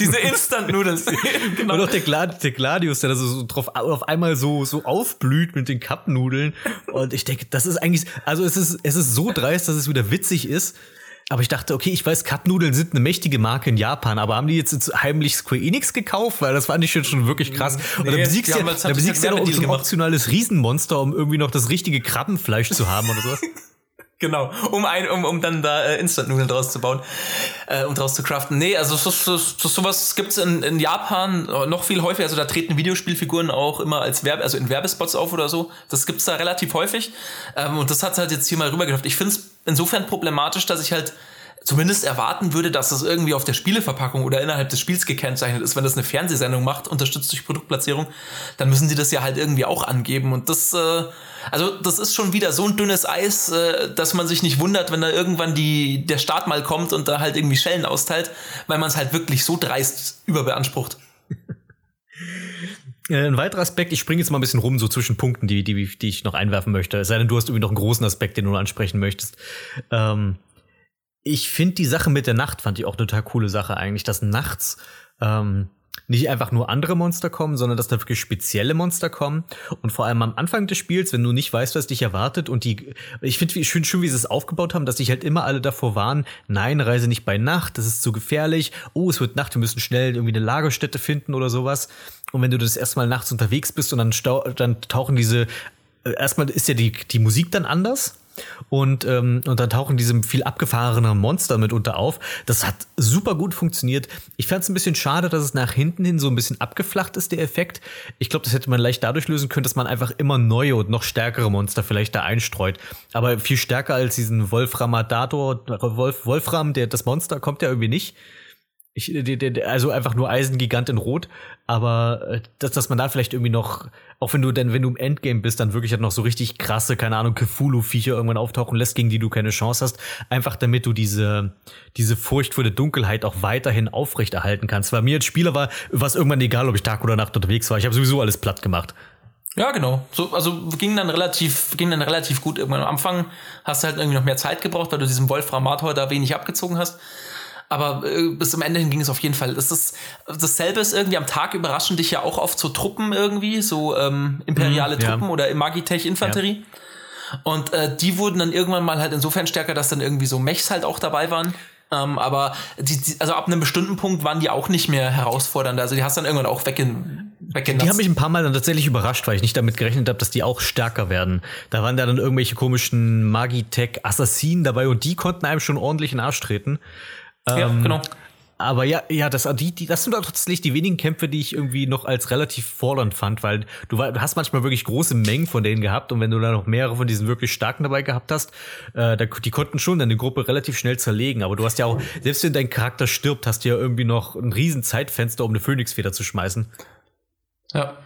Diese Instant-Nudeln. genau. Und auch der, Glad der Gladius, der so drauf, auf einmal so, so aufblüht mit den Cup-Nudeln. Und ich denke, das ist eigentlich, also es ist, es ist so dreist, dass es wieder witzig ist. Aber ich dachte, okay, ich weiß, Cup-Nudeln sind eine mächtige Marke in Japan, aber haben die jetzt heimlich Square Enix gekauft? Weil das fand ich schon wirklich krass. Nee, und da besiegst ja, da besiegst ja noch so ein optionales Riesenmonster, um irgendwie noch das richtige Krabbenfleisch zu haben oder sowas. Genau, um ein, um, um dann da äh, Instant-Nudeln draus zu bauen äh, und draus zu craften. Nee, also so, so, so, sowas gibt's in, in Japan noch viel häufiger. Also da treten Videospielfiguren auch immer als Werbe, also in Werbespots auf oder so. Das gibt's da relativ häufig. Ähm, und das hat halt jetzt hier mal rübergeschafft. Ich finde es insofern problematisch, dass ich halt zumindest erwarten würde, dass das irgendwie auf der Spieleverpackung oder innerhalb des Spiels gekennzeichnet ist. Wenn das eine Fernsehsendung macht, unterstützt durch Produktplatzierung, dann müssen sie das ja halt irgendwie auch angeben. Und das, äh, also das ist schon wieder so ein dünnes Eis, äh, dass man sich nicht wundert, wenn da irgendwann die, der Start mal kommt und da halt irgendwie Schellen austeilt, weil man es halt wirklich so dreist überbeansprucht. Äh, Ein weiterer Aspekt, ich springe jetzt mal ein bisschen rum, so zwischen Punkten, die, die, die ich noch einwerfen möchte. Es sei denn, du hast irgendwie noch einen großen Aspekt, den du ansprechen möchtest. Ähm, ich finde die Sache mit der Nacht, fand ich auch eine total coole Sache eigentlich, dass nachts ähm, nicht einfach nur andere Monster kommen, sondern dass da wirklich spezielle Monster kommen. Und vor allem am Anfang des Spiels, wenn du nicht weißt, was dich erwartet und die, ich finde schön, schön, wie sie es aufgebaut haben, dass sich halt immer alle davor warnen, nein, reise nicht bei Nacht, das ist zu gefährlich. Oh, es wird Nacht, wir müssen schnell irgendwie eine Lagerstätte finden oder sowas. Und wenn du das erstmal nachts unterwegs bist und dann, dann tauchen diese, äh, erstmal ist ja die, die Musik dann anders. Und, ähm, und dann tauchen diese viel abgefahrenen Monster mitunter auf. Das hat super gut funktioniert. Ich fand es ein bisschen schade, dass es nach hinten hin so ein bisschen abgeflacht ist, der Effekt. Ich glaube, das hätte man leicht dadurch lösen können, dass man einfach immer neue und noch stärkere Monster vielleicht da einstreut. Aber viel stärker als diesen Wolframadator, Wolf, Wolfram, der, das Monster kommt ja irgendwie nicht. Ich, der- also einfach nur Eisengigant in Rot, aber äh, dass, dass man da vielleicht irgendwie noch, auch wenn du dann, wenn du im Endgame bist, dann wirklich halt noch so richtig krasse, keine Ahnung, Cthulhu-Viecher irgendwann auftauchen lässt, gegen die du keine Chance hast, einfach damit du diese, diese Furcht vor der Dunkelheit auch weiterhin aufrechterhalten kannst. Weil mir als Spieler war, war es irgendwann egal, ob ich Tag oder Nacht unterwegs war. Ich habe sowieso alles platt gemacht. Ja, genau. So, also ging dann relativ, ging dann relativ gut. Irgendwann am Anfang hast du halt irgendwie noch mehr Zeit gebraucht, weil du diesem Wolframator da wenig abgezogen hast. Aber äh, bis zum Ende hin ging es auf jeden Fall. Das ist dasselbe ist irgendwie am Tag überraschen dich ja auch oft so Truppen irgendwie, so ähm, imperiale Mhm, ja. Truppen oder Magitech-Infanterie. Und äh, die wurden dann irgendwann mal halt insofern stärker, dass dann irgendwie so Mechs halt auch dabei waren. Ähm, aber die, die, also ab einem bestimmten Punkt waren die auch nicht mehr herausfordernd. Also die hast dann irgendwann auch weggen, weggenutzt. Die haben mich ein paar Mal dann tatsächlich überrascht, weil ich nicht damit gerechnet habe, dass die auch stärker werden. Da waren da dann irgendwelche komischen Magitech-Assassinen dabei und die konnten einem schon ordentlich in den Arsch treten. Ja, ähm, genau. Aber ja, ja, das, die, die, das sind doch tatsächlich die wenigen Kämpfe, die ich irgendwie noch als relativ fordernd fand, weil du, hast manchmal wirklich große Mengen von denen gehabt und wenn du da noch mehrere von diesen wirklich starken dabei gehabt hast, äh, da, die konnten schon deine Gruppe relativ schnell zerlegen. Aber du hast ja auch, selbst wenn dein Charakter stirbt, hast du ja irgendwie noch ein riesen Zeitfenster, um eine Phönixfeder zu schmeißen. Ja.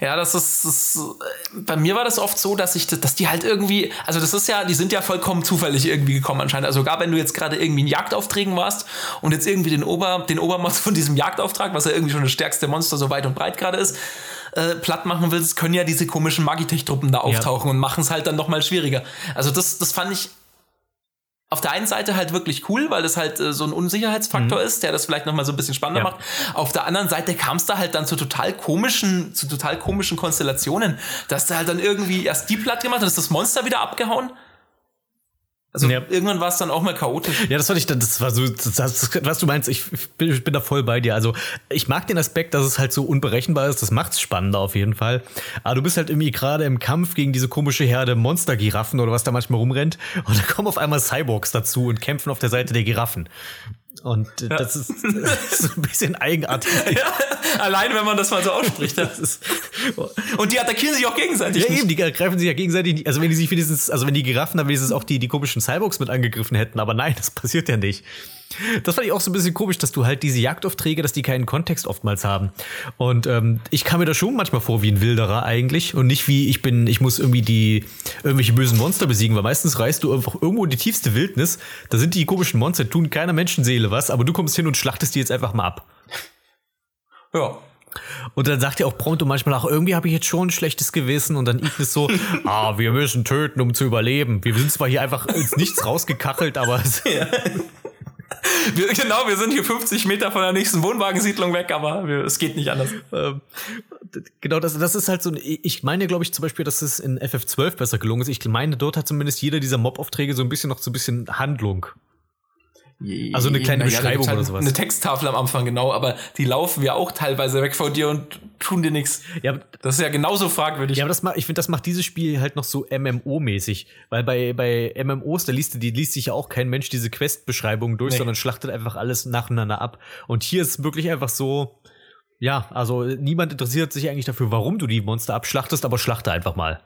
Ja, das ist, das, äh, bei mir war das oft so, dass ich, dass die halt irgendwie, also das ist ja, die sind ja vollkommen zufällig irgendwie gekommen anscheinend. Also sogar wenn du jetzt gerade irgendwie in Jagdaufträgen warst und jetzt irgendwie den Ober, den Obermonster von diesem Jagdauftrag, was ja irgendwie schon das stärkste Monster so weit und breit gerade ist, äh, platt machen willst, können ja diese komischen Magitech-Truppen da auftauchen und machen es halt dann noch mal schwieriger. Also das, das fand ich auf der einen Seite halt wirklich cool, weil es halt äh, so ein Unsicherheitsfaktor ist, der das vielleicht noch mal so ein bisschen spannender Ja. macht. Auf der anderen Seite kam es da halt dann zu total komischen, zu total komischen Konstellationen, dass da halt dann irgendwie erst die platt gemacht, dann ist das Monster wieder abgehauen. Also Ja. irgendwann war es dann auch mal chaotisch. Ja, das fand ich, dann- das war so, das, das, was du meinst, ich bin, ich bin da voll bei dir. Also, ich mag den Aspekt, dass es halt so unberechenbar ist, das macht's spannender auf jeden Fall. Aber du bist halt irgendwie gerade im Kampf gegen diese komische Herde Monster-Giraffen oder was da manchmal rumrennt und da kommen auf einmal Cyborgs dazu und kämpfen auf der Seite der Giraffen. Und äh, das, ist, das ist so ein bisschen eigenartig. Allein wenn man das mal so ausspricht. Das ist, Und die attackieren sich auch gegenseitig. ja, nicht. eben, die greifen sich ja gegenseitig nicht. Also wenn die sich wenigstens, also wenn die Giraffen dann wenigstens auch die, die komischen Cyborgs mit angegriffen hätten, aber nein, das passiert ja nicht. Das fand ich auch so ein bisschen komisch, dass du halt diese Jagdaufträge, dass die keinen Kontext oftmals haben. Und ähm, ich kam mir da schon manchmal vor wie ein Wilderer eigentlich und nicht wie ich bin, ich muss irgendwie die irgendwelche bösen Monster besiegen, weil meistens reist du einfach irgendwo in die tiefste Wildnis, da sind die komischen Monster, tun keiner Menschenseele was, aber du kommst hin und schlachtest die jetzt einfach mal ab. Ja. Und dann sagt er auch Prompto manchmal auch, irgendwie habe ich jetzt schon ein schlechtes Gewissen. Und dann Ignis so, ah, wir müssen töten, um zu überleben. Wir sind zwar hier einfach ins Nichts rausgekachelt, aber es, Wir, genau, wir sind hier 50 Meter von der nächsten Wohnwagensiedlung weg, aber wir, es geht nicht anders. ähm, genau, das, das ist halt so, ein- ich meine, glaube ich, zum Beispiel, dass es in FF12 besser gelungen ist. Ich meine, dort hat zumindest jeder dieser Mob-Aufträge so ein bisschen noch so ein bisschen Handlung. Also eine kleine Beschreibung halt oder sowas. Eine Texttafel am Anfang, genau, aber die laufen ja auch teilweise weg von dir und tun dir nichts. Ja, Das ist ja genauso fragwürdig. Ja, aber das macht, ich finde, das macht dieses Spiel halt noch so MMO-mäßig. Weil bei, bei MMOs, da liest, die liest sich ja auch kein Mensch diese Quest-Beschreibungen durch, Nee. sondern schlachtet einfach alles nacheinander ab. Und hier ist wirklich einfach so, ja, also niemand interessiert sich eigentlich dafür, warum du die Monster abschlachtest, aber schlachte einfach mal.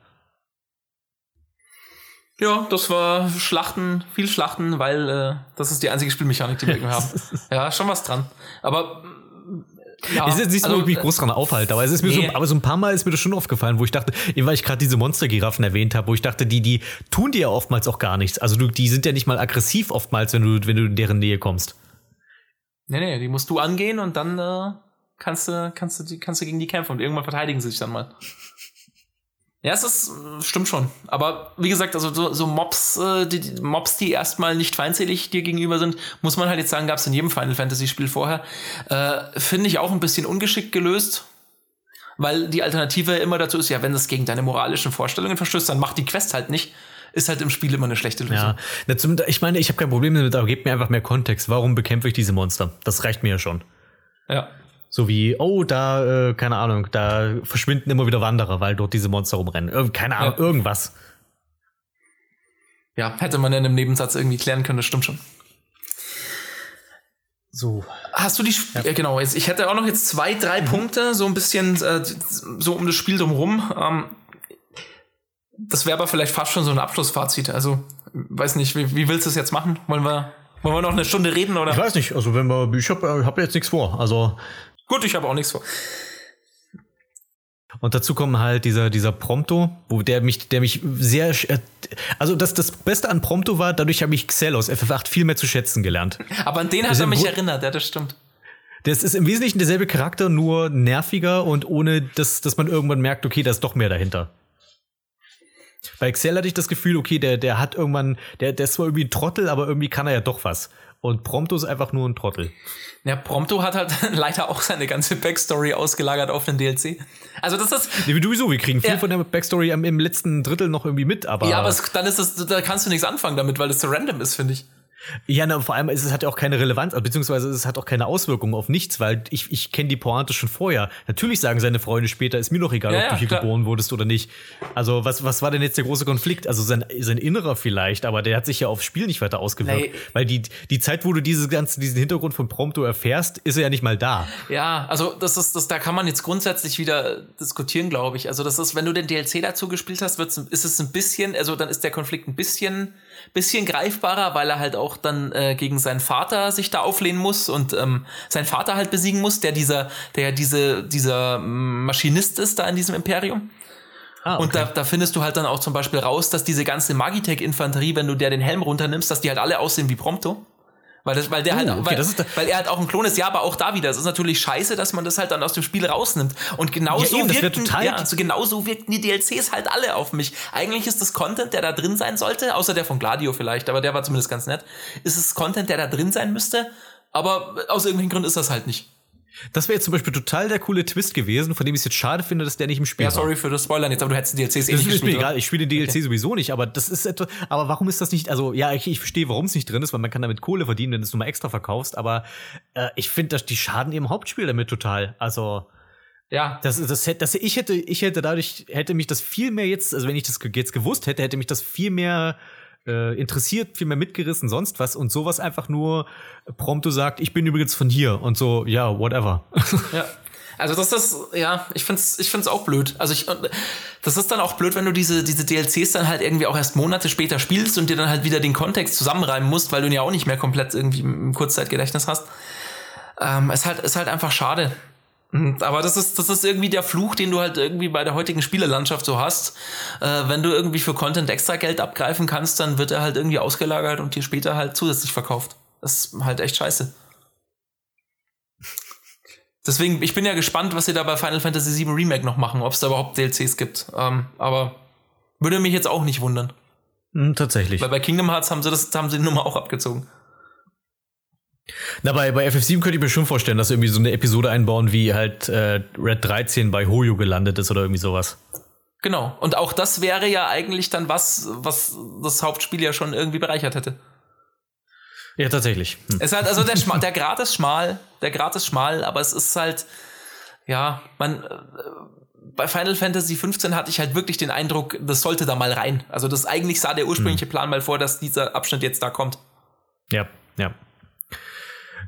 Ja, das war Schlachten, viel Schlachten, weil äh, das ist die einzige Spielmechanik, die wir irgendwie haben. Ja, schon was dran. Aber mm, ja, es ist nicht so, also, ich mich groß dran aufhalte, aber es ist mir nee. so, aber so ein paar Mal ist mir das schon aufgefallen, wo ich dachte, eben weil ich gerade diese Monstergiraffen erwähnt habe, wo ich dachte, die, die tun dir ja oftmals auch gar nichts. Also du, die sind ja nicht mal aggressiv oftmals, wenn du, wenn du in deren Nähe kommst. Nee, nee, die musst du angehen und dann äh, kannst du, kannst du, die, kannst du gegen die kämpfen und irgendwann verteidigen sie sich dann mal. Ja, es ist, stimmt schon. Aber wie gesagt, also so, so Mobs, äh, die, die Mobs, die erstmal nicht feindselig dir gegenüber sind, muss man halt jetzt sagen, gab es in jedem Final Fantasy Spiel vorher. Äh, Finde ich auch ein bisschen ungeschickt gelöst. Weil die Alternative immer dazu ist, ja, wenn das gegen deine moralischen Vorstellungen verstößt, dann mach die Quest halt nicht. Ist halt im Spiel immer eine schlechte Lösung. Ja, Na, zum- ich meine, ich habe kein Problem damit, aber gebt mir einfach mehr Kontext. Warum bekämpfe ich diese Monster? Das reicht mir ja schon. ja. So wie, oh, da, äh, keine Ahnung, da verschwinden immer wieder Wanderer, weil dort diese Monster rumrennen. Ir keine Ahnung, Ja. irgendwas. Ja, hätte man in einem Nebensatz irgendwie klären können, das stimmt schon. So. Hast du die Sp ja. genau, jetzt, ich hätte auch noch jetzt zwei, drei Punkte, so ein bisschen äh, so um das Spiel drumherum. Ähm, das wäre aber vielleicht fast schon so ein Abschlussfazit. Also, weiß nicht, wie, wie willst du es jetzt machen? Wollen wir, wollen wir noch eine Stunde reden oder? Ich weiß nicht, also wenn wir, ich habe hab jetzt nichts vor. Also, Gut, ich habe auch nichts vor. und dazu kommen halt dieser, dieser Prompto, wo der mich, der mich sehr, äh, also das, das Beste an Prompto war, dadurch habe ich Xell aus FF8 viel mehr zu schätzen gelernt. Aber an den hat er mich erinnert, ja, das stimmt. Das ist im Wesentlichen derselbe Charakter, nur nerviger und ohne, dass, dass man irgendwann merkt, okay, da ist doch mehr dahinter. Bei Excel hatte ich das Gefühl, okay, der, der hat irgendwann, der, der ist zwar irgendwie ein Trottel, aber irgendwie kann er ja doch was. Und Prompto ist einfach nur ein Trottel. Ja, Prompto hat halt leider auch seine ganze Backstory ausgelagert auf den DLC. Also das ist, Nee, wie sowieso, wir kriegen viel Ja. von der Backstory im, im letzten Drittel noch irgendwie mit, aber. ja, aber es, dann ist das, da kannst du nichts anfangen damit, weil es so random ist, finde ich. Ja, na, vor allem ist es hat ja auch keine Relevanz, also beziehungsweise es hat auch keine Auswirkungen auf nichts, weil ich, ich kenne die Pointe schon vorher. Natürlich sagen seine Freunde später, ist mir doch egal, Ja, ob du hier klar. geboren wurdest oder nicht. Also was, was war denn jetzt der große Konflikt? Also sein, sein Innerer vielleicht, aber der hat sich ja aufs Spiel nicht weiter ausgewirkt. Nee. Weil die, die Zeit, wo du diese ganze, diesen Hintergrund von Prompto erfährst, ist er ja nicht mal da. Ja, also das ist, das, da kann man jetzt grundsätzlich wieder diskutieren, glaube ich. Also das ist, wenn du den DLC dazu gespielt hast, wird's, ist es ein bisschen, also dann ist der Konflikt ein bisschen, bisschen greifbarer, weil er halt auch dann äh, gegen seinen Vater sich da auflehnen muss und ähm, seinen Vater halt besiegen muss, der dieser, der diese, dieser mm, Maschinist ist da in diesem Imperium. Ah, Und da, da findest du halt dann auch zum Beispiel raus, dass diese ganze Magitech-Infanterie, wenn du der den Helm runternimmst, dass die halt alle aussehen wie Prompto. Weil, das, weil der Oh, halt, okay, weil, da- weil er halt auch ein Klon ist, ja, aber auch da wieder. Es ist natürlich scheiße, dass man das halt dann aus dem Spiel rausnimmt. Und genau Ja, so eben, wirkten, ja, also genau so wirkten die DLCs halt alle auf mich. Eigentlich ist das Content, der da drin sein sollte, außer der von Gladio vielleicht, aber der war zumindest ganz nett. Ist es Content, der da drin sein müsste, aber aus irgendwelchen Gründen ist das halt nicht. Das wäre jetzt zum Beispiel total der coole Twist gewesen, von dem ich es jetzt schade finde, dass der nicht im Spiel Ja, war. sorry für das Spoilern jetzt, aber du hättest DLCs eh Das nicht ist mir gespielt. egal, ich spiele den DLC sowieso nicht, aber das ist etwas, aber warum ist das nicht, also ja, ich, ich verstehe, warum es nicht drin ist, weil man kann damit Kohle verdienen, wenn du es nur mal extra verkaufst, aber äh, ich finde, dass die schaden im Hauptspiel damit total. Also, Ja, das, das, hätte- das, ich hätte, ich hätte dadurch, hätte mich das viel mehr jetzt, also wenn ich das jetzt gewusst hätte, hätte mich das viel mehr äh, interessiert, viel mehr mitgerissen, sonst was und sowas einfach nur prompto sagt, ich bin übrigens von hier und so, ja, whatever. Ja. Also das ist, ja, ich find's, ich find's auch blöd. Also ich, das ist dann auch blöd, wenn du diese, diese DLCs dann halt irgendwie auch erst Monate später spielst und dir dann halt wieder den Kontext zusammenreimen musst, weil du ihn ja auch nicht mehr komplett irgendwie im Kurzzeitgedächtnis hast. Ähm, ist halt, ist halt einfach schade. Und- Aber das ist, das ist irgendwie der Fluch, den du halt irgendwie bei der heutigen Spielelandschaft so hast. Äh, wenn du irgendwie für Content extra Geld abgreifen kannst, dann wird er halt irgendwie ausgelagert und dir später halt zusätzlich verkauft. Das ist halt echt scheiße. Deswegen, ich bin ja gespannt, was sie da bei Final Fantasy VII Remake noch machen, ob es da überhaupt DLCs gibt. Ähm, aber würde mich jetzt auch nicht wundern. Hm, tatsächlich. Weil bei Kingdom Hearts haben sie das, haben sie die Nummer auch abgezogen. Na, bei, bei FF7 könnte ich mir schon vorstellen, dass sie irgendwie so eine Episode einbauen, wie halt äh, Red 13 bei Hoyo gelandet ist oder irgendwie sowas. Genau. Und auch das wäre ja eigentlich dann was, was das Hauptspiel ja schon irgendwie bereichert hätte. Ja, tatsächlich. Hm. Es ist halt, also der, Schma der Grad ist schmal, der Grad ist schmal, aber es ist halt, ja, man, äh, bei Final Fantasy 15 hatte ich halt wirklich den Eindruck, das sollte da mal rein. Also das eigentlich sah der ursprüngliche Plan mal vor, dass dieser Abschnitt jetzt da kommt. Ja, ja.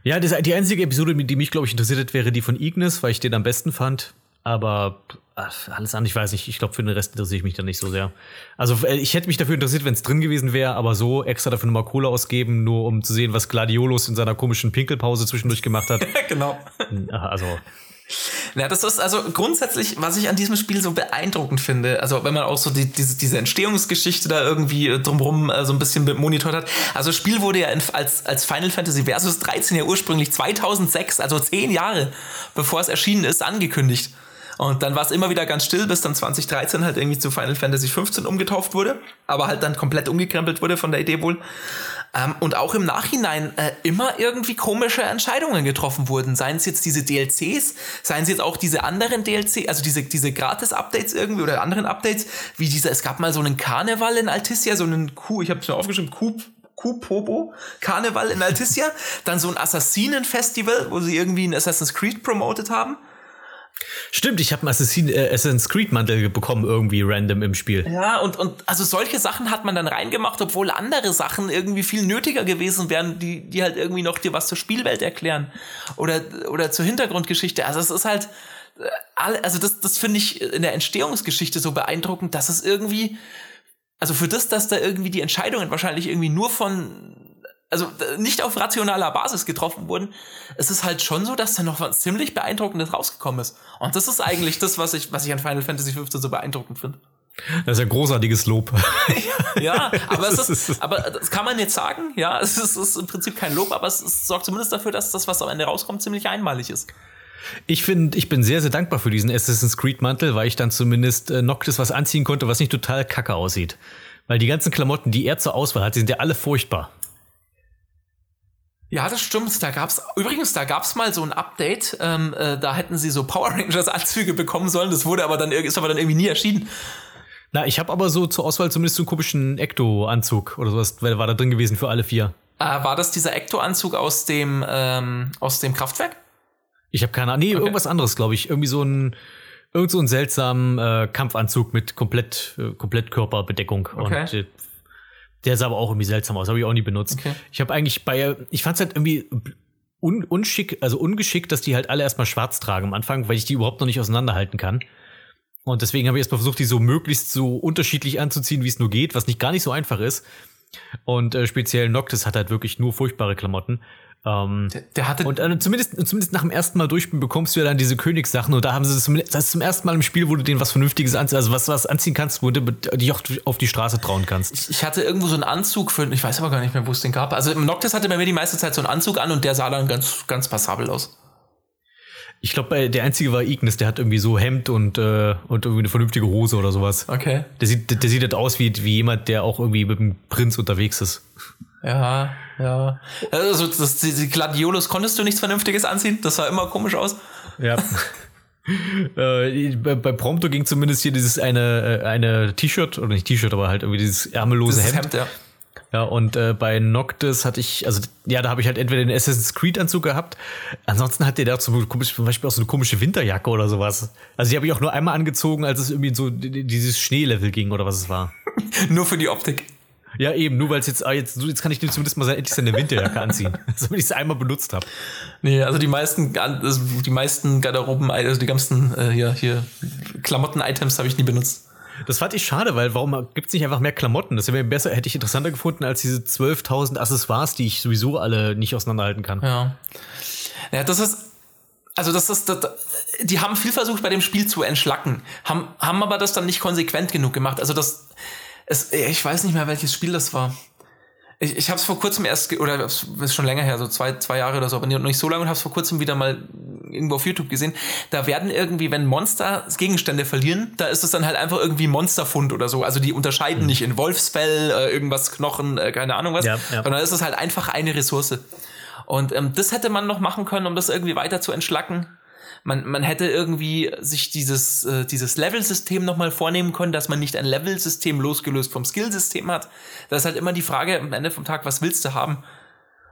Ja, das, die einzige Episode, die mich, glaube ich, interessiert hat, wäre die von Ignis, weil ich den am besten fand. Aber ach, alles andere, ich weiß nicht. Ich glaube, für den Rest interessiere ich mich da nicht so sehr. Also, äh, ich hätte mich dafür interessiert, wenn es drin gewesen wäre, aber so extra dafür nochmal Kohle ausgeben, nur um zu sehen, was Gladiolus in seiner komischen Pinkelpause zwischendurch gemacht hat. genau. Ach, also, Na, das ist also grundsätzlich, was ich an diesem Spiel so beeindruckend finde. Also, wenn man auch so die, diese, diese Entstehungsgeschichte da irgendwie äh, drumherum äh, so ein bisschen monitort hat. Also, das Spiel wurde ja in, als, als Final Fantasy Versus 13 ja ursprünglich 2006, also zehn Jahre bevor es erschienen ist, angekündigt. Und dann war es immer wieder ganz still, bis dann 2013 halt irgendwie zu Final Fantasy 15 umgetauft wurde, aber halt dann komplett umgekrempelt wurde von der Idee wohl. Ähm, und auch im Nachhinein äh, immer irgendwie komische Entscheidungen getroffen wurden. Seien es jetzt diese DLCs, seien es jetzt auch diese anderen DLC, also diese, diese Gratis-Updates irgendwie oder anderen Updates, wie dieser, es gab mal so einen Karneval in Altissia, so einen Kuh, ich habe es mir aufgeschrieben, Kuh, Kupobo Karneval in Altissia, dann so ein Assassinen-Festival, wo sie irgendwie ein Assassin's Creed promotet haben. Stimmt, ich habe einen äh, Assassin's Creed Mantel bekommen irgendwie random im Spiel. Ja, und, und also solche Sachen hat man dann reingemacht, obwohl andere Sachen irgendwie viel nötiger gewesen wären, die, die halt irgendwie noch dir was zur Spielwelt erklären oder, oder zur Hintergrundgeschichte. Also es ist halt, äh, also das, das finde ich in der Entstehungsgeschichte so beeindruckend, dass es irgendwie, also für das, dass da irgendwie die Entscheidungen wahrscheinlich irgendwie nur von also nicht auf rationaler Basis getroffen wurden, es ist halt schon so, dass da noch was ziemlich Beeindruckendes rausgekommen ist. Und das ist eigentlich das, was ich, was ich an Final Fantasy XV so beeindruckend finde. Das ist ein großartiges Lob. ja, aber es ist, aber das kann man jetzt sagen, ja, es ist, ist im Prinzip kein Lob, aber es, es sorgt zumindest dafür, dass das, was am Ende rauskommt, ziemlich einmalig ist. Ich finde, ich bin sehr, sehr dankbar für diesen Assassin's Creed Mantel, weil ich dann zumindest äh, Noctis was anziehen konnte, was nicht total kacke aussieht. Weil die ganzen Klamotten, die er zur Auswahl hat, die sind ja alle furchtbar. Ja, das stimmt. Da gab's übrigens, da gab's mal so ein Update. Ähm, äh, da hätten sie so Power Rangers Anzüge bekommen sollen. Das wurde aber dann ist aber dann irgendwie nie erschienen. Na, ich habe aber so zur Auswahl zumindest so einen komischen Ecto-Anzug oder sowas, weil war da drin gewesen für alle vier. Äh, war das dieser Ecto-Anzug aus dem ähm, aus dem Kraftwerk? Ich habe keine Ahnung. Nee, okay. irgendwas anderes, glaube ich. Irgendwie so ein irgend so einen seltsamen äh, Kampfanzug mit komplett äh, komplett Körperbedeckung okay. und äh, der sah aber auch irgendwie seltsam aus, habe ich auch nie benutzt. Okay. Ich habe eigentlich bei, ich fand es halt irgendwie un, unschick, also ungeschickt, dass die halt alle erstmal schwarz tragen am Anfang, weil ich die überhaupt noch nicht auseinanderhalten kann. Und deswegen habe ich erstmal versucht, die so möglichst so unterschiedlich anzuziehen, wie es nur geht, was nicht gar nicht so einfach ist. Und äh, speziell Noctis hat halt wirklich nur furchtbare Klamotten. Ähm, der, der, hatte und äh, zumindest, zumindest nach dem ersten Mal durchspielen bekommst du ja dann diese Königssachen und da haben sie das, das ist zum ersten Mal im Spiel, wo du denen was Vernünftiges anziehen, also was, was anziehen kannst, wo du dich auch auf die Straße trauen kannst. Ich, ich, hatte irgendwo so einen Anzug für, ich weiß aber gar nicht mehr, wo es den gab. Also im Noctis hatte bei mir die meiste Zeit so einen Anzug an und der sah dann ganz, ganz passabel aus. Ich glaube, der einzige war Ignis, der hat irgendwie so Hemd und, äh, und irgendwie eine vernünftige Hose oder sowas. Okay. Der sieht, der, der sieht halt aus wie, wie jemand, der auch irgendwie mit einem Prinz unterwegs ist. Ja, ja. Also das, die Gladiolus konntest du nichts Vernünftiges anziehen? Das sah immer komisch aus. Ja. äh, bei, bei Prompto ging zumindest hier dieses eine, äh, eine T-Shirt, oder nicht T-Shirt, aber halt irgendwie dieses ärmellose Hemd. Hemd ja. Ja, und äh, bei Noctis hatte ich, also ja, da habe ich halt entweder den Assassin's Creed-Anzug gehabt. Ansonsten hat der da zum Beispiel auch so eine komische Winterjacke oder sowas. Also die habe ich auch nur einmal angezogen, als es irgendwie so dieses Schneelevel ging oder was es war. nur für die Optik. Ja, eben, nur weil es jetzt, ah, jetzt, jetzt kann ich zumindest mal endlich seine Winterjacke anziehen, so wenn ich es einmal benutzt habe. Nee, also die meisten, also die meisten Garderoben, also die ganzen äh, hier, hier Klamotten-Items habe ich nie benutzt. Das fand ich schade, weil warum gibt es nicht einfach mehr Klamotten? Das wäre besser, hätte ich interessanter gefunden als diese 12.000 Accessoires, die ich sowieso alle nicht auseinanderhalten kann. Ja. Ja, das ist, also das ist, das, die haben viel versucht bei dem Spiel zu entschlacken, haben, haben aber das dann nicht konsequent genug gemacht. Also das, es, ich weiß nicht mehr, welches Spiel das war. Ich, ich habe es vor kurzem erst, oder es ist schon länger her, so zwei, zwei Jahre oder so, aber nicht so lange und habe es vor kurzem wieder mal irgendwo auf YouTube gesehen. Da werden irgendwie, wenn Monster Gegenstände verlieren, da ist es dann halt einfach irgendwie Monsterfund oder so. Also die unterscheiden mhm. nicht in Wolfsfell, äh, irgendwas Knochen, äh, keine Ahnung was, ja, ja. sondern ist es halt einfach eine Ressource. Und ähm, das hätte man noch machen können, um das irgendwie weiter zu entschlacken man, man hätte irgendwie sich dieses, äh, dieses Level-System nochmal vornehmen können, dass man nicht ein Level-System losgelöst vom Skill-System hat. Das ist halt immer die Frage am Ende vom Tag, was willst du haben?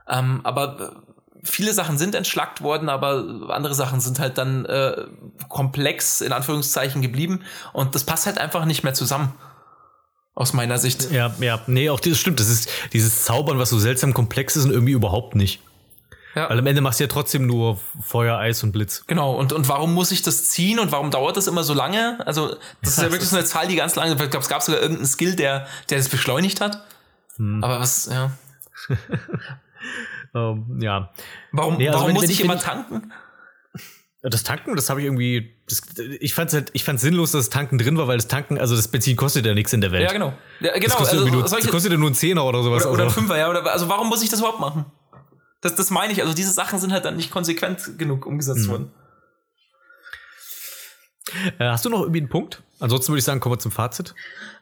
Ähm, aber äh, viele Sachen sind entschlackt worden, aber andere Sachen sind halt dann äh, komplex in Anführungszeichen geblieben und das passt halt einfach nicht mehr zusammen. Aus meiner Sicht. Ja, ja, nee, auch das stimmt. Das ist dieses Zaubern, was so seltsam komplex ist und irgendwie überhaupt nicht. Ja. Weil am Ende machst du ja trotzdem nur Feuer, Eis und Blitz. Genau, und, und warum muss ich das ziehen und warum dauert das immer so lange? Also, das ist ja wirklich so eine Zahl, die ganz lange, ich glaube, es gab sogar irgendeinen Skill, der, der das beschleunigt hat. Hm. Aber was, ja. um, ja. Warum, nee, also warum muss ich, ich immer tanken? Das Tanken, das habe ich irgendwie. Das, ich fand halt, ich fand sinnlos, dass das Tanken drin war, weil das Tanken, also das Benzin kostet ja nichts in der Welt. Ja, genau. Ja, genau. Das kostet, also, nur, das kostet ja nur einen Zehner oder sowas. oder, oder ein Fünfer, ja. Oder, also warum muss ich das überhaupt machen? Das, das meine ich. Also diese Sachen sind halt dann nicht konsequent genug umgesetzt Mhm. worden. Äh, hast du noch irgendwie einen Punkt? Ansonsten würde ich sagen, kommen wir zum Fazit.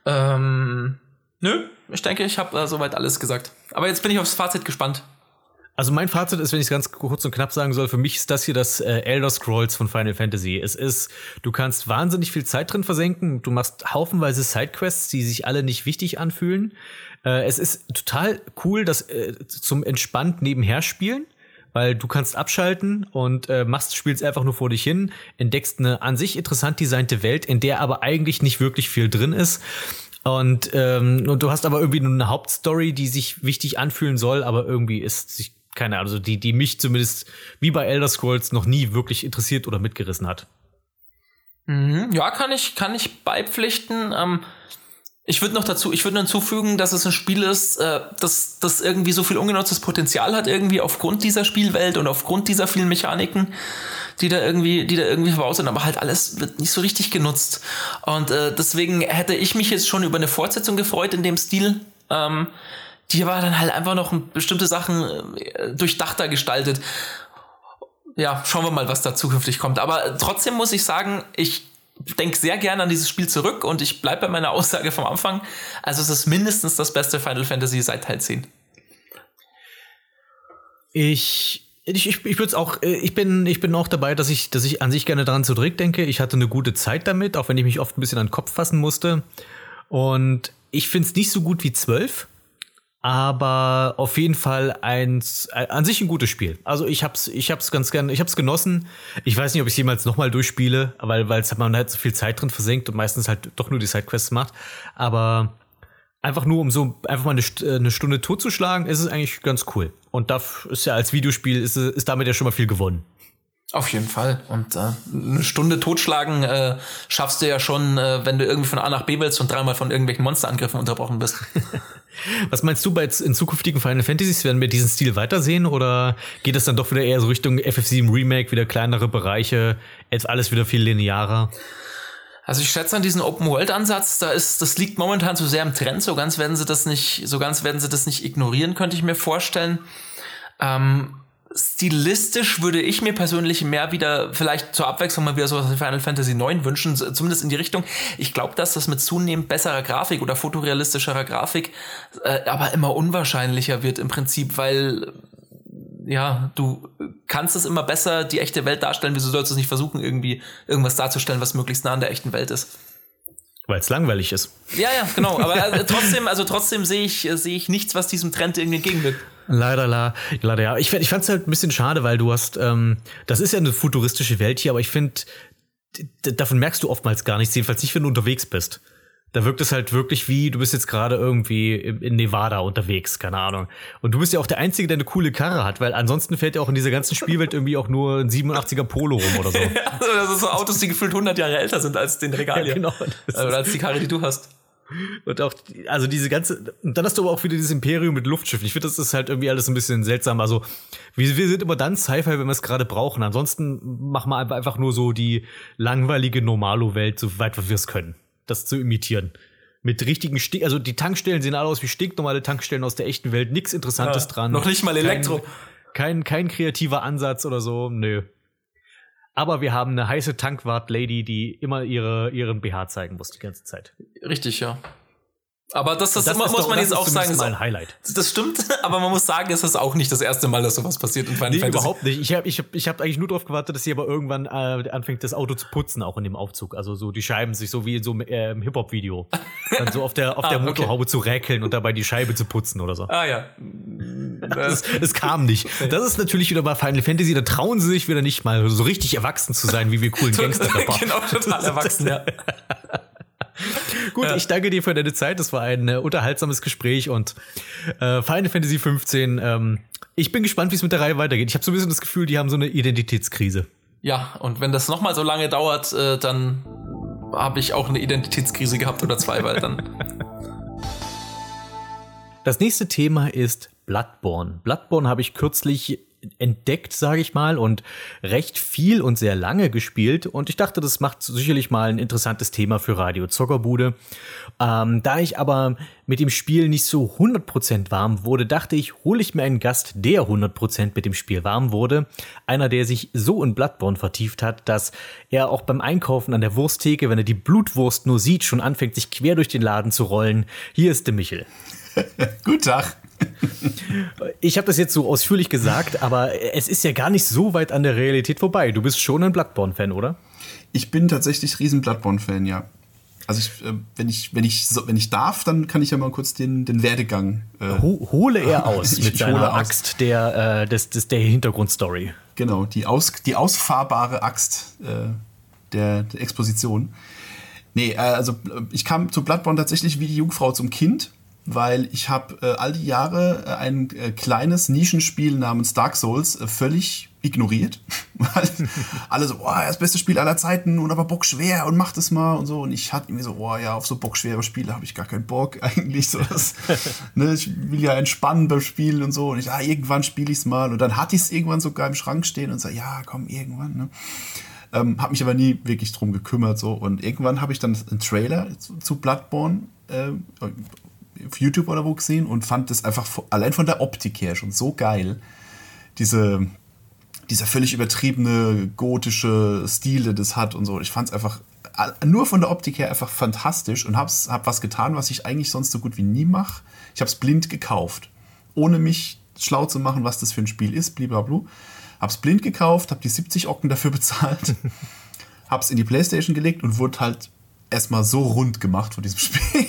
Ähm, nö, ich denke, ich habe äh, soweit alles gesagt. Aber jetzt bin ich aufs Fazit gespannt. Also mein Fazit ist, wenn ich es ganz kurz und knapp sagen soll, für mich ist das hier das äh, Elder Scrolls von Final Fantasy. Es ist, du kannst wahnsinnig viel Zeit drin versenken, du machst haufenweise Sidequests, die sich alle nicht wichtig anfühlen. Äh, es ist total cool, das äh, zum entspannt nebenher spielen, weil du kannst abschalten und äh, machst, spielst einfach nur vor dich hin, entdeckst eine an sich interessant designte Welt, in der aber eigentlich nicht wirklich viel drin ist. Und, ähm, und du hast aber irgendwie nur eine Hauptstory, die sich wichtig anfühlen soll, aber irgendwie ist sich keine Ahnung, also die, die mich zumindest wie bei Elder Scrolls noch nie wirklich interessiert oder mitgerissen hat. Mhm. Ja, kann ich, kann ich beipflichten. Ähm, ich würde noch dazu, ich würde hinzufügen, dass es ein Spiel ist, äh, das, das irgendwie so viel ungenutztes Potenzial hat, irgendwie aufgrund dieser Spielwelt und aufgrund dieser vielen Mechaniken, die da irgendwie, die da irgendwie verbaut sind, aber halt alles wird nicht so richtig genutzt. Und äh, deswegen hätte ich mich jetzt schon über eine Fortsetzung gefreut in dem Stil. Ähm, die war dann halt einfach noch bestimmte Sachen äh, durchdachter gestaltet. Ja, schauen wir mal, was da zukünftig kommt. Aber trotzdem muss ich sagen, ich denke sehr gerne an dieses Spiel zurück und ich bleibe bei meiner Aussage vom Anfang. Also es ist mindestens das beste Final Fantasy seit Teil 10. Ich ich, ich, würde es auch, äh, ich bin, ich bin auch dabei, dass ich, dass ich an sich gerne daran zurückdenke. Ich hatte eine gute Zeit damit, auch wenn ich mich oft ein bisschen an den Kopf fassen musste. Und ich finde es nicht so gut wie 12, aber auf jeden Fall eins, äh, an sich ein gutes Spiel. Also ich hab's, ich hab's ganz gern, ich hab's genossen. Ich weiß nicht, ob ich jemals nochmal durchspiele, weil, weil man halt so viel Zeit drin versenkt und meistens halt doch nur die Sidequests macht. Aber einfach nur, um so einfach mal eine, äh, eine Stunde totzuschlagen, ist es eigentlich ganz cool. Und das ist ja als Videospiel, ist, ist damit ja schon mal viel gewonnen. Auf jeden Fall. Und äh, eine Stunde totschlagen äh, schaffst du ja schon, äh, wenn du irgendwie von A nach B willst und dreimal von irgendwelchen Monsterangriffen unterbrochen bist. Was meinst du bei in zukünftigen Final Fantasies? Werden wir diesen Stil weitersehen oder geht es dann doch wieder eher so Richtung FF7 Remake, wieder kleinere Bereiche, jetzt alles wieder viel linearer? Also ich schätze an diesen Open-World-Ansatz, da ist, das liegt momentan zu sehr im Trend, so ganz werden sie das nicht, so ganz werden sie das nicht ignorieren, könnte ich mir vorstellen. Ähm, stilistisch würde ich mir persönlich mehr wieder, vielleicht zur Abwechslung mal wieder so was wie Final Fantasy IX wünschen, zumindest in die Richtung. Ich glaube, dass das mit zunehmend besserer Grafik oder fotorealistischerer Grafik äh, aber immer unwahrscheinlicher wird im Prinzip, weil ja, du kannst es immer besser die echte Welt darstellen, wieso sollst du es nicht versuchen, irgendwie irgendwas darzustellen, was möglichst nah an der echten Welt ist? Weil es langweilig ist. Ja, ja, genau. Aber äh, trotzdem, also trotzdem sehe ich, äh, sehe ich nichts, was diesem Trend irgendwie entgegenwirkt. Leider, la, leider ja. Ich, ich fand es halt ein bisschen schade, weil du hast, ähm, das ist ja eine futuristische Welt hier, aber ich finde, davon merkst du oftmals gar nichts, jedenfalls nicht, wenn du unterwegs bist. Da wirkt es halt wirklich wie, du bist jetzt gerade irgendwie in Nevada unterwegs, keine Ahnung. Und du bist ja auch der Einzige, der eine coole Karre hat, weil ansonsten fährt ja auch in dieser ganzen Spielwelt irgendwie auch nur ein 87er Polo rum oder so. Also das sind so Autos, die gefühlt 100 Jahre älter sind als den Regal hier. genau. Oder als die Karre, die du hast. Und auch, also diese ganze, und dann hast du aber auch wieder dieses Imperium mit Luftschiffen. Ich finde, das ist halt irgendwie alles ein bisschen seltsam. Also, wir, wir sind immer dann Sci-Fi, wenn wir es gerade brauchen. Ansonsten machen wir einfach- nur so die langweilige Normalo-Welt, so weit wir es können. Das zu imitieren. Mit richtigen Stink, also die Tankstellen sehen alle aus wie stinknormale Tankstellen aus der echten Welt. Nichts Interessantes Ja, dran. noch nicht mal Elektro. Kein, kein, kein kreativer Ansatz oder so. Nö. Aber wir haben eine heiße Tankwart-Lady, die immer ihre, ihren BH zeigen muss die ganze Zeit. Richtig, ja. Aber das, das, immer, ist muss doch- man das jetzt auch sagen, zumindest ist mal ein Highlight. das stimmt, aber man muss sagen, es ist auch nicht das erste Mal, dass sowas passiert in Final Nee, Fantasy. überhaupt nicht. Ich habe ich hab, ich hab eigentlich nur darauf gewartet, dass sie aber irgendwann äh, anfängt, das Auto zu putzen, auch in dem Aufzug. Also so die Scheiben sich so wie in so einem äh, Hip-Hop-Video. Dann so auf der, auf der Ah, okay. Motorhaube zu räkeln und dabei die Scheibe zu putzen oder so. Ah ja. Das, das kam nicht. Das ist natürlich wieder bei Final Fantasy, da trauen sie sich wieder nicht mal so richtig erwachsen zu sein, wie wir coolen Gangster-Rapper. genau, total erwachsen, ja. Gut, ich danke dir für deine Zeit. Das war ein äh, unterhaltsames Gespräch und äh, Final Fantasy 15. Ähm, ich bin gespannt, wie es mit der Reihe weitergeht. Ich habe so ein bisschen das Gefühl, die haben so eine Identitätskrise. Ja, und wenn das nochmal so lange dauert, äh, dann habe ich auch eine Identitätskrise gehabt oder zwei, weil dann. Das nächste Thema ist Bloodborne. Bloodborne habe ich kürzlich entdeckt, sage ich mal, und recht viel und sehr lange gespielt. Und ich dachte, das macht sicherlich mal ein interessantes Thema für Radio Zockerbude. Ähm, da ich aber mit dem Spiel nicht so 100% warm wurde, dachte ich, hole ich mir einen Gast, der 100% mit dem Spiel warm wurde. Einer, der sich so in Bloodborne vertieft hat, dass er auch beim Einkaufen an der Wursttheke, wenn er die Blutwurst nur sieht, schon anfängt, sich quer durch den Laden zu rollen. Hier ist der Michel. Guten Tag. Ich habe das jetzt so ausführlich gesagt, aber es ist ja gar nicht so weit an der Realität vorbei. Du bist schon ein Bloodborne-Fan, oder? Ich bin tatsächlich riesen Bloodborne-Fan, ja. Also ich, äh, wenn ich, wenn ich, wenn ich darf, dann kann ich ja mal kurz den, den Werdegang. Äh, hole er aus mit seiner aus. Axt der, äh, des, des, der Hintergrundstory. Genau, die, aus, die ausfahrbare Axt äh, der, der Exposition. Nee, äh, also ich kam zu Bloodborne tatsächlich wie die Jungfrau zum Kind weil ich habe äh, all die Jahre äh, ein äh, kleines Nischenspiel namens Dark Souls äh, völlig ignoriert. Alle so, oh, das beste Spiel aller Zeiten und aber Bock schwer und mach das mal und so. Und ich hatte irgendwie so, oh ja, auf so bockschwere Spiele habe ich gar keinen Bock eigentlich. So das, ne, ich will ja entspannen beim Spielen und so. Und ich, ah, irgendwann spiele ich es mal. Und dann hatte ich es irgendwann sogar im Schrank stehen und so, ja, komm, irgendwann. Ne? Ähm, habe mich aber nie wirklich drum gekümmert. so Und irgendwann habe ich dann einen Trailer zu, zu Bloodborne äh, auf YouTube oder wo gesehen und fand das einfach allein von der Optik her schon so geil. Diese, dieser völlig übertriebene gotische Stil, der das hat und so. Ich fand es einfach nur von der Optik her einfach fantastisch und hab's, hab was getan, was ich eigentlich sonst so gut wie nie mache. Ich habe es blind gekauft, ohne mich schlau zu machen, was das für ein Spiel ist, blablabla. Hab's blind gekauft, hab die 70 Ocken dafür bezahlt, hab's in die Playstation gelegt und wurde halt erstmal so rund gemacht von diesem Spiel,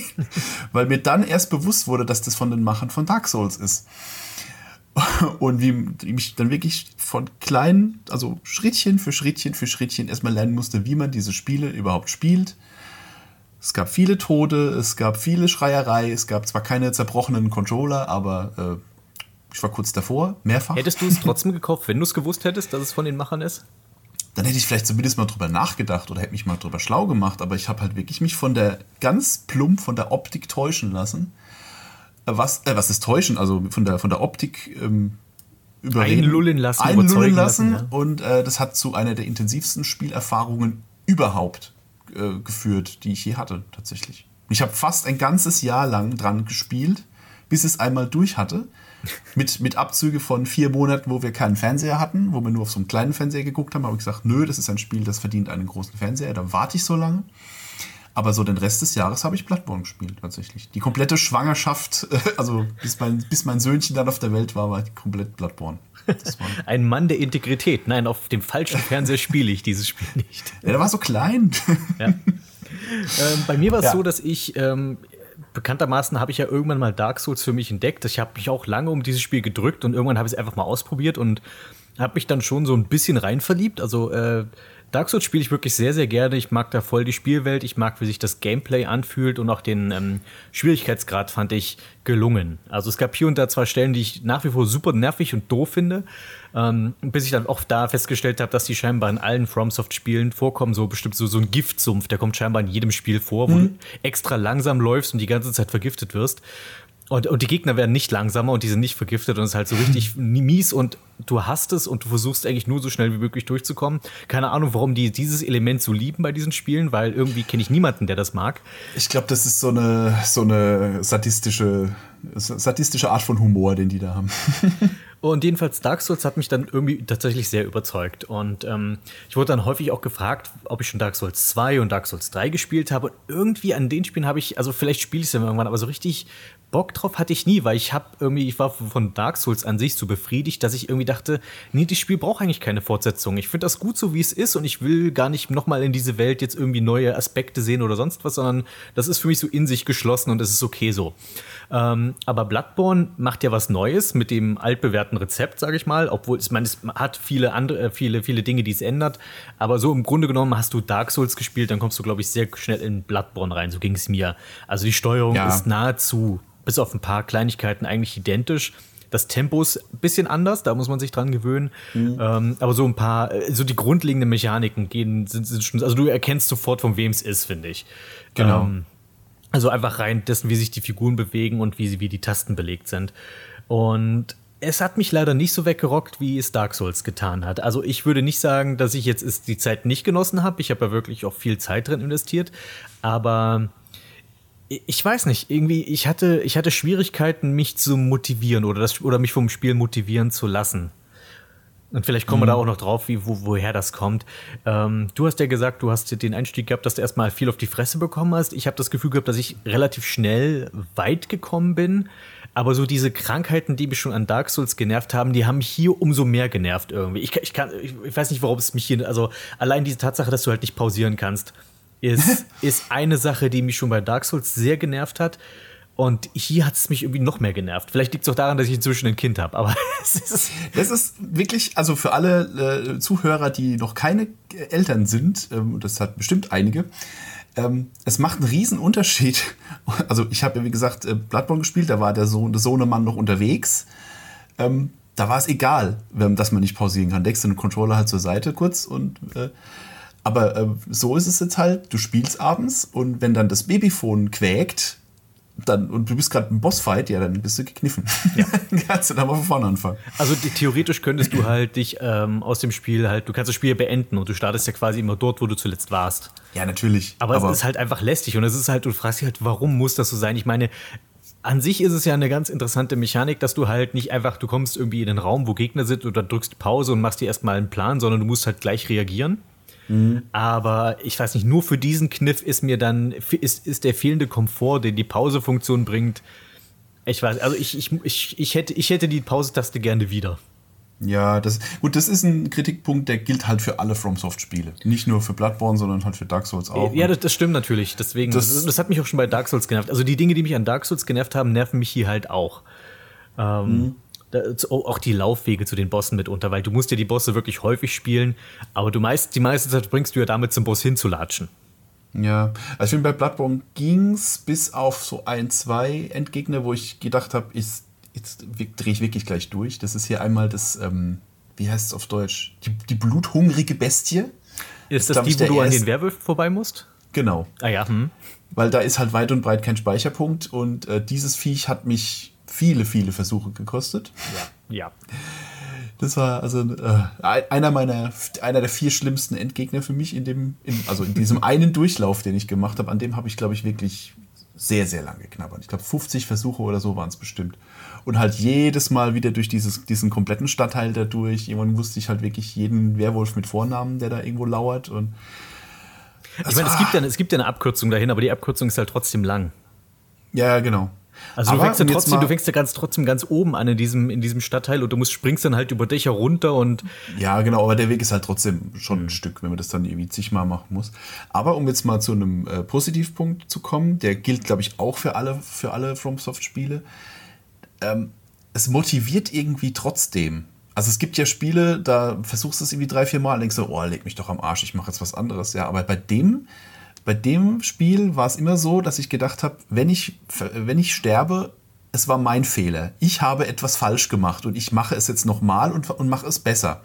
weil mir dann erst bewusst wurde, dass das von den Machern von Dark Souls ist. Und wie ich dann wirklich von kleinen, also Schrittchen für Schrittchen für Schrittchen erstmal lernen musste, wie man diese Spiele überhaupt spielt. Es gab viele Tode, es gab viele Schreierei, es gab zwar keine zerbrochenen Controller, aber äh, ich war kurz davor, mehrfach. Hättest du es trotzdem gekauft, wenn du es gewusst hättest, dass es von den Machern ist? Dann hätte ich vielleicht zumindest mal drüber nachgedacht oder hätte mich mal drüber schlau gemacht, aber ich habe halt wirklich mich von der ganz plump von der Optik täuschen lassen. Äh, was, äh, was ist täuschen? Also von der, von der Optik ähm, überreden. Einlullen lassen, einlullen lassen. lassen ja. Und äh, das hat zu einer der intensivsten Spielerfahrungen überhaupt äh, geführt, die ich je hatte, tatsächlich. Ich habe fast ein ganzes Jahr lang dran gespielt, bis es einmal durch hatte mit, mit Abzüge von vier Monaten, wo wir keinen Fernseher hatten, wo wir nur auf so einem kleinen Fernseher geguckt haben, habe ich gesagt, nö, das ist ein Spiel, das verdient einen großen Fernseher, da warte ich so lange. Aber so den Rest des Jahres habe ich Bloodborne gespielt, tatsächlich. Die komplette Schwangerschaft, also bis mein, bis mein Söhnchen dann auf der Welt war, war komplett Bloodborne. Ein Mann der Integrität. Nein, auf dem falschen Fernseher spiele ich dieses Spiel nicht. Ja, der war so klein. Ja. Ähm, bei mir war es ja. so, dass ich ähm, bekanntermaßen habe ich ja irgendwann mal Dark Souls für mich entdeckt. Ich habe mich auch lange um dieses Spiel gedrückt und irgendwann habe ich es einfach mal ausprobiert und habe mich dann schon so ein bisschen rein verliebt. Also äh, Dark Souls spiele ich wirklich sehr, sehr gerne. Ich mag da voll die Spielwelt. Ich mag, wie sich das Gameplay anfühlt und auch den ähm, Schwierigkeitsgrad fand ich gelungen. Also es gab hier und da zwei Stellen, die ich nach wie vor super nervig und doof finde. Ähm, bis ich dann auch da festgestellt habe, dass die scheinbar in allen FromSoft-Spielen vorkommen. So bestimmt so, so ein Giftsumpf, der kommt scheinbar in jedem Spiel vor, wo mhm. du extra langsam läufst und die ganze Zeit vergiftet wirst. Und, und die Gegner werden nicht langsamer und die sind nicht vergiftet und es ist halt so richtig mies und du hast es und du versuchst eigentlich nur so schnell wie möglich durchzukommen. Keine Ahnung, warum die dieses Element so lieben bei diesen Spielen, weil irgendwie kenne ich niemanden, der das mag. Ich glaube, das ist so eine, so eine sadistische, sadistische Art von Humor, den die da haben. Und jedenfalls Dark Souls hat mich dann irgendwie tatsächlich sehr überzeugt. Und ähm, ich wurde dann häufig auch gefragt, ob ich schon Dark Souls 2 und Dark Souls 3 gespielt habe. Und irgendwie an den Spielen habe ich, also vielleicht spiele ich es ja irgendwann, aber so richtig Bock drauf hatte ich nie, weil ich habe irgendwie, ich war von Dark Souls an sich so befriedigt, dass ich irgendwie dachte, nee, das Spiel braucht eigentlich keine Fortsetzung. Ich finde das gut so, wie es ist und ich will gar nicht nochmal in diese Welt jetzt irgendwie neue Aspekte sehen oder sonst was, sondern das ist für mich so in sich geschlossen und es ist okay so. Ähm, aber Bloodborne macht ja was Neues mit dem altbewährten Rezept, sage ich mal, obwohl ich meine, es hat viele andere, äh, viele, viele Dinge, die es ändert. Aber so im Grunde genommen hast du Dark Souls gespielt, dann kommst du, glaube ich, sehr schnell in Bloodborne rein. So ging es mir. Also die Steuerung ja. ist nahezu bis auf ein paar Kleinigkeiten eigentlich identisch. Das Tempo ist ein bisschen anders, da muss man sich dran gewöhnen. Mhm. Ähm, aber so ein paar, äh, so die grundlegenden Mechaniken gehen, sind, sind schon, also du erkennst sofort, von wem es ist, finde ich. Genau. Ähm, also einfach rein dessen, wie sich die Figuren bewegen und wie, sie, wie die Tasten belegt sind. Und es hat mich leider nicht so weggerockt, wie es Dark Souls getan hat. Also ich würde nicht sagen, dass ich jetzt die Zeit nicht genossen habe. Ich habe ja wirklich auch viel Zeit drin investiert. Aber ich weiß nicht, irgendwie, ich hatte, ich hatte Schwierigkeiten, mich zu motivieren oder, das, oder mich vom Spiel motivieren zu lassen. Und vielleicht kommen mhm. wir da mhm. auch noch drauf, wie, wo, woher das kommt. Ähm, du hast ja gesagt, du hast den Einstieg gehabt, dass du erstmal viel auf die Fresse bekommen hast. Ich habe das Gefühl gehabt, dass ich relativ schnell weit gekommen bin. Aber so diese Krankheiten, die mich schon an Dark Souls genervt haben, die haben mich hier umso mehr genervt irgendwie. Ich, ich, kann, ich weiß nicht, warum es mich hier, also allein diese Tatsache, dass du halt nicht pausieren kannst, ist, ist eine Sache, die mich schon bei Dark Souls sehr genervt hat. Und hier hat es mich irgendwie noch mehr genervt. Vielleicht liegt es auch daran, dass ich inzwischen ein Kind habe. Aber es ist das ist wirklich, also für alle äh, Zuhörer, die noch keine Eltern sind, ähm, das hat bestimmt einige, ähm, es macht einen riesen Unterschied. Also ich habe ja wie gesagt äh, Bloodborne gespielt, da war der Sohn, der Sohnemann noch unterwegs. Ähm, da war es egal, dass man nicht pausieren kann. Legst du den Controller halt zur Seite kurz und äh, aber äh, so ist es jetzt halt, du spielst abends und wenn dann das Babyphone quäkt, dann, und du bist gerade im Bossfight, ja, dann bist du gekniffen. Ja. kannst du dann mal von vorne anfangen. Also die, theoretisch könntest du halt dich ähm, aus dem Spiel halt, du kannst das Spiel beenden und du startest ja quasi immer dort, wo du zuletzt warst. Ja, natürlich. Aber, aber es ist halt einfach lästig und es ist halt, du fragst dich halt, warum muss das so sein? Ich meine, an sich ist es ja eine ganz interessante Mechanik, dass du halt nicht einfach, du kommst irgendwie in den Raum, wo Gegner sind oder drückst Pause und machst dir erstmal einen Plan, sondern du musst halt gleich reagieren. Mhm. Aber ich weiß nicht, nur für diesen Kniff ist mir dann, ist, ist der fehlende Komfort, den die Pausefunktion bringt. Ich weiß, also ich, ich, ich, ich, hätte, ich hätte die Pause-Taste gerne wieder. Ja, das, gut, das ist ein Kritikpunkt, der gilt halt für alle FromSoft-Spiele. Nicht nur für Bloodborne, sondern halt für Dark Souls auch. Ja, das, das stimmt natürlich. Deswegen, das, das, das, hat mich auch schon bei Dark Souls genervt. Also die Dinge, die mich an Dark Souls genervt haben, nerven mich hier halt auch. Ähm, mhm auch die Laufwege zu den Bossen mitunter, weil du musst ja die Bosse wirklich häufig spielen, aber du meist, die meiste Zeit bringst du ja damit zum Boss hinzulatschen. Ja, also ich finde bei Bloodborne ging's bis auf so ein, zwei Endgegner, wo ich gedacht habe, jetzt drehe ich wirklich gleich durch. Das ist hier einmal das, ähm, wie heißt es auf Deutsch? Die, die bluthungrige Bestie. Ist das, das die, wo du an den Werwölfen vorbei musst? Genau. Ah ja. Hm. Weil da ist halt weit und breit kein Speicherpunkt und äh, dieses Viech hat mich viele, viele Versuche gekostet. Ja. ja. Das war also äh, einer meiner, einer der vier schlimmsten Endgegner für mich in dem, in, also in diesem einen Durchlauf, den ich gemacht habe. An dem habe ich, glaube ich, wirklich sehr, sehr lange geknabbert. Ich glaube, 50 Versuche oder so waren es bestimmt. Und halt jedes Mal wieder durch dieses, diesen kompletten Stadtteil dadurch. Irgendwann wusste ich halt wirklich jeden Werwolf mit Vornamen, der da irgendwo lauert. Und ich meine, es gibt, ja, es gibt ja eine Abkürzung dahin, aber die Abkürzung ist halt trotzdem lang. Ja, genau. Also du fängst, ja trotzdem, du fängst ja ganz, trotzdem ganz oben an in diesem, in diesem Stadtteil und du musst, springst dann halt über Dächer runter und. Ja, genau, aber der Weg ist halt trotzdem schon ein Stück, wenn man das dann irgendwie zigmal machen muss. Aber um jetzt mal zu einem äh, Positivpunkt zu kommen, der gilt, glaube ich, auch für alle, für alle FromSoft-Spiele. Ähm, es motiviert irgendwie trotzdem. Also es gibt ja Spiele, da versuchst du es irgendwie drei, vier Mal und denkst so, oh, leg mich doch am Arsch, ich mache jetzt was anderes. Ja, aber bei dem bei dem Spiel war es immer so, dass ich gedacht habe, wenn ich, wenn ich sterbe, es war mein Fehler. Ich habe etwas falsch gemacht und ich mache es jetzt nochmal und, und mache es besser.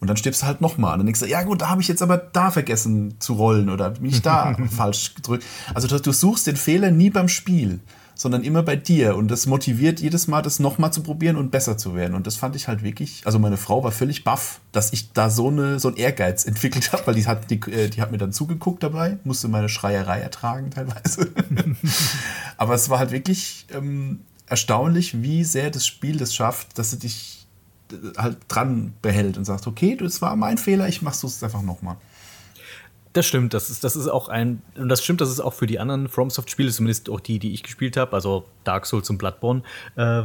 Und dann stirbst du halt nochmal. Und dann denkst du, ja gut, da habe ich jetzt aber da vergessen zu rollen oder bin ich da falsch gedrückt. Also du, du suchst den Fehler nie beim Spiel, sondern immer bei dir. Und das motiviert jedes Mal, das nochmal zu probieren und besser zu werden. Und das fand ich halt wirklich, also meine Frau war völlig baff, dass ich da so, eine, so einen Ehrgeiz entwickelt habe, weil die hat, die, äh, die hat mir dann zugeguckt dabei, musste meine Schreierei ertragen teilweise. Aber es war halt wirklich ähm, erstaunlich, wie sehr das Spiel das schafft, dass es dich äh, halt dran behält und sagt, okay, das war mein Fehler, ich mach's es einfach nochmal. Das stimmt, das ist, das ist auch ein, und das stimmt, dass es auch für die anderen FromSoft-Spiele, zumindest auch die, die ich gespielt habe, also Dark Souls und Bloodborne, äh,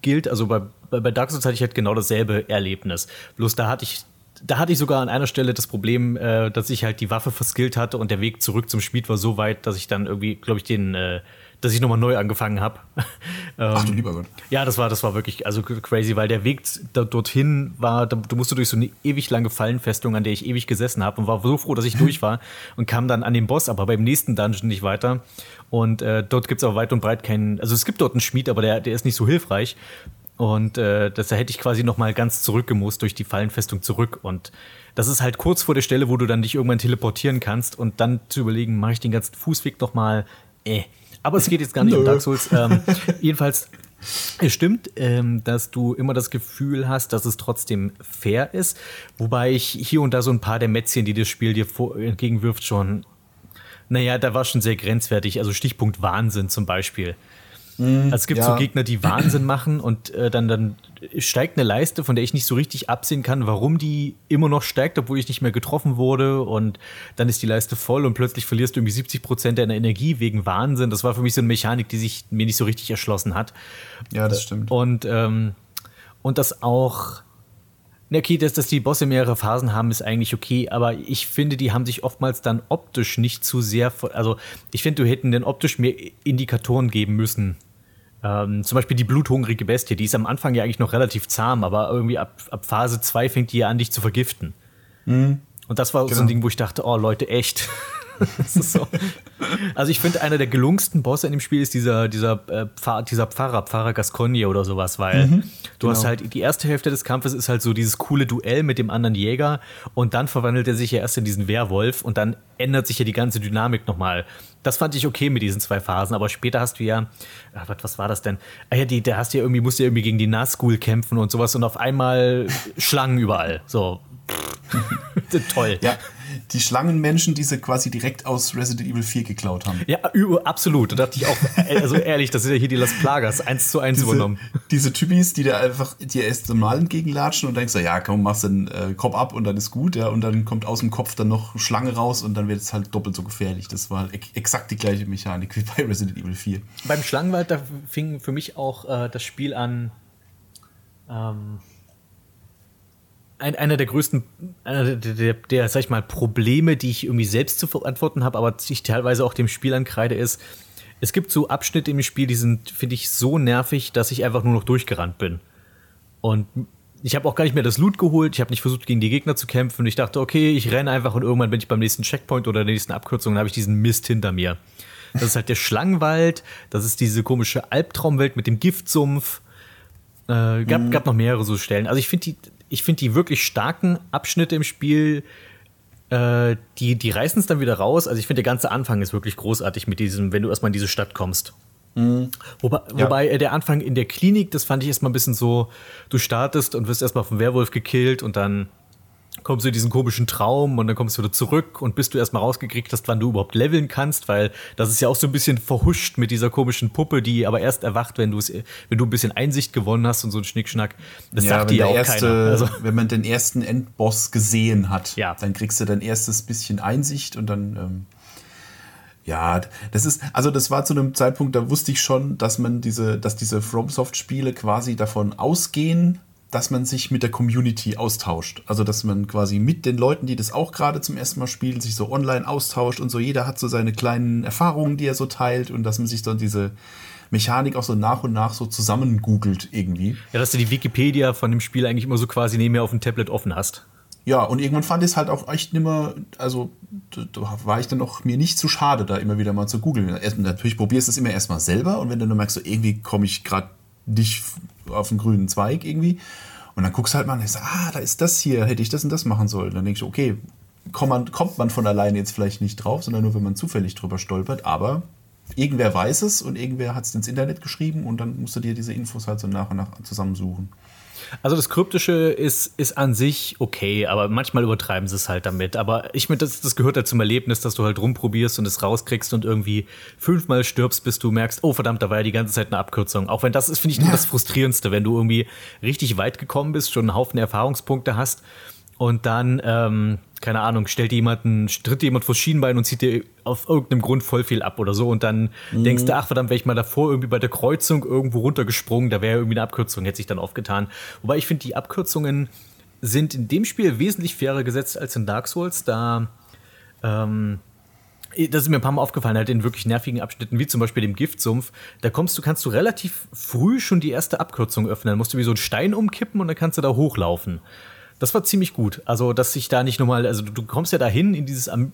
gilt. Also bei, bei Dark Souls hatte ich halt genau dasselbe Erlebnis. Bloß da hatte ich da hatte ich sogar an einer Stelle das Problem, äh, dass ich halt die Waffe verskillt hatte und der Weg zurück zum Schmied war so weit, dass ich dann irgendwie, glaube ich, den, äh, dass ich nochmal neu angefangen habe. ähm, Ach du lieber Gott. Ja, das war, das war wirklich also crazy, weil der Weg da, dorthin war, da, du musst durch so eine ewig lange Fallenfestung, an der ich ewig gesessen habe und war so froh, dass ich durch war und kam dann an den Boss, aber beim nächsten Dungeon nicht weiter. Und äh, dort gibt es aber weit und breit keinen, also es gibt dort einen Schmied, aber der, der ist nicht so hilfreich. Und äh, das, da hätte ich quasi noch mal ganz zurückgemusst durch die Fallenfestung zurück. Und das ist halt kurz vor der Stelle, wo du dann dich irgendwann teleportieren kannst und dann zu überlegen, mache ich den ganzen Fußweg noch mal. Äh. Aber es geht jetzt gar nicht Nö. um Dark Souls. Ähm, jedenfalls Es stimmt, ähm, dass du immer das Gefühl hast, dass es trotzdem fair ist. Wobei ich hier und da so ein paar der Mätzchen, die das Spiel dir vor, entgegenwirft, schon, naja, da war schon sehr grenzwertig. Also Stichpunkt Wahnsinn zum Beispiel. Also es gibt ja. so Gegner, die Wahnsinn machen und äh, dann, dann steigt eine Leiste, von der ich nicht so richtig absehen kann, warum die immer noch steigt, obwohl ich nicht mehr getroffen wurde. Und dann ist die Leiste voll und plötzlich verlierst du irgendwie 70 Prozent deiner Energie wegen Wahnsinn. Das war für mich so eine Mechanik, die sich mir nicht so richtig erschlossen hat. Ja, das stimmt. Und, ähm, und das auch. Okay, dass, dass die Bosse mehrere Phasen haben, ist eigentlich okay, aber ich finde, die haben sich oftmals dann optisch nicht zu sehr. Also, ich finde, du hätten den optisch mehr Indikatoren geben müssen. Ähm, zum Beispiel die bluthungrige Bestie, die ist am Anfang ja eigentlich noch relativ zahm, aber irgendwie ab, ab Phase 2 fängt die ja an, dich zu vergiften. Und das war so ein Genau. Ding, wo ich dachte, oh Leute, echt. das ist so. Also ich finde, einer der gelungensten Bosse in dem Spiel ist dieser, dieser, äh, Pfarr, dieser Pfarrer, Pfarrer Gascogne oder sowas, weil du hast halt, die erste Hälfte des Kampfes ist halt so dieses coole Duell mit dem anderen Jäger und dann verwandelt er sich ja erst in diesen Werwolf und dann ändert sich ja die ganze Dynamik nochmal. Das fand ich okay mit diesen zwei Phasen, aber später hast du ja, ach, was, was war das denn? Ah ja, die, da hast du ja irgendwie, musst du ja irgendwie gegen die Nazgul kämpfen und sowas und auf einmal Schlangen überall. So. Toll. Ja, die Schlangenmenschen, die sie quasi direkt aus Resident Evil 4 geklaut haben. Ja, absolut. Da dachte ich auch, äh, also ehrlich, das ist ja hier die Las Plagas, eins zu eins Diese, übernommen. diese Typis, die da einfach dir erst normal entgegenlatschen und denkst, so, ja, komm, machst den äh, Kopf ab und dann ist gut, ja, und dann kommt aus dem Kopf dann noch Schlange raus und dann wird es halt doppelt so gefährlich. Das war ex exakt die gleiche Mechanik wie bei Resident Evil 4. Beim Schlangenwald, da fing für mich auch äh, das Spiel an. Ähm, ein, einer der größten, einer der, der, der, sag ich mal, Probleme, die ich irgendwie selbst zu verantworten habe, aber die ich teilweise auch dem Spiel ankreide, ist, es gibt so Abschnitte im Spiel, die sind, finde ich, so nervig, dass ich einfach nur noch durchgerannt bin. Und ich habe auch gar nicht mehr das Loot geholt. Ich habe nicht versucht, gegen die Gegner zu kämpfen. Ich dachte, okay, ich renne einfach und irgendwann bin ich beim nächsten Checkpoint oder der nächsten Abkürzung und habe ich diesen Mist hinter mir. Das ist halt der Schlangenwald, das ist diese komische Albtraumwelt mit dem Giftsumpf. Äh, gab, gab noch mehrere so Stellen. Also ich finde die, ich finde die wirklich starken Abschnitte im Spiel, äh, die, die reißen es dann wieder raus. Also ich finde, der ganze Anfang ist wirklich großartig mit diesem, wenn du erstmal in diese Stadt kommst. Wobei, Ja. wobei äh, der Anfang in der Klinik, das fand ich erstmal ein bisschen so, du startest und wirst erstmal vom Werwolf gekillt und dann kommst du in diesen komischen Traum und dann kommst du wieder zurück und bis du erstmal rausgekriegt hast, wann du überhaupt leveln kannst, weil das ist ja auch so ein bisschen verhuscht mit dieser komischen Puppe, die aber erst erwacht, wenn du es, wenn du ein bisschen Einsicht gewonnen hast und so ein Schnickschnack. Das sagt wenn dir der auch erste, keiner. Also, wenn man den ersten Endboss gesehen hat, Ja. dann kriegst du dein erstes bisschen Einsicht und dann ähm, ja, das ist, also das war zu einem Zeitpunkt, da wusste ich schon, dass man diese, dass diese FromSoft-Spiele quasi davon ausgehen, dass man sich mit der Community austauscht. Also, dass man quasi mit den Leuten, die das auch gerade zum ersten Mal spielen, sich so online austauscht und so jeder hat so seine kleinen Erfahrungen, die er so teilt und dass man sich dann diese Mechanik auch so nach und nach so zusammen googelt irgendwie. ja, dass du die Wikipedia von dem Spiel eigentlich immer so quasi nebenher auf dem Tablet offen hast. Ja, und irgendwann fand ich es halt auch echt nimmer, also da, war ich dann auch mir nicht zu schade, da immer wieder mal zu googeln. Natürlich probierst du es immer erstmal selber und wenn du dann merkst, so irgendwie komme ich gerade nicht auf den grünen Zweig irgendwie. Und dann guckst du halt mal und denkst, ah, da ist das hier, hätte ich das und das machen sollen. Dann denkst du, okay, kommt man, kommt man von alleine jetzt vielleicht nicht drauf, sondern nur, wenn man zufällig drüber stolpert, aber irgendwer weiß es und irgendwer hat es ins Internet geschrieben und dann musst du dir diese Infos halt so nach und nach zusammensuchen. Also das Kryptische ist, ist an sich okay, aber manchmal übertreiben sie es halt damit. Aber ich meine, das, das gehört halt zum Erlebnis, dass du halt rumprobierst und es rauskriegst und irgendwie fünfmal stirbst, bis du merkst, oh verdammt, da war ja die ganze Zeit eine Abkürzung. Auch wenn das ist, finde ich, nur das Frustrierendste, wenn du irgendwie richtig weit gekommen bist, schon einen Haufen Erfahrungspunkte hast und dann, ähm, keine Ahnung, stellt dir jemanden, tritt dir jemand vor Schienbein und zieht dir auf irgendeinem Grund voll viel ab oder so und dann denkst du, ach verdammt, wäre ich mal davor irgendwie bei der Kreuzung irgendwo runtergesprungen, da wäre irgendwie eine Abkürzung, hätte sich dann aufgetan. Wobei ich finde, die Abkürzungen sind in dem Spiel wesentlich fairer gesetzt als in Dark Souls, da ähm, das ist mir ein paar Mal aufgefallen, halt in wirklich nervigen Abschnitten, wie zum Beispiel dem Giftsumpf, da kommst du, kannst du relativ früh schon die erste Abkürzung öffnen. Dann musst du wie so einen Stein umkippen und dann kannst du da hochlaufen. Das war ziemlich gut. Also, dass ich da nicht nochmal, also du kommst ja dahin in dieses, Am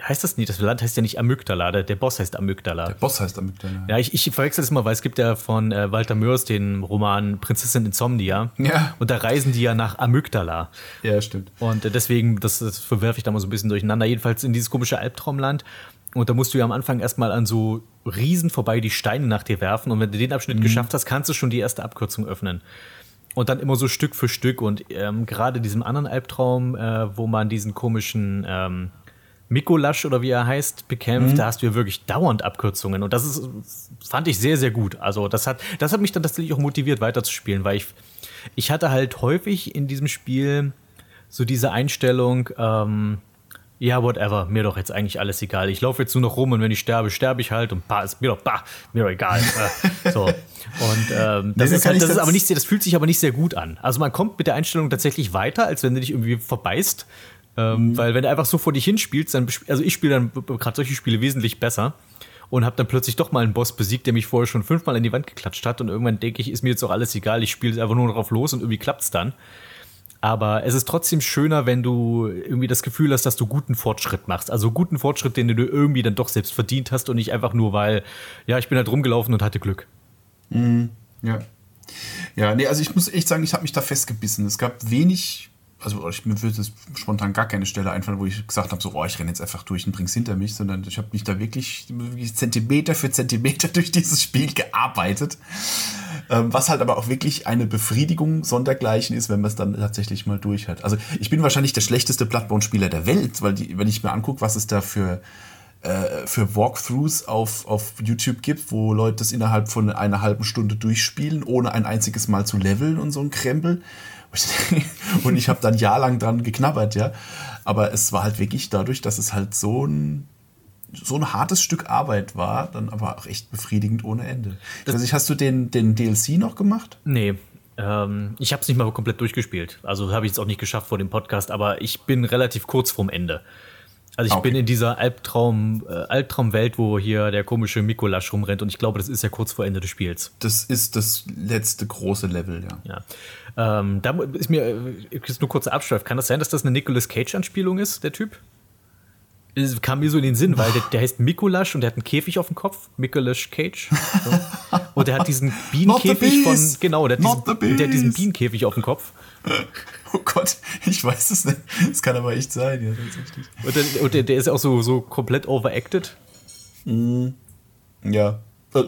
heißt das nicht, das Land heißt ja nicht Amygdala, der, der Boss heißt Amygdala. Der Boss heißt Amygdala. Ja, ich, ich verwechsel das immer, weil es gibt ja von äh, Walter Mörs den Roman Prinzessin Insomnia. Ja. Und da reisen die ja nach Amygdala. Ja, stimmt. Und äh, deswegen, das, das verwerfe ich da mal so ein bisschen durcheinander. Jedenfalls in dieses komische Albtraumland. Und da musst du ja am Anfang erstmal an so Riesen vorbei, die Steine nach dir werfen. Und wenn du den Abschnitt geschafft hast, kannst du schon die erste Abkürzung öffnen. Und dann immer so Stück für Stück. Und ähm, gerade diesem anderen Albtraum, äh, wo man diesen komischen ähm, Mikolasch oder wie er heißt, bekämpft, da hast du ja wirklich dauernd Abkürzungen. Und das ist, fand ich sehr, sehr gut. Also das hat, das hat mich dann tatsächlich auch motiviert, weiterzuspielen, weil ich, ich hatte halt häufig in diesem Spiel so diese Einstellung, ähm, ja, whatever, mir doch jetzt eigentlich alles egal. Ich laufe jetzt nur noch rum und wenn ich sterbe, sterbe ich halt und bah, ist mir doch, bah, mir doch egal. äh, so. Und ähm, das, Nee, ist, halt, das ist aber nicht sehr, das fühlt sich aber nicht sehr gut an. Also man kommt mit der Einstellung tatsächlich weiter, als wenn du dich irgendwie verbeißt. Ähm, Mhm. Weil wenn du einfach so vor dich hinspielst, dann, also ich spiele dann gerade solche Spiele wesentlich besser und habe dann plötzlich doch mal einen Boss besiegt, der mich vorher schon fünfmal in die Wand geklatscht hat und irgendwann denke ich, ist mir jetzt auch alles egal, ich spiele einfach nur drauf los und irgendwie klappt's dann. Aber es ist trotzdem schöner, wenn du irgendwie das Gefühl hast, dass du guten Fortschritt machst. Also guten Fortschritt, den du irgendwie dann doch selbst verdient hast und nicht einfach nur, weil, ja, ich bin halt rumgelaufen und hatte Glück. Ja. Ja, nee, also ich muss echt sagen, ich habe mich da festgebissen. Es gab wenig, also ich, mir würde jetzt spontan gar keine Stelle einfallen, wo ich gesagt habe, so, oh, ich renne jetzt einfach durch und bring's hinter mich, sondern ich habe mich da wirklich, wirklich Zentimeter für Zentimeter durch dieses Spiel gearbeitet. Ähm, was halt aber auch wirklich eine Befriedigung sondergleichen ist, wenn man es dann tatsächlich mal durch hat. Also ich bin wahrscheinlich der schlechteste Bloodborne-Spieler der Welt, weil die, wenn ich mir angucke, was es da für äh, für Walkthroughs auf, auf YouTube gibt, wo Leute das innerhalb von einer halben Stunde durchspielen, ohne ein einziges Mal zu leveln und so ein Krempel. Und ich habe dann jahrelang dran geknabbert, ja. Aber es war halt wirklich dadurch, dass es halt so ein, so ein hartes Stück Arbeit war, dann aber auch echt befriedigend ohne Ende. Ich weiß nicht, hast du den, den DLC noch gemacht? Nee. Ähm, ich habe es nicht mal komplett durchgespielt. Also habe ich es auch nicht geschafft vor dem Podcast, aber ich bin relativ kurz vorm Ende. Also ich Okay. bin in dieser Albtraum, äh, Albtraumwelt, wo hier der komische Mikolasch rumrennt und ich glaube, das ist ja kurz vor Ende des Spiels. Das ist das letzte große Level, ja. Ja. Ähm, da ist mir äh, ist nur kurzer Abschweif. Kann das sein, dass das eine Nicolas Cage-Anspielung ist, der Typ? Es kam mir so in den Sinn, weil der, der heißt Mikolasch und der hat einen Käfig auf dem Kopf. Mikolasch Cage. So. Und der hat diesen Bienenkäfig von. Genau, der hat, diesen, der hat diesen. Bienenkäfig auf dem Kopf. Oh Gott, ich weiß es nicht. Das kann aber echt sein, ja, tatsächlich. Und, der, und der, der ist auch so, so komplett overacted. Ja, äh,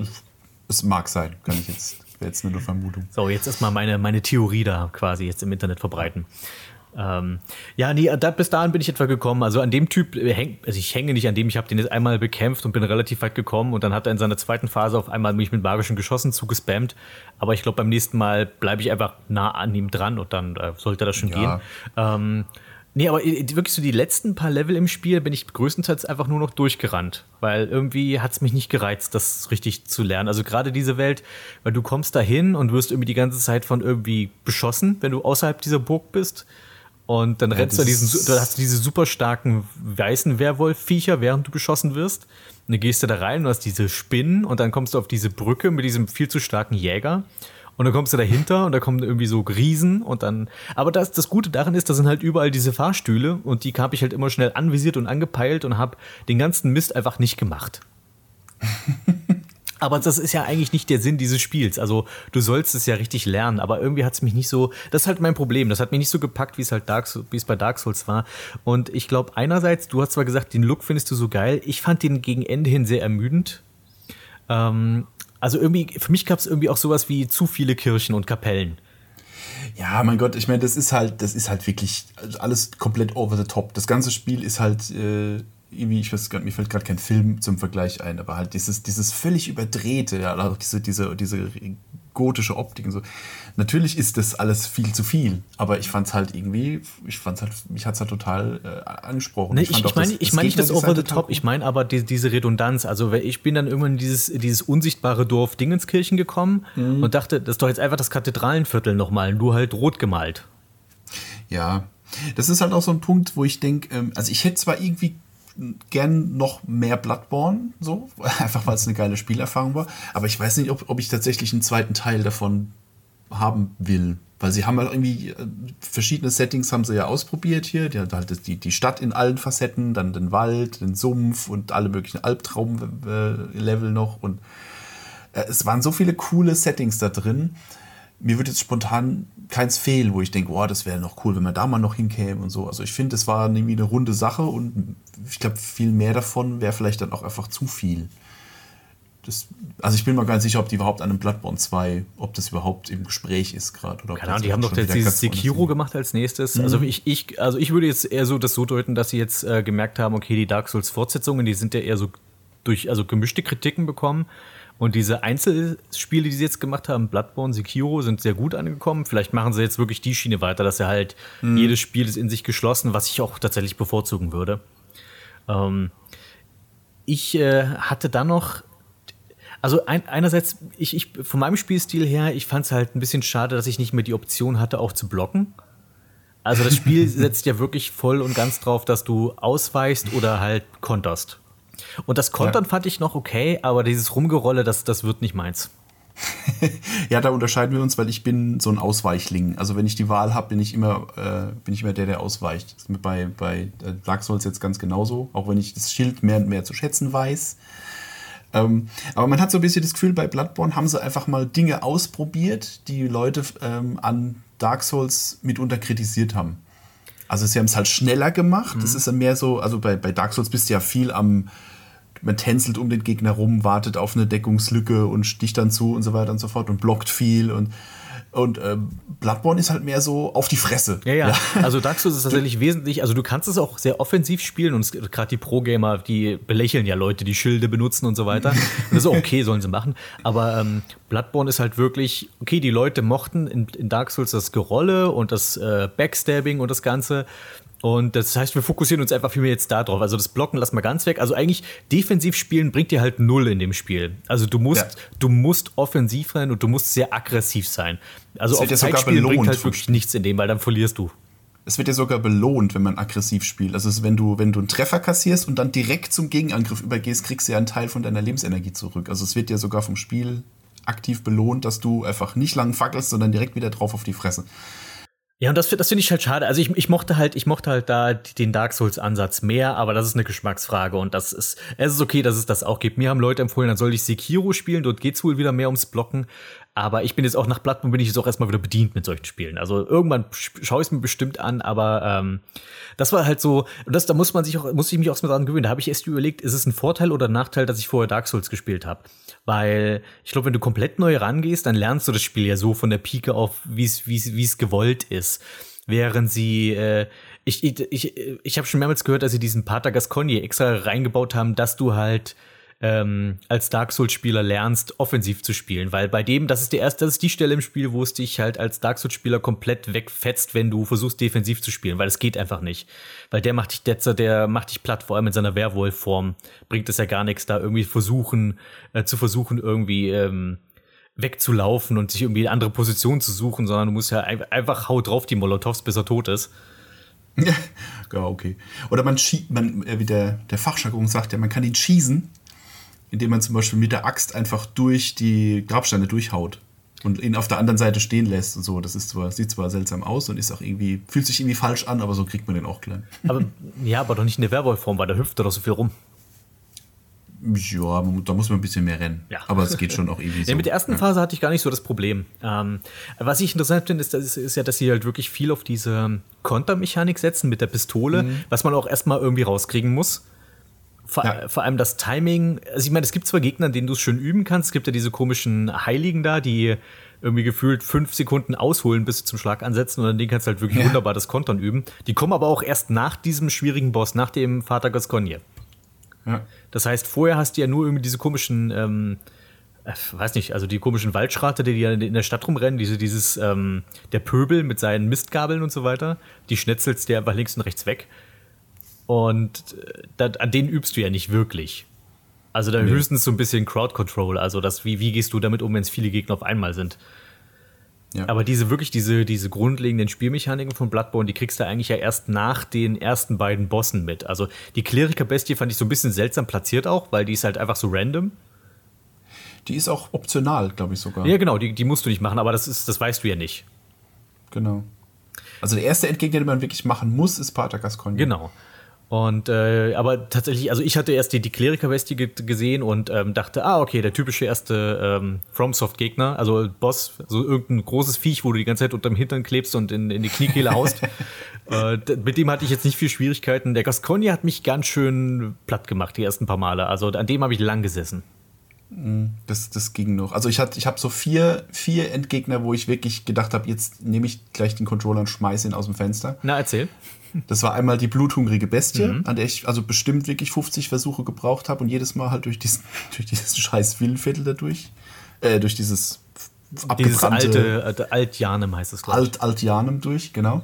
es mag sein, kann ich jetzt, wäre jetzt nur eine Vermutung. So, jetzt erstmal meine, meine Theorie da quasi jetzt im Internet verbreiten. Ähm, ja, nee, da, bis dahin bin ich etwa gekommen. Also an dem Typ, äh, häng, also ich hänge nicht an dem, ich habe den jetzt einmal bekämpft und bin relativ weit gekommen und dann hat er in seiner zweiten Phase auf einmal mich mit magischen Geschossen zugespammt. Aber ich glaube, beim nächsten Mal bleibe ich einfach nah an ihm dran und dann äh, sollte das schon Ja. gehen. Ähm, nee, aber äh, wirklich so die letzten paar Level im Spiel bin ich größtenteils einfach nur noch durchgerannt, weil irgendwie hat es mich nicht gereizt, das richtig zu lernen. Also gerade diese Welt, weil du kommst da hin und wirst irgendwie die ganze Zeit von irgendwie beschossen, wenn du außerhalb dieser Burg bist. Und dann rennst du diesen, du hast diese super starken weißen Werwolf-Viecher, während du beschossen wirst. Und dann gehst du da rein, du hast diese Spinnen und dann kommst du auf diese Brücke mit diesem viel zu starken Jäger. Und dann kommst du dahinter und da kommen irgendwie so Riesen und dann. Aber das, das Gute daran ist, da sind halt überall diese Fahrstühle und die habe ich halt immer schnell anvisiert und angepeilt und habe den ganzen Mist einfach nicht gemacht. Aber das ist ja eigentlich nicht der Sinn dieses Spiels. Also du sollst es ja richtig lernen, aber irgendwie hat es mich nicht so. Das ist halt mein Problem. Das hat mich nicht so gepackt, wie es halt Dark, wie es bei Dark Souls war. Und ich glaube, einerseits, du hast zwar gesagt, den Look findest du so geil. Ich fand den gegen Ende hin sehr ermüdend. Ähm, also irgendwie, für mich gab es irgendwie auch sowas wie zu viele Kirchen und Kapellen. Ja, mein Gott, ich meine, das ist halt, das ist halt wirklich alles komplett over the top. Das ganze Spiel ist halt äh, irgendwie, ich weiß gar nicht, mir fällt gerade kein Film zum Vergleich ein, aber halt dieses, dieses völlig überdrehte, ja, auch diese, diese, diese gotische Optik und so. Natürlich ist das alles viel zu viel, aber ich fand's halt irgendwie, ich fand's halt, mich hat's halt total äh, angesprochen. Ne, ich, fand ich auch meine ich mein nicht das Over the Top, ich meine aber die, diese Redundanz. Also ich bin dann irgendwann in dieses, dieses unsichtbare Dorf Dingenskirchen gekommen Mhm. und dachte, das ist doch jetzt einfach das Kathedralenviertel nochmal, nur halt rot gemalt. Ja, das ist halt auch so ein Punkt, wo ich denke, ähm, also ich hätte zwar irgendwie gern noch mehr Bloodborne, so, einfach weil es eine geile Spielerfahrung war, aber ich weiß nicht, ob, ob ich tatsächlich einen zweiten Teil davon haben will. Weil sie haben halt irgendwie äh, verschiedene Settings haben sie ja ausprobiert hier. Die halt die, die Stadt in allen Facetten, dann den Wald, den Sumpf und alle möglichen Albtraum-Level noch. Und äh, es waren so viele coole Settings da drin. Mir würde jetzt spontan keins fehlen, wo ich denke, oh, das wäre noch cool, wenn man da mal noch hinkäme und so. Also ich finde, es war irgendwie eine runde Sache und ich glaube, viel mehr davon wäre vielleicht dann auch einfach zu viel. das, also ich bin mir gar nicht sicher, ob die überhaupt an einem Bloodborne 2, ob das überhaupt im Gespräch ist gerade. Keine Ahnung, die haben doch jetzt dieses Sekiro gemacht als nächstes. Mhm. Also ich, ich, also ich würde jetzt eher so das so deuten, dass sie jetzt äh, gemerkt haben, okay, die Dark Souls Fortsetzungen, die sind ja eher so durch, also gemischte Kritiken bekommen. Und diese Einzelspiele, die sie jetzt gemacht haben, Bloodborne, Sekiro, sind sehr gut angekommen. Vielleicht machen sie jetzt wirklich die Schiene weiter, dass sie halt mhm. jedes Spiel ist in sich geschlossen, was ich auch tatsächlich bevorzugen würde. Ähm, ich äh, hatte dann noch also ein, einerseits, ich, ich, von meinem Spielstil her, ich fand es halt ein bisschen schade, dass ich nicht mehr die Option hatte, auch zu blocken. Also das Spiel setzt ja wirklich voll und ganz drauf, dass du ausweichst oder halt konterst. Und das Kontern ja. fand ich noch okay, aber dieses Rumgerolle, das, das wird nicht meins. ja, da unterscheiden wir uns, weil ich bin so ein Ausweichling. Also wenn ich die Wahl habe, bin ich immer, äh, bin ich immer der, der ausweicht. Das ist bei, bei äh, Dark Souls jetzt ganz genauso, auch wenn ich das Schild mehr und mehr zu schätzen weiß. Ähm, aber man hat so ein bisschen das Gefühl, bei Bloodborne haben sie einfach mal Dinge ausprobiert, die Leute ähm, an Dark Souls mitunter kritisiert haben. Also sie haben es halt schneller gemacht. Mhm. Das ist ja mehr so, also bei, bei Dark Souls bist du ja viel am, man tänzelt um den Gegner rum, wartet auf eine Deckungslücke und sticht dann zu und so weiter und so fort und blockt viel und und äh, Bloodborne ist halt mehr so auf die Fresse. Ja, ja. ja. Also Dark Souls ist tatsächlich wesentlich, also du kannst es auch sehr offensiv spielen und gerade die Pro-Gamer, die belächeln ja Leute, die Schilde benutzen und so weiter. Und das ist auch okay, sollen sie machen. Aber ähm, Bloodborne ist halt wirklich, okay, die Leute mochten in, in Dark Souls das Gerolle und das äh, Backstabbing und das Ganze. Und das heißt, wir fokussieren uns einfach viel mehr jetzt da drauf. Also das Blocken lassen wir ganz weg. Also eigentlich defensiv spielen bringt dir halt null in dem Spiel. Also du musst, ja. du musst offensiv sein und du musst sehr aggressiv sein. Also das auf Zeit spielen bringt halt wirklich nichts in dem, weil dann verlierst du. Es wird ja sogar belohnt, wenn man aggressiv spielt. Also wenn du, wenn du einen Treffer kassierst und dann direkt zum Gegenangriff übergehst, kriegst du ja einen Teil von deiner Lebensenergie zurück. Also es wird ja sogar vom Spiel aktiv belohnt, dass du einfach nicht lang fackelst, sondern direkt wieder drauf auf die Fresse. Ja, und das, das finde ich halt schade. Also ich, ich mochte halt, ich mochte halt da den Dark Souls-Ansatz mehr, aber das ist eine Geschmacksfrage und das ist, es ist okay, dass es das auch gibt. Mir haben Leute empfohlen, dann soll ich Sekiro spielen, dort geht's wohl wieder mehr ums Blocken. Aber ich bin jetzt auch nach Bloodborne bin ich jetzt auch erstmal wieder bedient mit solchen Spielen. Also irgendwann schaue ich es mir bestimmt an, aber ähm, das war halt so, und das, da muss man sich auch, muss ich mich auch mal dran gewöhnen. Da habe ich erst überlegt, ist es ein Vorteil oder ein Nachteil, dass ich vorher Dark Souls gespielt habe? Weil ich glaube, wenn du komplett neu rangehst, dann lernst du das Spiel ja so von der Pike auf, wie es wie es gewollt ist. Während sie äh, ich, ich, ich, ich habe schon mehrmals gehört, dass sie diesen Pater Gascogne extra reingebaut haben, dass du halt ähm, als Dark Souls-Spieler lernst, offensiv zu spielen. Weil bei dem, das ist der erste, das ist die Stelle im Spiel, wo es dich halt als Dark Souls-Spieler komplett wegfetzt, wenn du versuchst, defensiv zu spielen, weil es geht einfach nicht. Weil der macht dich Detzer, der macht dich platt, vor allem in seiner Werwolf-Form. Bringt es ja gar nichts, da irgendwie versuchen, äh, zu versuchen, irgendwie ähm, wegzulaufen und sich irgendwie eine andere Position zu suchen, sondern du musst ja einfach haut drauf die Molotovs, bis er tot ist. Ja, okay. Oder man schießt, man, äh, wie der, der Fachjargon sagt, ja, man kann ihn schießen, indem man zum Beispiel mit der Axt einfach durch die Grabsteine durchhaut und ihn auf der anderen Seite stehen lässt und so. Das ist zwar, sieht zwar seltsam aus und ist auch irgendwie, fühlt sich irgendwie falsch an, aber so kriegt man den auch klein. Aber, ja, aber doch nicht in der Werwolf-Form, weil da hüpft er doch so viel rum. Ja, da muss man ein bisschen mehr rennen. Ja. Aber es geht schon auch irgendwie so. Ja, mit der ersten ja. Phase hatte ich gar nicht so das Problem. Ähm, was ich interessant finde, ist, ist, ist, ja, dass sie halt wirklich viel auf diese Kontermechanik setzen mit der Pistole, mhm. was man auch erstmal irgendwie rauskriegen muss. Vor, ja. vor, allem das Timing. Also ich meine, es gibt zwar Gegner, an denen du es schön üben kannst. Es gibt ja diese komischen Heiligen da, die irgendwie gefühlt fünf Sekunden ausholen, bis sie zum Schlag ansetzen und dann den kannst du halt wirklich ja. wunderbar das Kontern üben. Die kommen aber auch erst nach diesem schwierigen Boss, nach dem Vater Gascogne. Ja. Das heißt, vorher hast du ja nur irgendwie diese komischen, ähm, äh, weiß nicht, also die komischen Waldschrate, die ja in der Stadt rumrennen, diese, dieses, ähm, der Pöbel mit seinen Mistgabeln und so weiter, die schnetzelst dir einfach links und rechts weg. Und äh, dat, an denen übst du ja nicht wirklich. Also da nee. höchstens so ein bisschen Crowd Control, also das, wie, wie gehst du damit um, wenn es viele Gegner auf einmal sind. Ja. Aber diese wirklich, diese, diese grundlegenden Spielmechaniken von Bloodborne, die kriegst du eigentlich ja erst nach den ersten beiden Bossen mit. Also die Kleriker-Bestie fand ich so ein bisschen seltsam platziert auch, weil die ist halt einfach so random. Die ist auch optional, glaube ich sogar. Ja, genau, die, die musst du nicht machen, aber das, ist, das weißt du ja nicht. Genau. Also der erste Endgegner, den man wirklich machen muss, ist Pater Gascogne. Genau. Und äh, aber tatsächlich, also ich hatte erst die, die Kleriker-Bestie gesehen und ähm, dachte, ah, okay, der typische erste ähm, FromSoft-Gegner, also Boss, so irgendein großes Viech, wo du die ganze Zeit unterm Hintern klebst und in, in die Kniekehle haust. äh, mit dem hatte ich jetzt nicht viel Schwierigkeiten. Der Gascogne hat mich ganz schön platt gemacht, die ersten paar Male. Also an dem habe ich lang gesessen. Das, das ging noch. Also ich, hatte- ich habe so vier, vier Endgegner, wo ich wirklich gedacht habe, jetzt nehme ich gleich den Controller und schmeiße ihn aus dem Fenster. Na, erzähl. Das war einmal die bluthungrige Bestie, Mhm. an der ich also bestimmt wirklich 50 Versuche gebraucht habe und jedes Mal halt durch diesen, durch dieses scheiß Villenviertel dadurch, äh, durch dieses Dieses abgebrannte alte, äh, Altjanem heißt es, glaube ich. Alt Altianum durch, genau.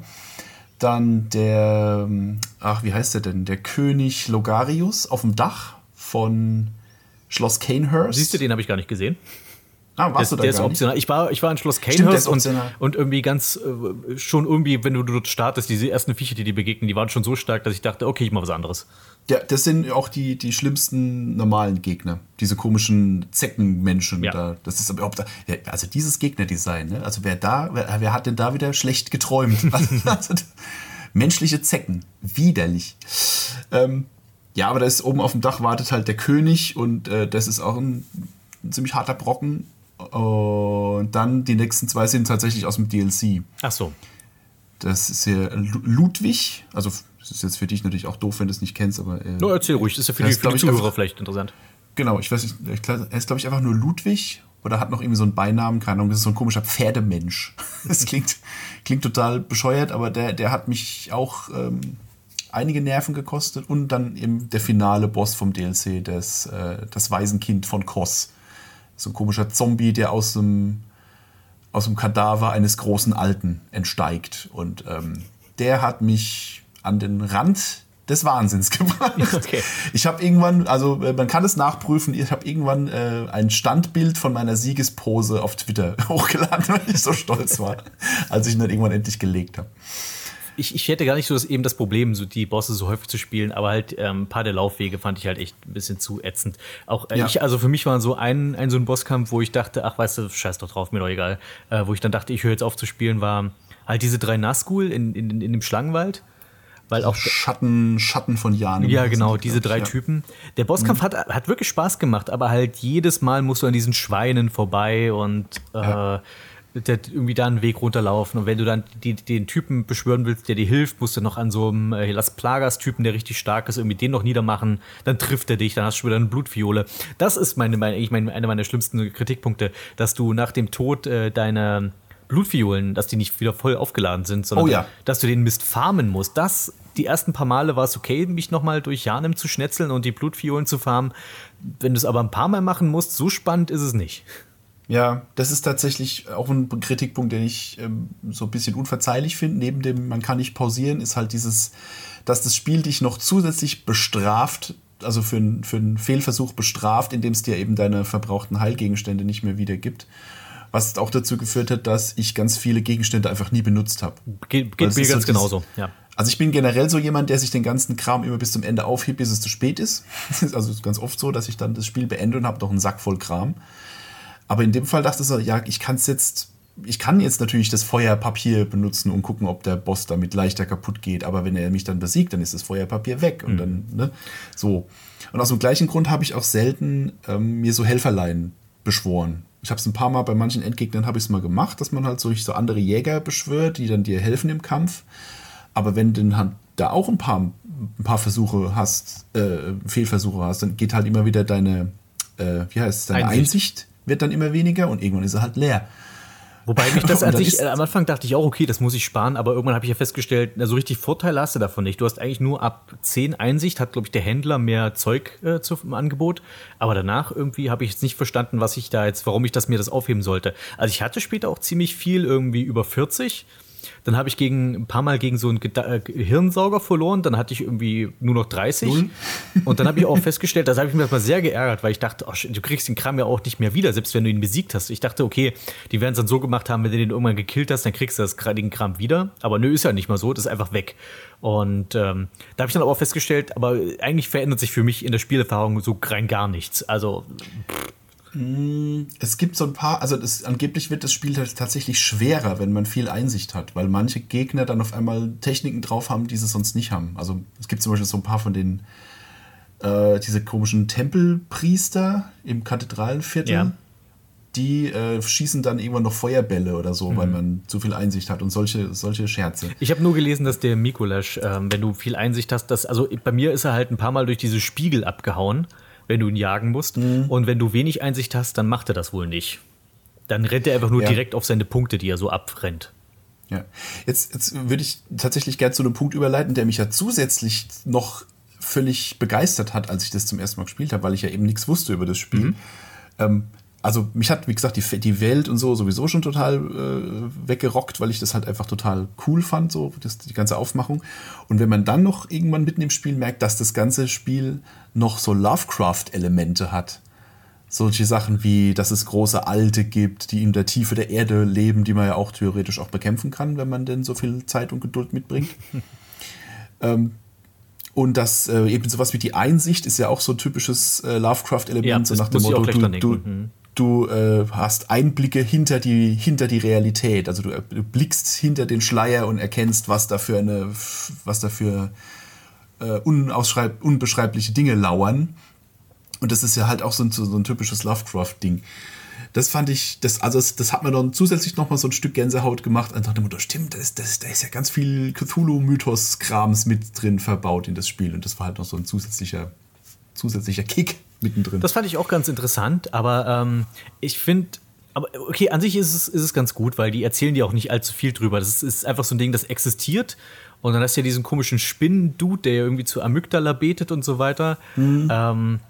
Dann der, ähm, ach, wie heißt der denn? Der König Logarius auf dem Dach von Schloss Canehurst. Siehst du, den habe ich gar nicht gesehen. Ah, Der, warst du ist- da der ist gar nicht? optional. Ich war, ich war in Schloss der ist Canehurst und, optional. und irgendwie ganz äh, schon irgendwie, wenn du dort startest, diese ersten Viecher, die dir begegnen, die waren schon so stark, dass ich dachte, okay, ich mache was anderes. Ja, das sind auch die, die schlimmsten normalen Gegner. Diese komischen Zeckenmenschen Ja. da. Das ist überhaupt, da- also dieses Gegnerdesign, ne? Also wer da, wer, wer hat denn da wieder schlecht geträumt? also, menschliche Zecken. Widerlich. Ähm, ja, aber da ist oben auf dem Dach wartet halt der König und äh, das ist auch ein, ein ziemlich harter Brocken. Und dann die nächsten zwei sind tatsächlich aus dem DLC. Ach so. Das ist hier Lu- Ludwig. Also, das ist jetzt für dich natürlich auch doof, wenn du es nicht kennst, aber. Äh, No, erzähl ruhig, das ist ja für die, für die ich, Zuhörer einfach- vielleicht interessant. Genau, ich weiß nicht, ich er ist glaube ich einfach nur Ludwig oder hat noch irgendwie so einen Beinamen, keine Ahnung, das ist so ein komischer Pferdemensch. Das klingt, klingt total bescheuert, aber der, der hat mich auch ähm, einige Nerven gekostet und dann eben der finale Boss vom DLC, das, äh, das Waisenkind von Kos. So ein komischer Zombie, der aus dem, aus dem Kadaver eines großen Alten entsteigt. Und ähm, der hat mich an den Rand des Wahnsinns gebracht. Okay. Ich habe irgendwann, also äh, man kann es nachprüfen, ich habe irgendwann äh, ein Standbild von meiner Siegespose auf Twitter hochgeladen, weil ich so stolz war, als ich ihn dann irgendwann endlich gelegt habe. Ich, ich hätte gar nicht so das, eben das Problem, so die Bosse so häufig zu spielen, aber halt ähm, ein paar der Laufwege fand ich halt echt ein bisschen zu ätzend. Auch äh, Ja. ich, also für mich war so ein, ein so ein Bosskampf, wo ich dachte, ach weißt du, scheiß doch drauf, mir doch egal. Äh, wo ich dann dachte, ich höre jetzt auf zu spielen, war halt diese drei Nazgul in, in, in dem Schlangenwald. Weil auch Schatten, Schatten von Jahren. Ja, genau, diese drei ja. Typen. Der Bosskampf hat, hat wirklich Spaß gemacht, aber halt jedes Mal musst du an diesen Schweinen vorbei und äh, der, irgendwie da einen Weg runterlaufen. Und wenn du dann die, den Typen beschwören willst, der dir hilft, musst du noch an so einem äh, Las Plagas-Typen, der richtig stark ist, irgendwie den noch niedermachen. Dann trifft er dich, dann hast du schon wieder eine Blutfiole. Das ist meine, meine, ich meine, einer meiner schlimmsten Kritikpunkte, dass du nach dem Tod äh, deiner Blutviolen, dass die nicht wieder voll aufgeladen sind, sondern Oh ja. dass du den Mist farmen musst. Das, die ersten paar Male war es okay, mich nochmal durch Janem zu schnetzeln und die Blutviolen zu farmen. Wenn du es aber ein paar Mal machen musst, so spannend ist es nicht. Ja, das ist tatsächlich auch ein Kritikpunkt, den ich ähm, so ein bisschen unverzeihlich finde. Neben dem, man kann nicht pausieren, ist halt dieses, dass das Spiel dich noch zusätzlich bestraft, also für, einen- für einen Fehlversuch bestraft, indem es dir eben deine verbrauchten Heilgegenstände nicht mehr wiedergibt. Was auch dazu geführt hat, dass ich ganz viele Gegenstände einfach nie benutzt habe. Geht, geht mir so ganz dieses- genauso, ja. Also ich bin generell so jemand, der sich den ganzen Kram immer bis zum Ende aufhebt, bis es zu spät ist. Das ist also ganz oft so, dass ich dann das Spiel beende und habe noch einen Sack voll Kram. Aber in dem Fall dachte ich so, ja, ich kann es jetzt, ich kann jetzt natürlich das Feuerpapier benutzen und gucken, ob der Boss damit leichter kaputt geht. Aber wenn er mich dann besiegt, dann ist das Feuerpapier weg und dann, ne, so. Und aus dem gleichen Grund habe ich auch selten ähm, mir so Helferlein beschworen. Ich habe es ein paar Mal bei manchen Endgegnern habe ich es mal gemacht, dass man halt so, so andere Jäger beschwört, die dann dir helfen im Kampf. Aber wenn du halt da auch ein paar, ein paar Versuche hast, äh, Fehlversuche hast, dann geht halt immer wieder deine, äh, wie heißt es, deine Einsicht. Einsicht. Wird dann immer weniger und irgendwann ist er halt leer. Wobei mich das an sich, äh, am Anfang dachte ich auch, okay, das muss ich sparen, aber irgendwann habe ich ja festgestellt, na, so richtig Vorteile hast du davon nicht. Du hast eigentlich nur ab 10 Einsicht, hat, glaube ich, der Händler mehr Zeug äh, zu, im Angebot. Aber danach irgendwie habe ich jetzt nicht verstanden, was ich da jetzt, warum ich das mir das aufheben sollte. Also ich hatte später auch ziemlich viel, irgendwie über 40. Dann habe ich gegen, ein paar Mal gegen so einen Geda äh, Hirnsauger verloren. Dann hatte ich irgendwie nur noch 30. Und dann habe ich auch festgestellt, das habe ich mir mal sehr geärgert, weil ich dachte, oh, du kriegst den Kram ja auch nicht mehr wieder, selbst wenn du ihn besiegt hast. Ich dachte, okay, die werden es dann so gemacht haben, wenn du den irgendwann gekillt hast, dann kriegst du das, den Kram wieder. Aber nö, ist ja nicht mal so, das ist einfach weg. Und ähm, da habe ich dann aber auch festgestellt, aber eigentlich verändert sich für mich in der Spielerfahrung so rein gar nichts. Also Es gibt so ein paar, also das, angeblich wird das Spiel tatsächlich schwerer, wenn man viel Einsicht hat, weil manche Gegner dann auf einmal Techniken drauf haben, die sie sonst nicht haben. Also es gibt zum Beispiel so ein paar von den, äh, diese komischen Tempelpriester im Kathedralenviertel, Ja. die äh, schießen dann irgendwann noch Feuerbälle oder so, weil man zu viel Einsicht hat und solche, solche Scherze. Ich habe nur gelesen, dass der Mikolasch, ähm, wenn du viel Einsicht hast, dass, also bei mir ist er halt ein paar Mal durch diese Spiegel abgehauen, wenn du ihn jagen musst. Mhm. Und wenn du wenig Einsicht hast, dann macht er das wohl nicht. Dann rennt er einfach nur Ja. direkt auf seine Punkte, die er so abrennt. Ja. Jetzt, jetzt würde ich tatsächlich gerne zu einem Punkt überleiten, der mich ja zusätzlich noch völlig begeistert hat, als ich das zum ersten Mal gespielt habe, weil ich ja eben nichts wusste über das Spiel. Ähm, also mich hat, wie gesagt, die, die Welt und so sowieso schon total äh, weggerockt, weil ich das halt einfach total cool fand, so das, die ganze Aufmachung. Und wenn man dann noch irgendwann mitten im Spiel merkt, dass das ganze Spiel noch so Lovecraft-Elemente hat, solche Sachen wie, dass es große Alte gibt, die in der Tiefe der Erde leben, die man ja auch theoretisch auch bekämpfen kann, wenn man denn so viel Zeit und Geduld mitbringt. ähm, und das äh, eben sowas wie die Einsicht ist ja auch so ein typisches äh, Lovecraft-Element, Ja, so nach dem Motto, du, du. Mhm. Du äh, hast Einblicke hinter die, hinter die Realität. Also du, äh, du blickst hinter den Schleier und erkennst, was da für eine, was da für äh, unbeschreibliche Dinge lauern. Und das ist ja halt auch so ein, so ein typisches Lovecraft-Ding. Das fand ich, das, also das, das hat mir dann zusätzlich noch mal so ein Stück Gänsehaut gemacht. Einfach dem Motto, stimmt, da ist, das, da ist ja ganz viel Cthulhu-Mythos-Krams mit drin verbaut in das Spiel. Und das war halt noch so ein zusätzlicher, zusätzlicher Kick mittendrin. Das fand ich auch ganz interessant, aber ähm, ich finde, aber okay, an sich ist es, ist es ganz gut, weil die erzählen dir auch nicht allzu viel drüber. Das ist, ist einfach so ein Ding, das existiert. Und dann hast du ja diesen komischen Spinnen-Dude, der ja irgendwie zu Amygdala betet und so weiter. Ähm,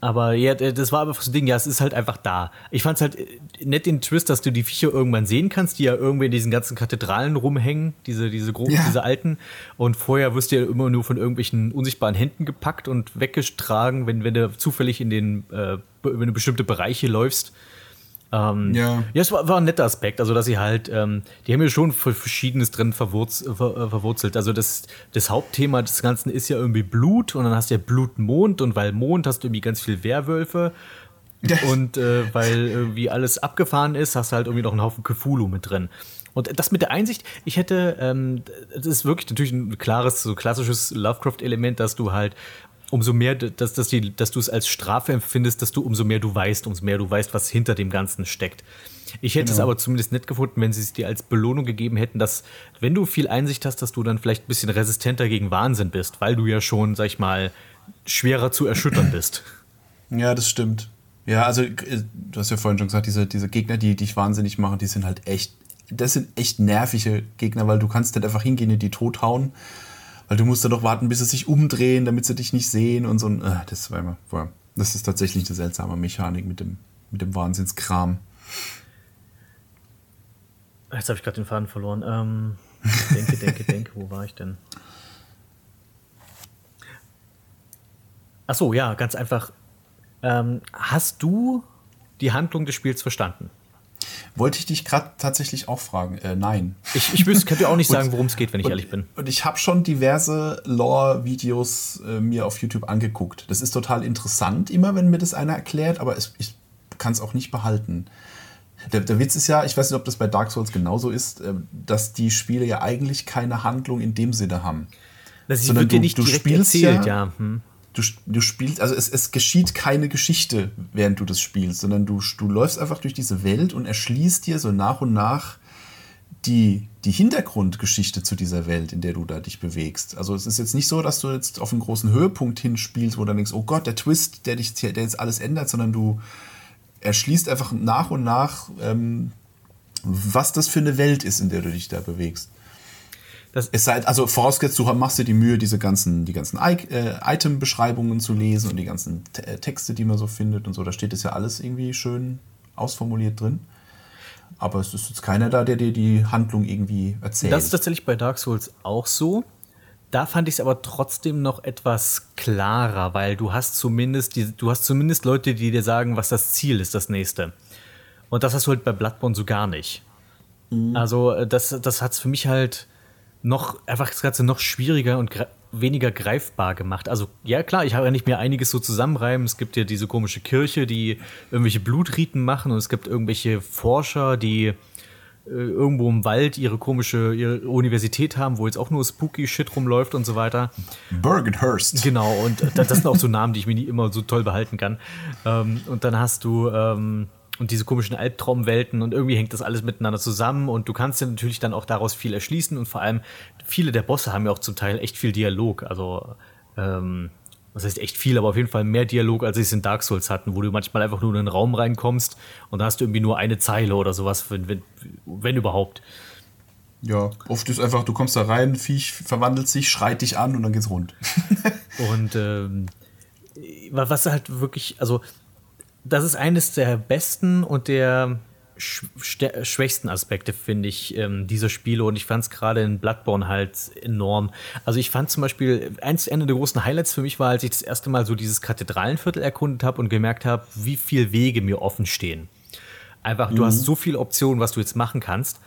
aber ja, das war einfach so ein Ding, ja, es ist halt einfach da. Ich fand es halt äh, nett den Twist, dass du die Viecher irgendwann sehen kannst, die ja irgendwie in diesen ganzen Kathedralen rumhängen, diese, diese großen, Ja. diese alten. Und vorher wirst du ja immer nur von irgendwelchen unsichtbaren Händen gepackt und weggetragen, wenn, wenn du zufällig in den, äh, wenn du bestimmte Bereiche läufst. Ähm, Ja. Ja, es war, war ein netter Aspekt, also dass sie halt, ähm, die haben ja schon Verschiedenes drin verwurz, ver, äh, verwurzelt. Also das, das Hauptthema des Ganzen ist ja irgendwie Blut und dann hast du ja Blutmond und weil Mond hast du irgendwie ganz viel Werwölfe und äh, weil irgendwie alles abgefahren ist, hast du halt irgendwie noch einen Haufen Cthulhu mit drin. Und das mit der Einsicht, ich hätte, ähm, das ist wirklich natürlich ein klares, so klassisches Lovecraft-Element, dass du halt umso mehr, dass, dass, die, dass du es als Strafe empfindest, dass du umso mehr du weißt, umso mehr du weißt, was hinter dem Ganzen steckt. Ich hätte es aber zumindest nett gefunden, wenn sie es dir als Belohnung gegeben hätten, dass, wenn du viel Einsicht hast, dass du dann vielleicht ein bisschen resistenter gegen Wahnsinn bist, weil du ja schon, sag ich mal, schwerer zu erschüttern bist. Ja, das stimmt. Ja, also äh, du hast ja vorhin schon gesagt, diese, diese Gegner, die dich wahnsinnig machen, die sind halt echt, das sind echt nervige Gegner, weil du kannst nicht einfach hingehen und die tot hauen, weil du musst dann doch warten, bis sie sich umdrehen, damit sie dich nicht sehen und so. Äh, das war immer, boah, das ist tatsächlich eine seltsame Mechanik mit dem, mit dem Wahnsinnskram. Jetzt habe ich gerade den Faden verloren. Ähm, denke, denke, denke, wo war ich denn? Ach so, ja, ganz einfach. Ähm, hast du die Handlung des Spiels verstanden? Wollte ich dich gerade tatsächlich auch fragen? Äh, nein. Ich, ich wüsste, könnte auch nicht sagen, worum es geht, wenn ich und, ehrlich bin. Und ich habe schon diverse Lore-Videos äh, mir auf YouTube angeguckt. Das ist total interessant, immer wenn mir das einer erklärt, aber es, ich kann es auch nicht behalten. Der, der Witz ist ja, ich weiß nicht, ob das bei Dark Souls genauso ist, äh, dass die Spiele ja eigentlich keine Handlung in dem Sinne haben. Das sondern wird dir nicht du direkt erzählt, ja- ja. Hm. Du, du spielst, also es, es geschieht keine Geschichte, während du das spielst, sondern du, du läufst einfach durch diese Welt und erschließt dir so nach und nach die, die Hintergrundgeschichte zu dieser Welt, in der du da dich bewegst. Also es ist jetzt nicht so, dass du jetzt auf einen großen Höhepunkt hinspielst, wo du denkst, oh Gott, der Twist, der dich, der jetzt alles ändert, sondern du erschließt einfach nach und nach, ähm, was das für eine Welt ist, in der du dich da bewegst. Das, Es sei, also vorausgesetzt, du machst dir die Mühe, diese ganzen, die ganzen I äh, Item-Beschreibungen zu lesen und die ganzen äh, Texte, die man so findet und so. Da steht es ja alles irgendwie schön ausformuliert drin. Aber es ist jetzt keiner da, der dir die Handlung irgendwie erzählt. Das ist tatsächlich bei Dark Souls auch so. Da fand ich es aber trotzdem noch etwas klarer, weil du hast zumindest die, du hast zumindest Leute, die dir sagen, was das Ziel ist, das nächste. Und das hast du halt bei Bloodborne so gar nicht. Also äh, das, das hat es für mich halt noch einfach das Ganze noch schwieriger und weniger greifbar gemacht. Also ja klar, ich habe ja nicht mehr einiges so zusammenreimen. Es gibt ja diese komische Kirche, die irgendwelche Blutriten machen und es gibt irgendwelche Forscher, die äh, irgendwo im Wald ihre komische ihre Universität haben, wo jetzt auch nur spooky Shit rumläuft und so weiter. Bergenhurst. Genau, und das, sind auch so Namen, die ich mir nicht immer so toll behalten kann. Ähm, und dann hast du ähm, und diese komischen Albtraumwelten und irgendwie hängt das alles miteinander zusammen und du kannst ja natürlich dann auch daraus viel erschließen und vor allem viele der Bosse haben ja auch zum Teil echt viel Dialog. Also ähm, was heißt echt viel, aber auf jeden Fall mehr Dialog, als sie es in Dark Souls hatten, wo du manchmal einfach nur in einen Raum reinkommst und da hast du irgendwie nur eine Zeile oder sowas, wenn, wenn, wenn überhaupt. Ja, oft ist einfach, du kommst da rein, Viech verwandelt sich, schreit dich an und dann geht's rund. und ähm, was halt wirklich, also das ist eines der besten und der schwächsten Aspekte, finde ich, ähm, dieser Spiele. Und ich fand es gerade in Bloodborne halt enorm. Also ich fand zum Beispiel, eins einer der großen Highlights für mich war, als ich das erste Mal so dieses Kathedralenviertel erkundet habe und gemerkt habe, wie viele Wege mir offen stehen. Einfach, mhm. du hast so viele Optionen, was du jetzt machen kannst.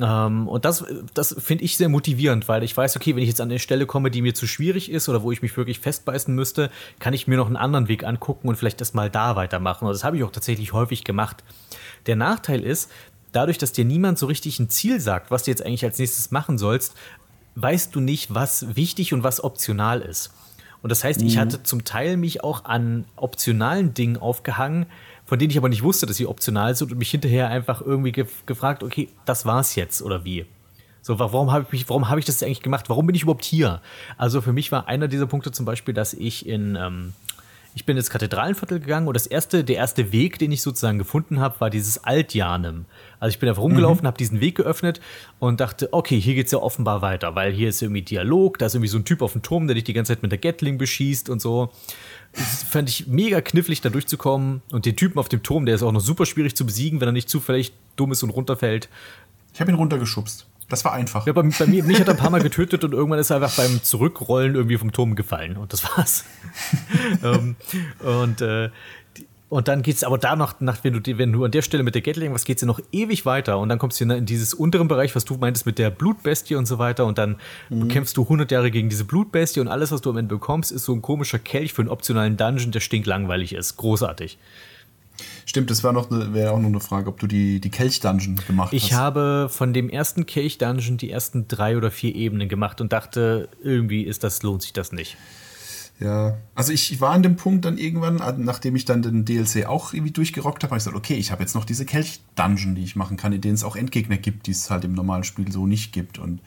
Ähm, und das, das finde ich sehr motivierend, weil ich weiß, okay, wenn ich jetzt an eine Stelle komme, die mir zu schwierig ist oder wo ich mich wirklich festbeißen müsste, kann ich mir noch einen anderen Weg angucken und vielleicht erst mal da weitermachen. Und das habe ich auch tatsächlich häufig gemacht. Der Nachteil ist, dadurch, dass dir niemand so richtig ein Ziel sagt, was du jetzt eigentlich als nächstes machen sollst, weißt du nicht, was wichtig und was optional ist. Und das heißt, mhm. ich hatte zum Teil mich auch an optionalen Dingen aufgehangen, von denen ich aber nicht wusste, dass sie optional sind und mich hinterher einfach irgendwie ge gefragt, okay, das war's jetzt oder wie? So, warum habe ich mich, warum habe ich das eigentlich gemacht? Warum bin ich überhaupt hier? Also für mich war einer dieser Punkte zum Beispiel, dass ich in, ähm, ich bin ins Kathedralenviertel gegangen und das erste, der erste Weg, den ich sozusagen gefunden habe, war dieses Altjanem. Also ich bin einfach rumgelaufen, mhm. habe diesen Weg geöffnet und dachte, okay, hier geht's ja offenbar weiter, weil hier ist irgendwie Dialog, da ist irgendwie so ein Typ auf dem Turm, der dich die ganze Zeit mit der Gatling beschießt und so. Das fand ich mega knifflig, da durchzukommen. Und den Typen auf dem Turm, der ist auch noch super schwierig zu besiegen, wenn er nicht zufällig dumm ist und runterfällt. Ich habe ihn runtergeschubst. Das war einfach. Ja, bei, bei mir, mich hat er ein paar Mal getötet und irgendwann ist er einfach beim Zurückrollen irgendwie vom Turm gefallen. Und das war's. ähm, und äh, und dann geht's aber da noch, nach, wenn, du, wenn du an der Stelle mit der Gatling was geht's ja noch ewig weiter. Und dann kommst du in dieses unteren Bereich, was du meintest mit der Blutbestie und so weiter. Und dann mhm. kämpfst du 100 Jahre gegen diese Blutbestie und alles, was du am Ende bekommst, ist so ein komischer Kelch für einen optionalen Dungeon, der stinklangweilig ist. Großartig. Stimmt, das war noch wäre auch noch eine Frage, ob du die, die Kelch-Dungeon gemacht ich hast. Ich habe von dem ersten Kelch-Dungeon die ersten drei oder vier Ebenen gemacht und dachte, irgendwie ist das, lohnt sich das nicht. Ja, also ich war an dem Punkt dann irgendwann, äh, nachdem ich dann den DLC auch irgendwie durchgerockt habe, habe ich gesagt, okay, ich habe jetzt noch diese Kelch-Dungeon, die ich machen kann, in denen es auch Endgegner gibt, die es halt im normalen Spiel so nicht gibt. Und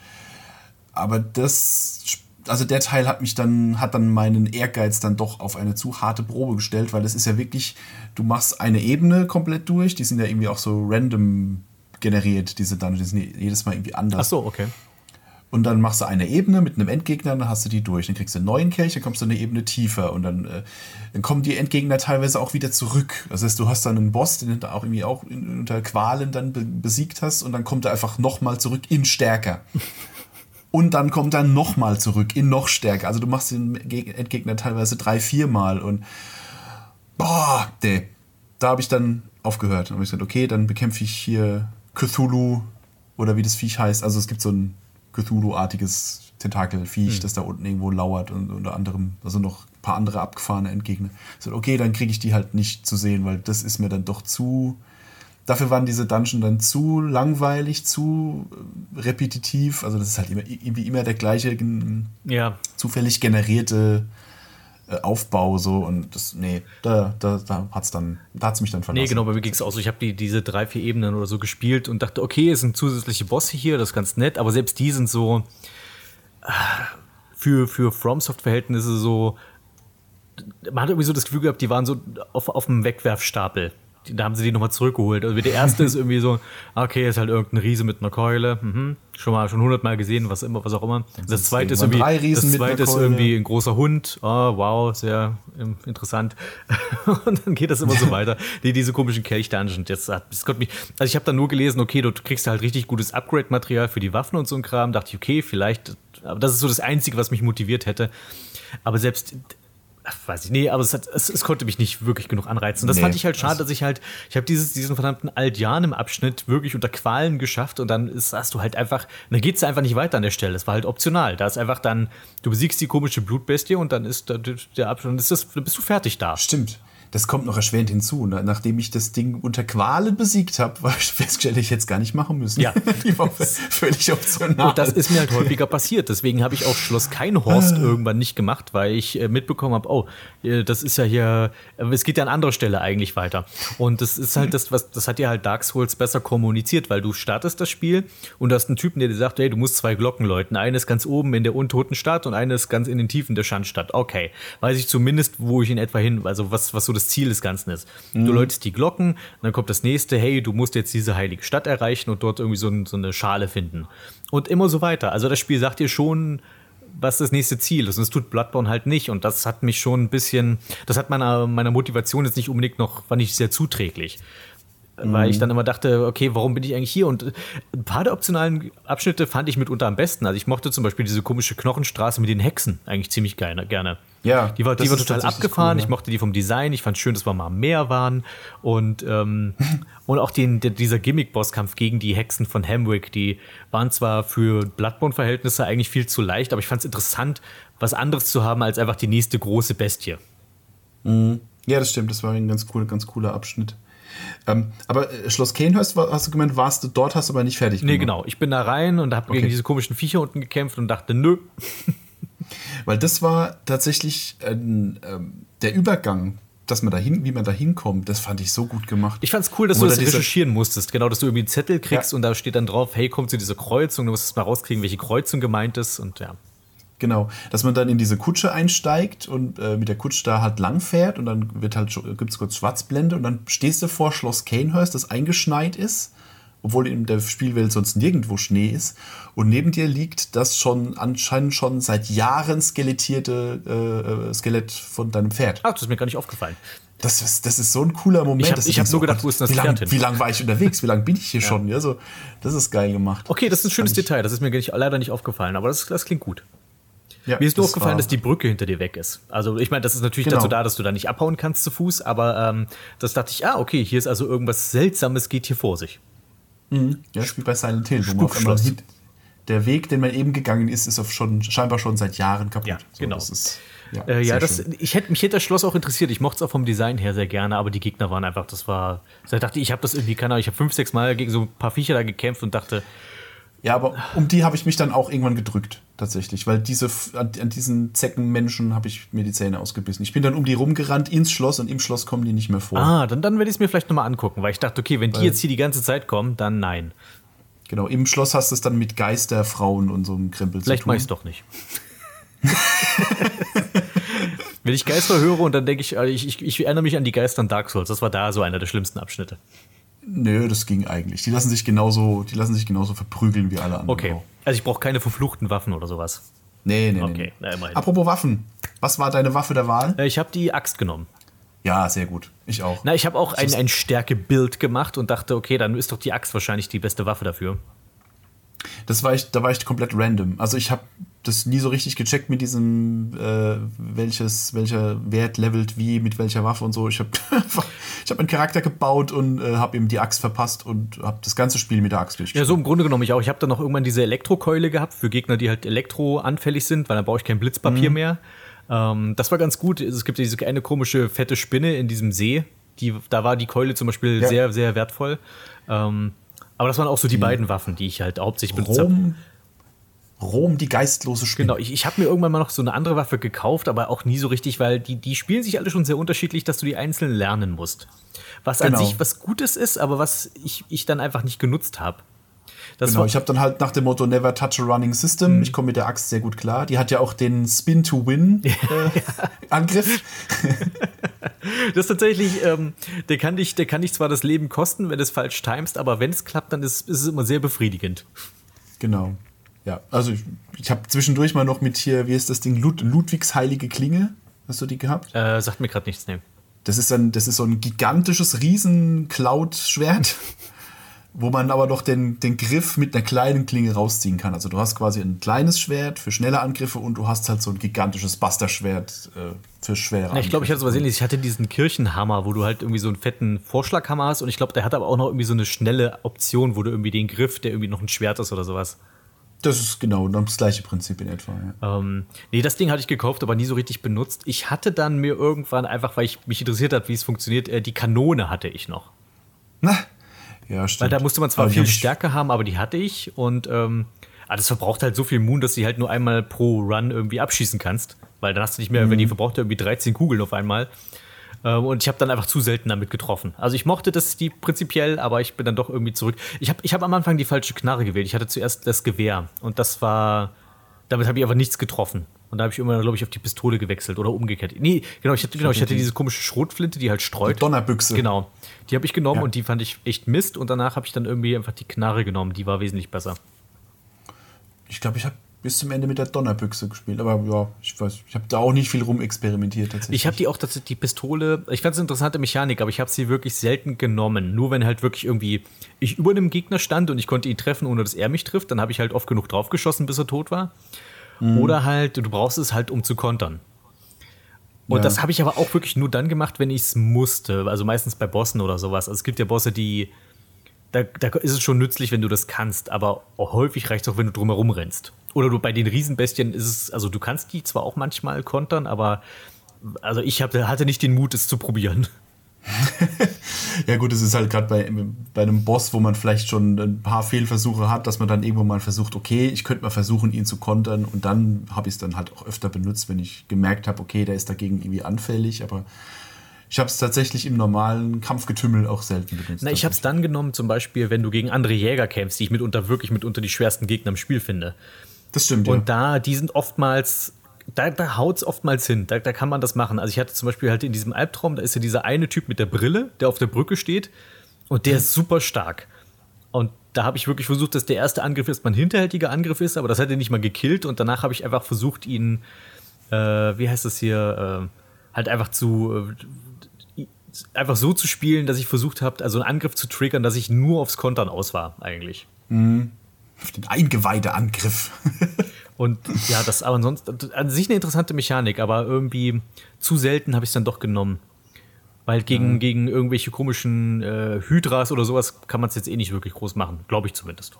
aber das, also der Teil hat mich dann, hat dann meinen Ehrgeiz dann doch auf eine zu harte Probe gestellt, weil es ist ja wirklich, du machst eine Ebene komplett durch, die sind ja irgendwie auch so random generiert, diese Dungeons, die sind jedes Mal irgendwie anders. Ach so, okay. Und dann machst du eine Ebene mit einem Endgegner, dann hast du die durch. Dann kriegst du einen neuen Kelch, dann kommst du eine Ebene tiefer und dann, äh, dann kommen die Endgegner teilweise auch wieder zurück. Das heißt, du hast dann einen Boss, den du auch irgendwie auch unter Qualen dann besiegt hast und dann kommt er einfach nochmal zurück in stärker. und dann kommt er nochmal zurück in noch stärker. Also du machst den Endgegner teilweise drei, viermal und boah, nee. Da habe ich dann aufgehört. Da habe ich gesagt, okay, dann bekämpfe ich hier Cthulhu oder wie das Viech heißt. Also es gibt so ein Cthulhu-artiges Tentakelviech, mhm. das da unten irgendwo lauert und unter anderem, also noch ein paar andere abgefahrene Endgegner. So, okay, dann kriege ich die halt nicht zu sehen, weil das ist mir dann doch zu. Dafür waren diese Dungeon dann zu langweilig, zu äh, repetitiv. Also das ist halt immer, irgendwie immer der gleiche, ja. zufällig generierte Aufbau so und das, nee, da, da, da hat's dann, da hat's mich dann verlassen. Nee, genau, bei mir ging es auch so. Ich habe die, diese drei, vier Ebenen oder so gespielt und dachte, okay, es sind zusätzliche Bosse hier, das ist ganz nett, aber selbst die sind so äh, für, für FromSoft-Verhältnisse so, man hat irgendwie so das Gefühl gehabt, die waren so auf, auf dem Wegwerfstapel da haben sie die nochmal zurückgeholt. Also der erste ist irgendwie so, okay, ist halt irgendein Riese mit einer Keule. Mhm. Schon mal schon hundertmal gesehen, was immer, was auch immer. Das, zweite ist irgendwie, das zweite ist irgendwie ein großer Hund. Oh, wow, sehr interessant. Und dann geht das immer so weiter. Die, diese komischen Kelch-Dungeon. Das, das konnte mich, also ich habe dann nur gelesen, okay, du kriegst halt richtig gutes Upgrade-Material für die Waffen und so ein Kram. Dachte ich, okay, vielleicht, aber das ist so das Einzige, was mich motiviert hätte. Aber selbst Ach, weiß ich, nee, aber es, hat, es, es, konnte mich nicht wirklich genug anreizen. Und das nee, fand ich halt schade, dass ich halt, ich habe diesen verdammten Altjan im Abschnitt wirklich unter Qualen geschafft und dann ist, hast du halt einfach, dann geht es einfach nicht weiter an der Stelle. Es war halt optional. Da ist einfach dann, du besiegst die komische Blutbestie und dann ist der, der Abschnitt, ist das, dann bist du fertig da. Stimmt. Das kommt noch erschwerend hinzu. Na- Nachdem ich das Ding unter Qualen besiegt habe, war ich festgestellt, ich hätte es gar nicht machen müssen. Ja. Die war völlig optional. Und das ist mir halt häufiger passiert. Deswegen habe ich auch Schloss Keinhorst irgendwann nicht gemacht, weil ich äh, mitbekommen habe, oh, das ist ja hier, äh, es geht ja an anderer Stelle eigentlich weiter. Und das ist halt das, was, das hat ja halt Dark Souls besser kommuniziert, weil du startest das Spiel und du hast einen Typen, der dir sagt, hey, du musst zwei Glocken läuten. Eine ist ganz oben in der untoten Stadt und eine ist ganz in den Tiefen der Schandstadt. Okay, weiß ich zumindest, wo ich in etwa hin, also was, was so das Ziel des Ganzen ist. Du läutest die Glocken, dann kommt das nächste, hey, du musst jetzt diese heilige Stadt erreichen und dort irgendwie so, ein, so eine Schale finden. Und immer so weiter. Also das Spiel sagt dir schon, was das nächste Ziel ist. Und das tut Bloodborne halt nicht. Und das hat mich schon ein bisschen, das hat meiner, meiner Motivation jetzt nicht unbedingt noch, war nicht sehr zuträglich. Weil ich dann immer dachte, okay, warum bin ich eigentlich hier? Und ein paar der optionalen Abschnitte fand ich mitunter am besten. Also ich mochte zum Beispiel diese komische Knochenstraße mit den Hexen eigentlich ziemlich geil, gerne. Ja, die war, die war total abgefahren. cool, ja. Ich mochte die vom Design. Ich fand schön, dass wir mal am Meer waren. Und, ähm, und auch den, der, dieser Gimmick-Bosskampf gegen die Hexen von Hamwick, die waren zwar für Bloodborne-Verhältnisse eigentlich viel zu leicht, aber ich fand es interessant, was anderes zu haben als einfach die nächste große Bestie. Ja, das stimmt. Das war ein ganz cooler, ganz cooler Abschnitt. Ähm, aber äh, Schloss Kanehurst, hast du gemeint, warst du dort, hast du aber nicht fertig Nee, gemacht. genau. Ich bin da rein und habe Okay. gegen diese komischen Viecher unten gekämpft und dachte, nö. Weil das war tatsächlich ähm, der Übergang, dass man dahin, wie man da hinkommt, das fand ich so gut gemacht. Ich fand's cool, dass du das recherchieren musstest. Genau, dass du irgendwie einen Zettel kriegst Ja. und da steht dann drauf, hey, komm zu dieser Kreuzung, du musst es mal rauskriegen, welche Kreuzung gemeint ist und ja. Genau, dass man dann in diese Kutsche einsteigt und äh, mit der Kutsche da halt lang fährt und dann wird halt gibt es kurz Schwarzblende und dann stehst du vor Schloss Kanehurst, das eingeschneit ist, obwohl in der Spielwelt sonst nirgendwo Schnee ist. Und neben dir liegt das schon anscheinend schon seit Jahren skelettierte äh, äh, Skelett von deinem Pferd. Ach, das ist mir gar nicht aufgefallen. Das ist, das ist so ein cooler Moment. Ich hab- dass du ich hab nur gedacht, wo ist das wie lang, hin? Wie lange war ich unterwegs? Wie lange bin ich hier schon? Ja, so, das ist geil gemacht. Okay, das ist ein schönes Detail, das ist mir nicht, leider nicht aufgefallen, aber das, das klingt gut. Ja, Mir ist nur das aufgefallen, dass die Brücke hinter dir weg ist. Also ich meine, das ist natürlich Genau. dazu da, dass du da nicht abhauen kannst zu Fuß, aber ähm, das dachte ich, ah, okay, hier ist also irgendwas Seltsames, geht hier vor sich. Ja, ist wie bei Silent Hill, wo man auf einmal Spukschloss. sieht, der Weg, den man eben gegangen ist, ist auf schon, scheinbar schon seit Jahren kaputt. Ja, genau. Das ist, ja, Äh, ja, das, schön. ich hätte mich hätte das Schloss auch interessiert. Ich mochte es auch vom Design her sehr gerne, aber die Gegner waren einfach, das war. Da dachte ich, ich habe das irgendwie, keine Ahnung, ich habe fünf, sechs Mal gegen so ein paar Viecher da gekämpft und dachte, ja, aber um die habe ich mich dann auch irgendwann gedrückt, tatsächlich, weil diese, an, an diesen Zeckenmenschen habe ich mir die Zähne ausgebissen. Ich bin dann um die rumgerannt ins Schloss und im Schloss kommen die nicht mehr vor. ah, dann, dann werde ich es mir vielleicht nochmal angucken, weil ich dachte, okay, wenn die Weil- jetzt hier die ganze Zeit kommen, dann nein. Genau, im Schloss hast du es dann mit Geisterfrauen und so einem Krempel Vielleicht zu mache tun. ich es doch nicht. Wenn ich Geister höre und dann denke ich, äh, ich, ich, ich erinnere mich an die Geister in Dark Souls. Das war da so einer der schlimmsten Abschnitte. Nö, das ging eigentlich. Die lassen sich genauso, die lassen sich genauso verprügeln wie alle anderen. Okay. auch. Also ich brauche keine verfluchten Waffen oder sowas. Nee, nee, nee. Okay, nee. na, immerhin. Apropos Waffen. Was war deine Waffe der Wahl? Äh, Ich habe die Axt genommen. Ja, sehr gut. Ich auch. Na, ich habe auch ein, ein Stärke-Bild gemacht und dachte, okay, dann ist doch die Axt wahrscheinlich die beste Waffe dafür. Das war ich, da war ich komplett random. Also ich habe das nie so richtig gecheckt mit diesem, äh, welches, welcher Wert levelt wie, mit welcher Waffe und so. Ich habe ich hab einen Charakter gebaut und äh, habe ihm die Axt verpasst und habe das ganze Spiel mit der Axt Ja, durchgespielt. so im Grunde genommen ich auch. Ich habe dann noch irgendwann diese Elektrokeule gehabt für Gegner, die halt elektroanfällig sind, weil dann brauche ich kein Blitzpapier mehr. Ähm, das war ganz gut. Es gibt ja diese eine komische fette Spinne in diesem See. Die, da war die Keule zum Beispiel Ja. sehr, sehr wertvoll. Ähm, aber das waren auch so die beiden Waffen, die ich halt hauptsächlich benutzt habe. Rom, die geistlose Spinne. Genau, ich, ich habe mir irgendwann mal noch so eine andere Waffe gekauft, aber auch nie so richtig, weil die, die spielen sich alle schon sehr unterschiedlich, dass du die einzeln lernen musst. Was Genau. an sich was Gutes ist, aber was ich, ich dann einfach nicht genutzt habe. Genau, ich habe dann halt nach dem Motto Never touch a running system. Ich komme mit der Axt sehr gut klar. Die hat ja auch den Spin-to-Win-Angriff. Das ist tatsächlich, ähm, der, kann dich, der kann dich zwar das Leben kosten, wenn du es falsch timest, aber wenn es klappt, dann ist, ist es immer sehr befriedigend. genau. Ja, also ich, ich habe zwischendurch mal noch mit hier, wie ist das Ding, Lud Ludwigs heilige Klinge. Hast du die gehabt? Äh, sagt mir gerade nichts, ne. Das ist, ein, das ist so ein gigantisches Riesen-Cloud-Schwert, wo man aber noch den, den Griff mit einer kleinen Klinge rausziehen kann. Also du hast quasi ein kleines Schwert für schnelle Angriffe und du hast halt so ein gigantisches Buster-Schwert äh, für schwere Ja, ich glaube, ich hatte Angriffe. sowas ähnliches. Ich hatte diesen Kirchenhammer, wo du halt irgendwie so einen fetten Vorschlaghammer hast und ich glaube, der hat aber auch noch irgendwie so eine schnelle Option, wo du irgendwie den Griff, der irgendwie noch ein Schwert ist oder sowas. Das ist genau das gleiche Prinzip in etwa. Ja. Ähm, nee, das Ding hatte ich gekauft, aber nie so richtig benutzt. Ich hatte dann mir irgendwann einfach, weil ich mich interessiert hat, wie es funktioniert, äh, die Kanone hatte ich noch. Na, ja, stimmt. Weil da musste man zwar Aber viel Stärke haben, aber die hatte ich und ähm, ah, das verbraucht halt so viel Moon, dass du die halt nur einmal pro Run irgendwie abschießen kannst. Weil dann hast du nicht mehr, Mhm. wenn die verbraucht ja irgendwie 13 Kugeln auf einmal. Ähm, und ich habe dann einfach zu selten damit getroffen. Also ich mochte das die prinzipiell, aber ich bin dann doch irgendwie zurück. Ich habe ich hab am Anfang die falsche Knarre gewählt. Ich hatte zuerst das Gewehr und das war, damit habe ich aber nichts getroffen. Und da habe ich immer, glaube ich, auf die Pistole gewechselt oder umgekehrt. Nee, genau, ich hatte, genau, ich hatte diese komische Schrotflinte, die halt streut. Die Donnerbüchse. Genau. Die habe ich genommen Ja. und die fand ich echt Mist. Und danach habe ich dann irgendwie einfach die Knarre genommen. Die war wesentlich besser. Ich glaube, ich habe bis zum Ende mit der Donnerbüchse gespielt. Aber ja, ich weiß, ich habe da auch nicht viel rumexperimentiert tatsächlich. Ich habe die auch, tatsächlich die Pistole, ich fand es eine interessante Mechanik, aber ich habe sie wirklich selten genommen. Nur wenn halt wirklich irgendwie ich über einem Gegner stand und ich konnte ihn treffen, ohne dass er mich trifft, dann habe ich halt oft genug draufgeschossen, bis er tot war. Oder halt, du brauchst es halt, um zu kontern. Und Ja. das habe ich aber auch wirklich nur dann gemacht, wenn ich es musste. Also meistens bei Bossen oder sowas. Also es gibt ja Bosse, die. Da, da ist es schon nützlich, wenn du das kannst, aber häufig reicht es auch, wenn du drumherum rennst. Oder du bei den Riesenbestien ist es, also du kannst die zwar auch manchmal kontern, aber also ich hab, hatte nicht den Mut, es zu probieren. Ja gut, es ist halt gerade bei, bei einem Boss, wo man vielleicht schon ein paar Fehlversuche hat, dass man dann irgendwo mal versucht, okay, ich könnte mal versuchen, ihn zu kontern und dann habe ich es dann halt auch öfter benutzt, wenn ich gemerkt habe, okay, der ist dagegen irgendwie anfällig, aber ich habe es tatsächlich im normalen Kampfgetümmel auch selten benutzt. Na, ich habe es dann genommen, zum Beispiel, wenn du gegen andere Jäger kämpfst, die ich mitunter wirklich mitunter die schwersten Gegner im Spiel finde. Das stimmt, Und ja. da, die sind oftmals, da, da haut es oftmals hin. Da, da kann man das machen. Also ich hatte zum Beispiel halt in diesem Albtraum, da ist ja dieser eine Typ mit der Brille, der auf der Brücke steht und der ist super stark. Und da habe ich wirklich versucht, dass der erste Angriff erstmal ein hinterhältiger Angriff ist, aber das hat er nicht mal gekillt und danach habe ich einfach versucht, ihn, äh, wie heißt das hier, äh, halt einfach zu, äh, einfach so zu spielen, dass ich versucht habe, also einen Angriff zu triggern, dass ich nur aufs Kontern aus war, eigentlich. Auf den Eingeweideangriff. Und ja, das aber ansonsten an sich eine interessante Mechanik, aber irgendwie zu selten habe ich es dann doch genommen. Weil gegen, gegen irgendwelche komischen äh, Hydras oder sowas kann man es jetzt eh nicht wirklich groß machen, glaube ich zumindest.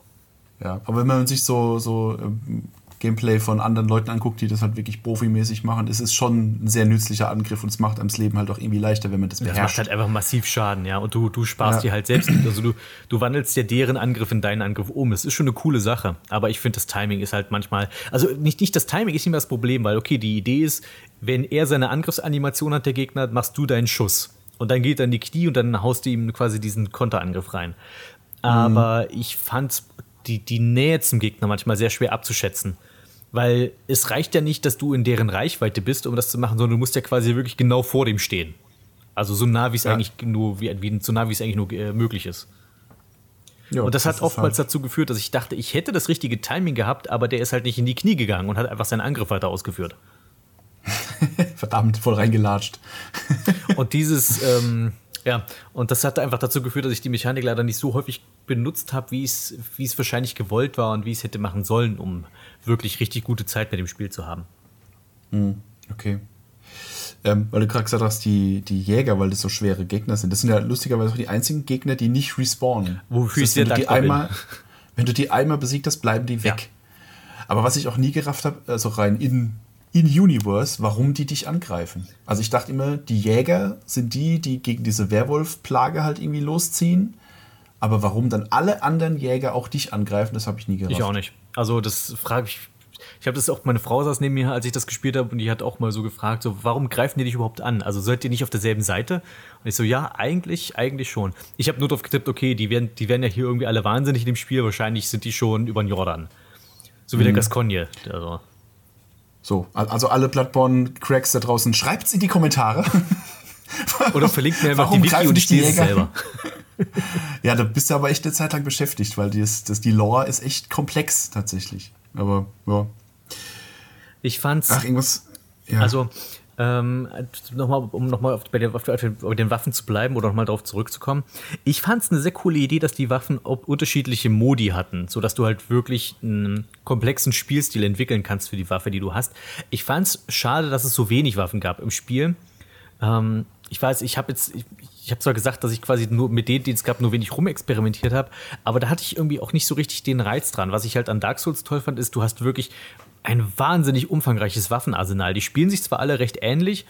ja, aber wenn man sich so, so ähm, Gameplay von anderen Leuten anguckt, die das halt wirklich profimäßig machen, ist es schon ein sehr nützlicher Angriff und es macht einem das Leben halt auch irgendwie leichter, wenn man das Das macht beherrscht. halt einfach massiv Schaden, ja. Und du, du sparst Ja. dir halt selbst, also du, du wandelst ja deren Angriff in deinen Angriff um. Das ist schon eine coole Sache. Aber ich finde, das Timing ist halt manchmal, also nicht, nicht das Timing ist nicht mehr das Problem, weil okay, die Idee ist, wenn er seine Angriffsanimation hat, der Gegner, machst du deinen Schuss. Und dann geht er in die Knie und dann haust du ihm quasi diesen Konterangriff rein. Aber ich fand die, die Nähe zum Gegner manchmal sehr schwer abzuschätzen. Weil es reicht ja nicht, dass du in deren Reichweite bist, um das zu machen, sondern du musst ja quasi wirklich genau vor dem stehen. Also so nah, wie es Ja. eigentlich nur, wie, wie, so nah, wie es eigentlich nur äh, möglich ist. Ja, Und das, hat ist oftmals halt- dazu geführt, dass ich dachte, ich hätte das richtige Timing gehabt, aber der ist halt nicht in die Knie gegangen und hat einfach seinen Angriff weiter ausgeführt. verdammt voll reingelatscht. Und dieses, ähm, ja, und das hat einfach dazu geführt, dass ich die Mechanik leider nicht so häufig benutzt habe, wie es, wie es wahrscheinlich gewollt war und wie ich es hätte machen sollen, um wirklich richtig gute Zeit mit dem Spiel zu haben. Okay. Ähm, weil du gerade gesagt hast, die, die Jäger, weil das so schwere Gegner sind, das sind ja lustigerweise auch die einzigen Gegner, die nicht respawnen. Wofür Das ich sehr wenn dankbar einmal, Wenn du die einmal besiegt hast, bleiben die weg. Aber was ich auch nie gerafft habe, also rein in, in Universe, warum die dich angreifen. Also ich dachte immer, die Jäger sind die, die gegen diese Werwolf-Plage halt irgendwie losziehen. Aber warum dann alle anderen Jäger auch dich angreifen, das habe ich nie gerafft. Ich auch nicht. Also das frage ich. Ich habe das auch, meine Frau saß neben mir, als ich das gespielt habe, und die hat auch mal so gefragt, so, warum greifen die dich überhaupt an? Also seid ihr nicht auf derselben Seite? Und ich so, ja, eigentlich, eigentlich schon. Ich habe nur darauf getippt, okay, die werden, die werden ja hier irgendwie alle wahnsinnig in dem Spiel, wahrscheinlich sind die schon über den Jordan. So wie der Gascogne. Also. So, al- also alle Bloodborne-Cracks da draußen, schreibt's in die Kommentare. Oder verlinkt mir einfach Warum die Wiki und ich die lese selber. Ja, da bist du aber echt eine Zeit lang beschäftigt, weil das, das, die Lore ist echt komplex tatsächlich. Aber ja. Ich fand's. Ach, irgendwas. Ja. Also, ähm, nochmal, um nochmal auf, bei, bei den Waffen zu bleiben oder nochmal darauf zurückzukommen. Ich fand es eine sehr coole Idee, dass die Waffen unterschiedliche Modi hatten, sodass du halt wirklich einen komplexen Spielstil entwickeln kannst für die Waffe, die du hast. Ich fand es schade, dass es so wenig Waffen gab im Spiel. Ähm, ich weiß, ich habe jetzt, ich, ich habe zwar gesagt, dass ich quasi nur mit denen, die es gab, nur wenig rumexperimentiert habe, aber da hatte ich irgendwie auch nicht so richtig den Reiz dran. Was ich halt an Dark Souls toll fand, ist, du hast wirklich ein wahnsinnig umfangreiches Waffenarsenal. Die spielen sich zwar alle recht ähnlich,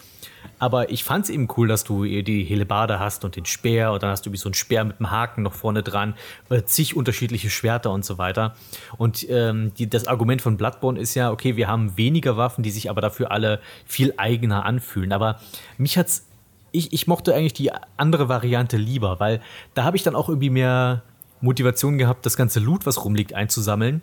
aber ich fand es eben cool, dass du die Hellebarde hast und den Speer und dann hast du wie so einen Speer mit einem Haken noch vorne dran, äh, zig unterschiedliche Schwerter und so weiter. Und ähm, die, das Argument von Bloodborne ist ja, okay, wir haben weniger Waffen, die sich aber dafür alle viel eigener anfühlen. Aber mich hat's ich, ich mochte eigentlich die andere Variante lieber, weil da habe ich dann auch irgendwie mehr Motivation gehabt, das ganze Loot, was rumliegt, einzusammeln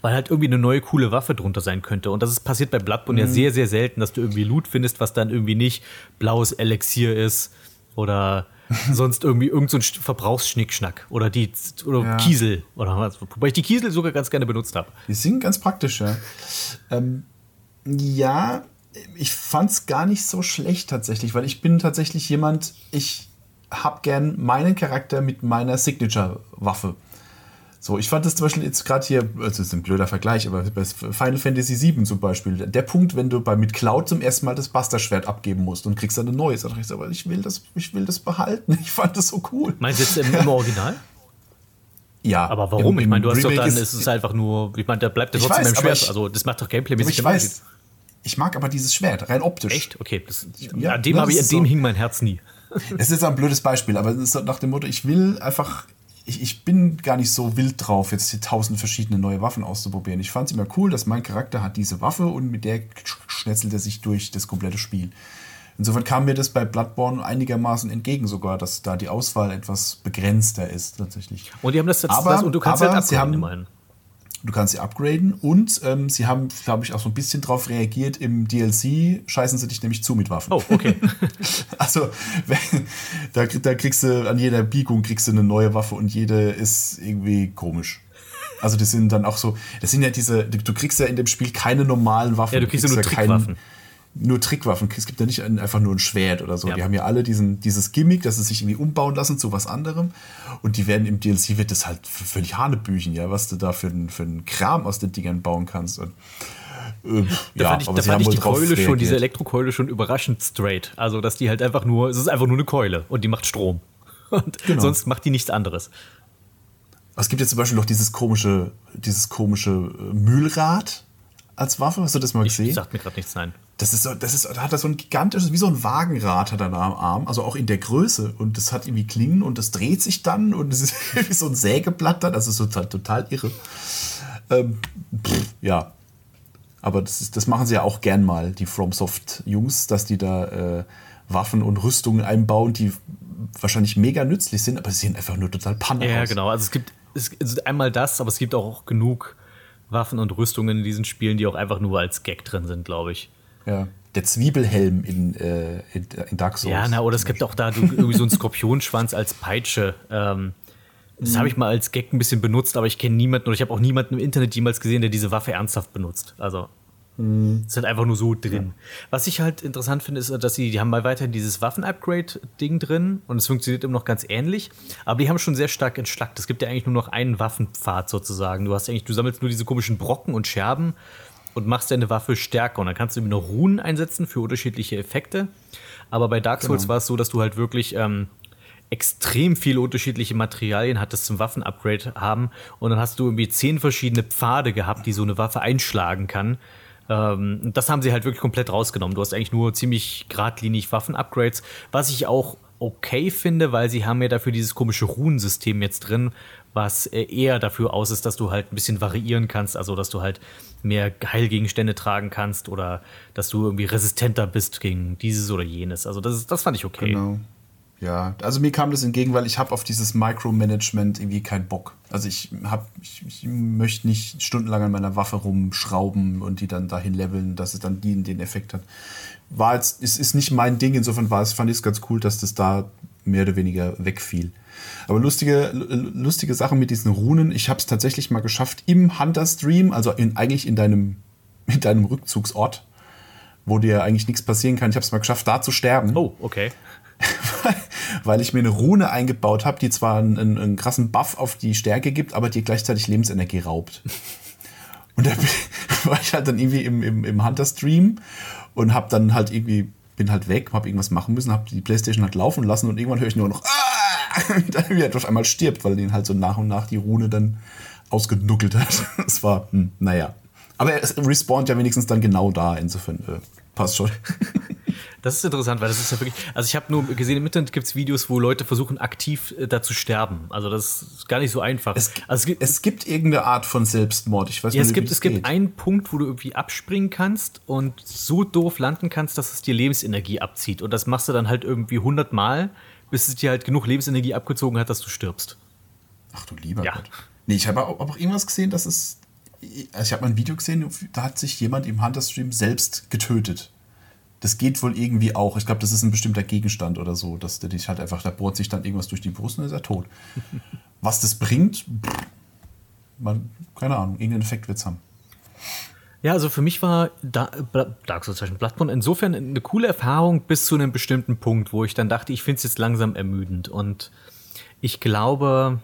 weil halt irgendwie eine neue coole Waffe drunter sein könnte. Und das ist passiert bei Bloodborne mhm. ja sehr, sehr selten, dass du irgendwie Loot findest, was dann irgendwie nicht blaues Elixier ist oder sonst irgendwie irgendein so Verbrauchsschnickschnack oder die oder ja. Kiesel oder was. Wobei ich die Kiesel sogar ganz gerne benutzt habe. Die sind ganz praktisch, ja. Ähm, ja, ich fand's gar nicht so schlecht tatsächlich, weil ich bin tatsächlich jemand, ich hab gern meinen Charakter mit meiner Signature-Waffe. So, ich fand das zum Beispiel jetzt gerade hier, das ist ein blöder Vergleich, aber bei Final Fantasy VII zum Beispiel, der Punkt, wenn du bei mit Cloud zum ersten Mal das Buster-Schwert abgeben musst und kriegst dann ein neues, dann ich so, aber ich will das, ich will das behalten. Ich fand das so cool. Meinst du jetzt im, im Original? Ja. Aber warum? Im, ich meine, du hast doch dann, ist es einfach nur, ich meine, da bleibt das trotzdem weiß, im Schwert. Ich, also, das macht doch Gameplay-mäßig Ich weiß. Ich mag aber dieses Schwert, rein optisch. Echt? Okay. Das, ja, an dem, ne, ich, an dem so, hing mein Herz nie. Es ist ein blödes Beispiel, aber es ist nach dem Motto, ich will einfach, ich, ich bin gar nicht so wild drauf, jetzt hier tausend verschiedene neue Waffen auszuprobieren. Ich fand es immer cool, dass mein Charakter hat diese Waffe und mit der schnetzelt er sich durch das komplette Spiel. Insofern kam mir das bei Bloodborne einigermaßen entgegen sogar, dass da die Auswahl etwas begrenzter ist tatsächlich. Und die haben das jetzt, aber, das, und du kannst aber halt sie haben, immerhin. Du kannst sie upgraden und ähm, sie haben, glaube ich, auch so ein bisschen drauf reagiert. Im DLC scheißen sie dich nämlich zu mit Waffen. Oh, okay. also, da, da kriegst du an jeder Biegung kriegst du eine neue Waffe und jede ist irgendwie komisch. Also, die sind dann auch so, das sind ja diese, du kriegst ja in dem Spiel keine normalen Waffen. Ja, du kriegst, du kriegst ja nur Trickwaffen. Keinen, nur Trickwaffen. Es gibt ja nicht einfach nur ein Schwert oder so. Ja. Die haben ja alle diesen, dieses Gimmick, dass sie sich irgendwie umbauen lassen zu was anderem. Und die werden im DLC wird das halt völlig Hanebüchen, ja, was du da für, für einen Kram aus den Dingern bauen kannst. Und, äh, da ja, fand ich, da fand ich die Keule schon, diese Elektrokeule schon überraschend straight. Also, dass die halt einfach nur, es ist einfach nur eine Keule und die macht Strom. Und genau. sonst macht die nichts anderes. Es gibt jetzt zum Beispiel noch dieses komische, dieses komische äh, Mühlrad als Waffe. Hast du das mal gesehen? Ich sagt mir gerade nichts, nein. Das ist so, das ist, da hat er so ein gigantisches, wie so ein Wagenrad hat er da am Arm, also auch in der Größe. Und das hat irgendwie Klingen und das dreht sich dann und es ist wie so ein Sägeblatt dann, also total, total irre. Ähm, pff, ja. Aber das, ist, das machen sie ja auch gern mal, die FromSoft-Jungs, dass die da äh, Waffen und Rüstungen einbauen, die wahrscheinlich mega nützlich sind, aber sie sehen einfach nur total panne ja, aus. Ja, genau. Also es gibt es ist einmal das, aber es gibt auch genug Waffen und Rüstungen in diesen Spielen, die auch einfach nur als Gag drin sind, glaube ich. Ja. Der Zwiebelhelm in, äh, in, in, Dark Souls. Ja, na, oder es gibt auch da irgendwie so einen Skorpionschwanz als Peitsche. Ähm, das habe ich mal als Gag ein bisschen benutzt, aber ich kenne niemanden oder ich habe auch niemanden im Internet jemals gesehen, der diese Waffe ernsthaft benutzt. Also mhm. ist halt einfach nur so drin. Ja. Was ich halt interessant finde, ist, dass sie, die haben mal weiterhin dieses Waffen-Upgrade-Ding drin und es funktioniert immer noch ganz ähnlich, aber die haben schon sehr stark entschlackt. Es gibt ja eigentlich nur noch einen Waffenpfad sozusagen. Du hast eigentlich, du sammelst nur diese komischen Brocken und Scherben und machst deine Waffe stärker. Und dann kannst du eben noch Runen einsetzen für unterschiedliche Effekte. Aber bei Dark Souls genau. war es so, dass du halt wirklich ähm, extrem viele unterschiedliche Materialien hattest zum Waffenupgrade haben. Und dann hast du irgendwie zehn verschiedene Pfade gehabt, die so eine Waffe einschlagen kann. Ähm, das haben sie halt wirklich komplett rausgenommen. Du hast eigentlich nur ziemlich geradlinig Waffen-Upgrades, was ich auch okay finde, weil sie haben ja dafür dieses komische Runensystem jetzt drin, was äh, eher dafür aus ist, dass du halt ein bisschen variieren kannst, also dass du halt mehr Heilgegenstände tragen kannst oder dass du irgendwie resistenter bist gegen dieses oder jenes. Also das, das fand ich okay. Genau. Ja, also mir kam das entgegen, weil ich habe auf dieses Micromanagement irgendwie keinen Bock. Also ich habe, ich, ich, möchte nicht stundenlang an meiner Waffe rumschrauben und die dann dahin leveln, dass es dann die den Effekt hat. War jetzt, ist, ist nicht mein Ding, insofern war es, fand ich es ganz cool, dass das da mehr oder weniger wegfiel. Aber lustige, lustige Sache mit diesen Runen. Ich habe es tatsächlich mal geschafft im Hunter Stream, also in, eigentlich in deinem, in deinem Rückzugsort, wo dir eigentlich nichts passieren kann. Ich habe es mal geschafft, da zu sterben. Oh, okay. Weil ich mir eine Rune eingebaut habe, die zwar einen, einen, krassen Buff auf die Stärke gibt, aber dir gleichzeitig Lebensenergie raubt. Und da war ich halt dann irgendwie im, im, im Hunter-Stream und habe dann halt irgendwie bin halt weg, habe irgendwas machen müssen, habe die Playstation halt laufen lassen und irgendwann höre ich nur noch, ah! wie er auf einmal stirbt, weil den halt so nach und nach die Rune dann ausgenuckelt hat. Es war, hm, naja. Aber es respawnt ja wenigstens dann genau da, insofern äh, passt schon. Das ist interessant, weil das ist ja wirklich. Also ich habe nur gesehen, im Internet gibt es Videos, wo Leute versuchen, aktiv äh, da zu sterben. Also das ist gar nicht so einfach. Es, also es, gibt, es gibt irgendeine Art von Selbstmord. Ich weiß ja, nicht, es gibt, es das gibt geht. einen Punkt, wo du irgendwie abspringen kannst und so doof landen kannst, dass es dir Lebensenergie abzieht. Und das machst du dann halt irgendwie 100 Mal, bis es dir halt genug Lebensenergie abgezogen hat, dass du stirbst. Ach du lieber Ja. Gott. Nee, ich habe auch, auch irgendwas gesehen, dass es. Also ich habe mal ein Video gesehen, da hat sich jemand im Hunter-Stream selbst getötet. Das geht wohl irgendwie auch. Ich glaube, das ist ein bestimmter Gegenstand oder so, dass der dich halt einfach, da bohrt sich dann irgendwas durch die Brust und dann ist er tot. Was das bringt, pff, man, keine Ahnung, irgendeinen Effekt wird es haben. Ja, also für mich war Dark Souls Zeichen Bloodborne insofern eine coole Erfahrung bis zu einem bestimmten Punkt, wo ich dann dachte, ich finde es jetzt langsam ermüdend. Und ich glaube,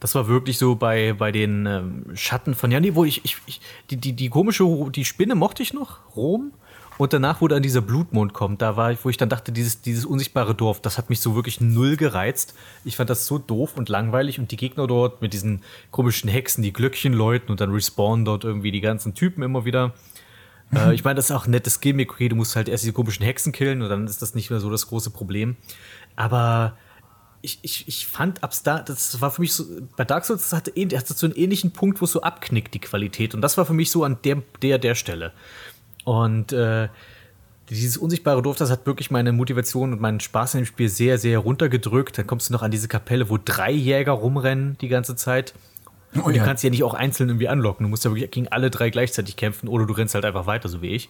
das war wirklich so bei, bei den ähm, Schatten von, ja, nee, wo ich, ich, ich die, die, die komische, die Spinne mochte ich noch, Rom. Und danach, wo dann dieser Blutmond kommt, da war ich, wo ich dann dachte, dieses, dieses unsichtbare Dorf, das hat mich so wirklich null gereizt. Ich fand das so doof und langweilig und die Gegner dort mit diesen komischen Hexen, die Glöckchen läuten und dann respawnen dort irgendwie die ganzen Typen immer wieder. Äh, ich meine, das ist auch ein nettes Gimmick, okay, du musst halt erst diese komischen Hexen killen und dann ist das nicht mehr so das große Problem. Aber ich, ich, ich fand abs da, das war für mich so, bei Dark Souls, hatte, ähn- hatte so einen ähnlichen Punkt, wo es so abknickt, die Qualität. Und das war für mich so an der, der, der Stelle. Und äh, dieses unsichtbare Dorf, das hat wirklich meine Motivation und meinen Spaß in dem Spiel sehr, sehr runtergedrückt. Dann kommst du noch an diese Kapelle, wo drei Jäger rumrennen die ganze Zeit. Oh und ja. du kannst sie ja nicht auch einzeln irgendwie anlocken. Du musst ja wirklich gegen alle drei gleichzeitig kämpfen oder du rennst halt einfach weiter, so wie ich.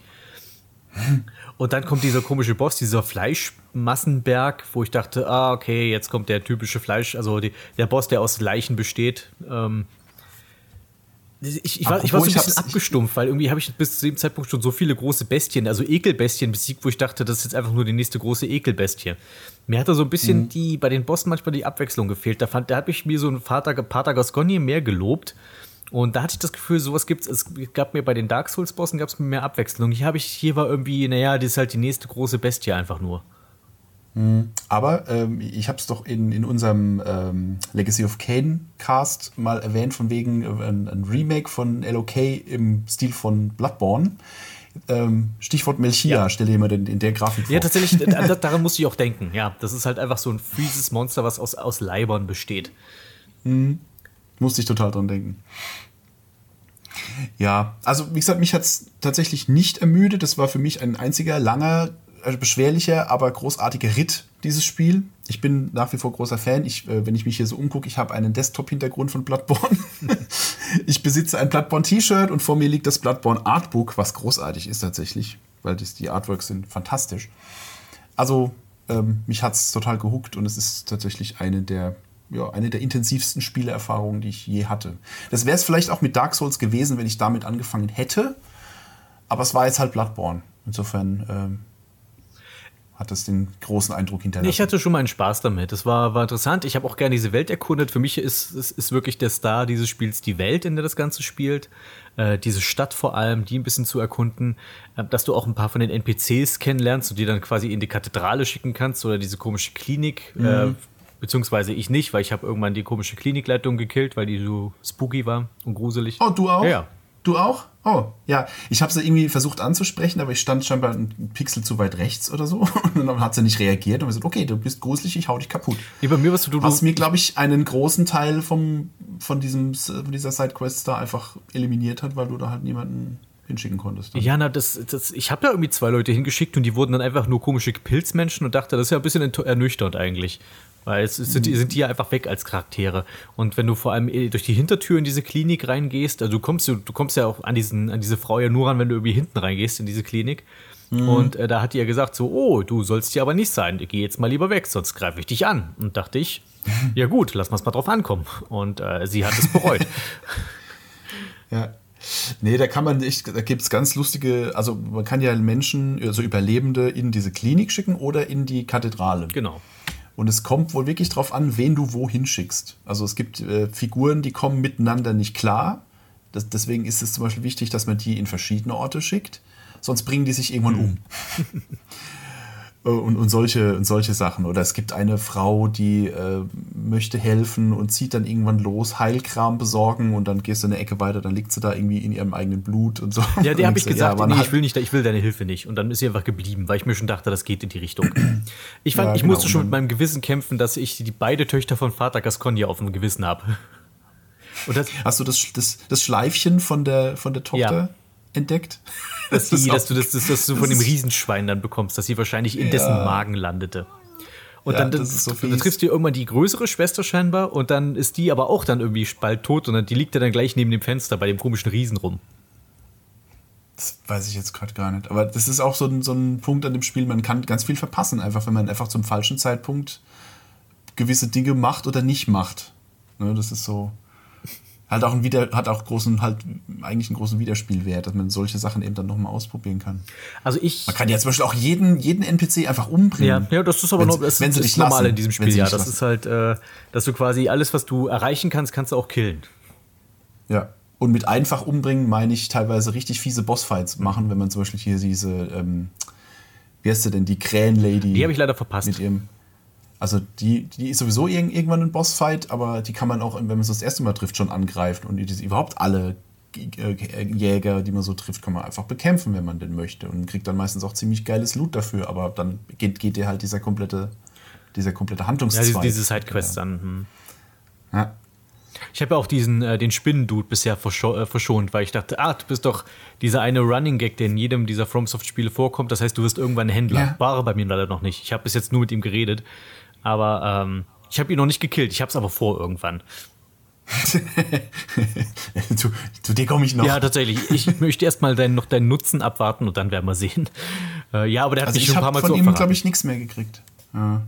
Und dann kommt dieser komische Boss, dieser Fleischmassenberg, wo ich dachte, ah, okay, jetzt kommt der typische Fleisch, also die, der Boss, der aus Leichen besteht. Ähm, ich, ich, war, ich war so ein ich bisschen abgestumpft, weil irgendwie habe ich bis zu dem Zeitpunkt schon so viele große Bestien, also Ekelbestien besiegt, wo ich dachte, das ist jetzt einfach nur die nächste große Ekelbestie. Mir hat da so ein bisschen die, bei den Bossen manchmal die Abwechslung gefehlt. Da, fand, da hat mich mir so ein Vater, Pater Gascogne mehr gelobt. Und da hatte ich das Gefühl, sowas gibt's. Es gab mir bei den Dark Souls-Bossen gab es mehr Abwechslung. Hier habe ich, hier war irgendwie, naja, das ist halt die nächste große Bestie einfach nur. Aber ähm, ich habe es doch in, in unserem ähm, Legacy of Kane Cast mal erwähnt, von wegen äh, ein, ein Remake von LOK im Stil von Bloodborne. Ähm, Stichwort Melchia, stell dir mal in, in der Grafik vor. Ja, tatsächlich, da- daran musste ich auch denken. Ja, das ist halt einfach so ein fieses Monster, was aus, aus Leibern besteht. Musste ich total dran denken. Ja, also wie gesagt, mich hat es tatsächlich nicht ermüdet. Das war für mich ein einziger langer, beschwerlicher, aber großartiger Ritt, dieses Spiel. Ich bin nach wie vor großer Fan. Ich, äh, wenn ich mich hier so umgucke, ich habe einen Desktop-Hintergrund von Bloodborne. ich besitze ein Bloodborne-T-Shirt und vor mir liegt das Bloodborne Artbook, was großartig ist tatsächlich, weil das, die Artworks sind fantastisch. Also, ähm, mich hat es total gehuckt und es ist tatsächlich eine der, ja, eine der intensivsten Spieleerfahrungen, die ich je hatte. Das wäre es vielleicht auch mit Dark Souls gewesen, wenn ich damit angefangen hätte. Aber es war jetzt halt Bloodborne. Insofern ähm, hat das den großen Eindruck hinterlassen. Ich hatte schon mal einen Spaß damit. Das war, war interessant. Ich habe auch gerne diese Welt erkundet. Für mich ist, ist, ist wirklich der Star dieses Spiels die Welt, in der das Ganze spielt. Äh, diese Stadt vor allem, die ein bisschen zu erkunden. Äh, dass du auch ein paar von den NPCs kennenlernst und die dann quasi in die Kathedrale schicken kannst oder diese komische Klinik. Äh, beziehungsweise ich nicht, weil ich habe irgendwann die komische Klinikleitung gekillt, weil die so spooky war und gruselig. Oh, du auch? Ja. Du auch? Oh, ja. Ich habe sie irgendwie versucht anzusprechen, aber ich stand scheinbar ein Pixel zu weit rechts oder so. Und dann hat sie nicht reagiert und wir gesagt, okay, du bist gruselig, ich hau dich kaputt. Nee, bei mir warst du, du, Was du mir, glaube ich, einen großen Teil vom, von, diesem, von dieser Sidequest da einfach eliminiert hat, weil du da halt niemanden hinschicken konntest. Ja, na, das, das, ich habe da irgendwie zwei Leute hingeschickt und die wurden dann einfach nur komische Pilzmenschen und dachte, das ist ja ein bisschen ernüchternd eigentlich. Weil es es sind, sind die ja einfach weg als Charaktere. Und wenn du vor allem eh durch die Hintertür in diese Klinik reingehst, also du kommst, du, du kommst ja auch an, diesen, an diese Frau ja nur ran, wenn du irgendwie hinten reingehst in diese Klinik. Und äh, da hat die ja gesagt, so, oh, du sollst hier aber nicht sein, geh jetzt mal lieber weg, sonst greife ich dich an. Und dachte ich, ja gut, lass mal's mal drauf ankommen. Und äh, sie hat es bereut. Ja. Nee, da kann man nicht, da gibt es ganz lustige, also man kann ja Menschen, also Überlebende in diese Klinik schicken oder in die Kathedrale. genau. Und es kommt wohl wirklich drauf an, wen du wohin schickst. Also es gibt äh, Figuren, die kommen miteinander nicht klar. Das, deswegen ist es zum Beispiel wichtig, dass man die in verschiedene Orte schickt. Sonst bringen die sich irgendwann um. Äh, Und, und, solche, und solche Sachen. Oder es gibt eine Frau, die äh, möchte helfen und zieht dann irgendwann los, Heilkram besorgen und dann gehst du eine Ecke weiter, dann liegt sie da irgendwie in ihrem eigenen Blut und so. Ja, der habe ich so, gesagt, ja, nee, ich will nicht, ich will deine Hilfe nicht. Und dann ist sie einfach geblieben, weil ich mir schon dachte, das geht in die Richtung. Ich fand, Ja, ich genau, musste schon und mit meinem Gewissen kämpfen, dass ich die beide Töchter von Vater Gascogne auf dem Gewissen habe. Und das, Hast du das, das, das Schleifchen von der, von der Tochter Ja. Entdeckt? dass, die, dass du das, das, das du von dem Riesenschwein dann bekommst, dass sie wahrscheinlich in dessen Magen landete. Und Ja, dann, dann, so dann triffst du irgendwann die größere Schwester scheinbar und dann ist die aber auch dann irgendwie bald tot und dann, die liegt ja dann gleich neben dem Fenster bei dem komischen Riesen rum. Das weiß ich jetzt gerade gar nicht. Aber das ist auch so ein, so ein Punkt an dem Spiel, man kann ganz viel verpassen, einfach wenn man einfach zum falschen Zeitpunkt gewisse Dinge macht oder nicht macht. Ne, das ist so. Halt auch ein Wider, hat auch großen, halt eigentlich einen großen Widerspielwert, dass man solche Sachen eben dann nochmal ausprobieren kann. Also ich. Man kann ja zum Beispiel auch jeden, jeden NPC einfach umbringen. Ja, ja, das ist aber noch, das wenn sie dich normal lassen. in diesem Spiel, ja. Das lassen. ist halt, äh, dass du quasi alles, was du erreichen kannst, kannst du auch killen. Ja. Und mit einfach umbringen meine ich teilweise richtig fiese Bossfights machen, wenn man zum Beispiel hier diese, ähm, wie heißt sie denn, die Krähenlady. Die habe ich leider verpasst. mit ihrem. Also die, die ist sowieso irg irgendwann ein Bossfight, aber die kann man auch, wenn man sie das erste Mal trifft, schon angreifen. Und überhaupt alle äh, Jäger, die man so trifft, kann man einfach bekämpfen, wenn man denn möchte. Und kriegt dann meistens auch ziemlich geiles Loot dafür. Aber dann geht, geht dir halt dieser komplette, dieser komplette Ja, Handlungszweig. diese, diese Sidequests dann. Hm. Ja. Ich habe ja auch diesen, äh, den Spinnendude bisher verscho äh, verschont, weil ich dachte, ah, du bist doch dieser eine Running Gag, der in jedem dieser FromSoft-Spiele vorkommt. Das heißt, du wirst irgendwann ein Händler. Ja. War er bei mir leider noch nicht. Ich habe bis jetzt nur mit ihm geredet. Aber ähm, ich habe ihn noch nicht gekillt. Ich habe es aber vor irgendwann. zu, zu dir komme ich noch. Ja, tatsächlich. Ich möchte erstmal deinen, noch deinen Nutzen abwarten und dann werden wir sehen. Äh, ja, aber der hat Also mich ich schon ein paar habe Mal von zu ihm, verraten. glaube ich, nichts mehr gekriegt. Ja.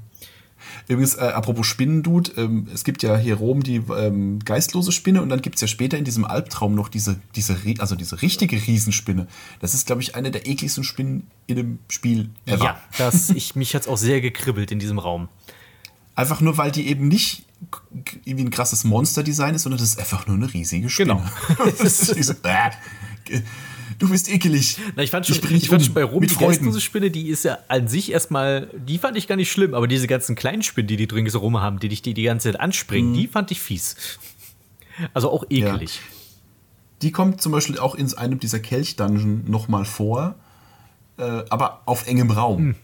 Übrigens, äh, apropos Spinnendude, ähm, es gibt ja hier Rom die ähm, geistlose Spinne und dann gibt es ja später in diesem Albtraum noch diese, diese, also diese richtige Riesenspinne. Das ist, glaube ich, eine der ekligsten Spinnen in dem Spiel ever. Ja, das, ich, mich hat es auch sehr gekribbelt in diesem Raum. Einfach nur, weil die eben nicht irgendwie ein krasses Monster-Design ist, sondern das ist einfach nur eine riesige Spinne. Genau. äh, du bist ekelig. Na, ich fand schon, dich ich fand um schon bei Rom die Freuden. geistlose Spinne, die ist ja an sich erstmal, die fand ich gar nicht schlimm, aber diese ganzen kleinen Spinnen, die die drin so rum haben, die dich die, die ganze Zeit anspringen, die fand ich fies. Also auch ekelig. Die kommt zum Beispiel auch in einem dieser Kelch-Dungeon nochmal vor, äh, aber auf engem Raum. Hm.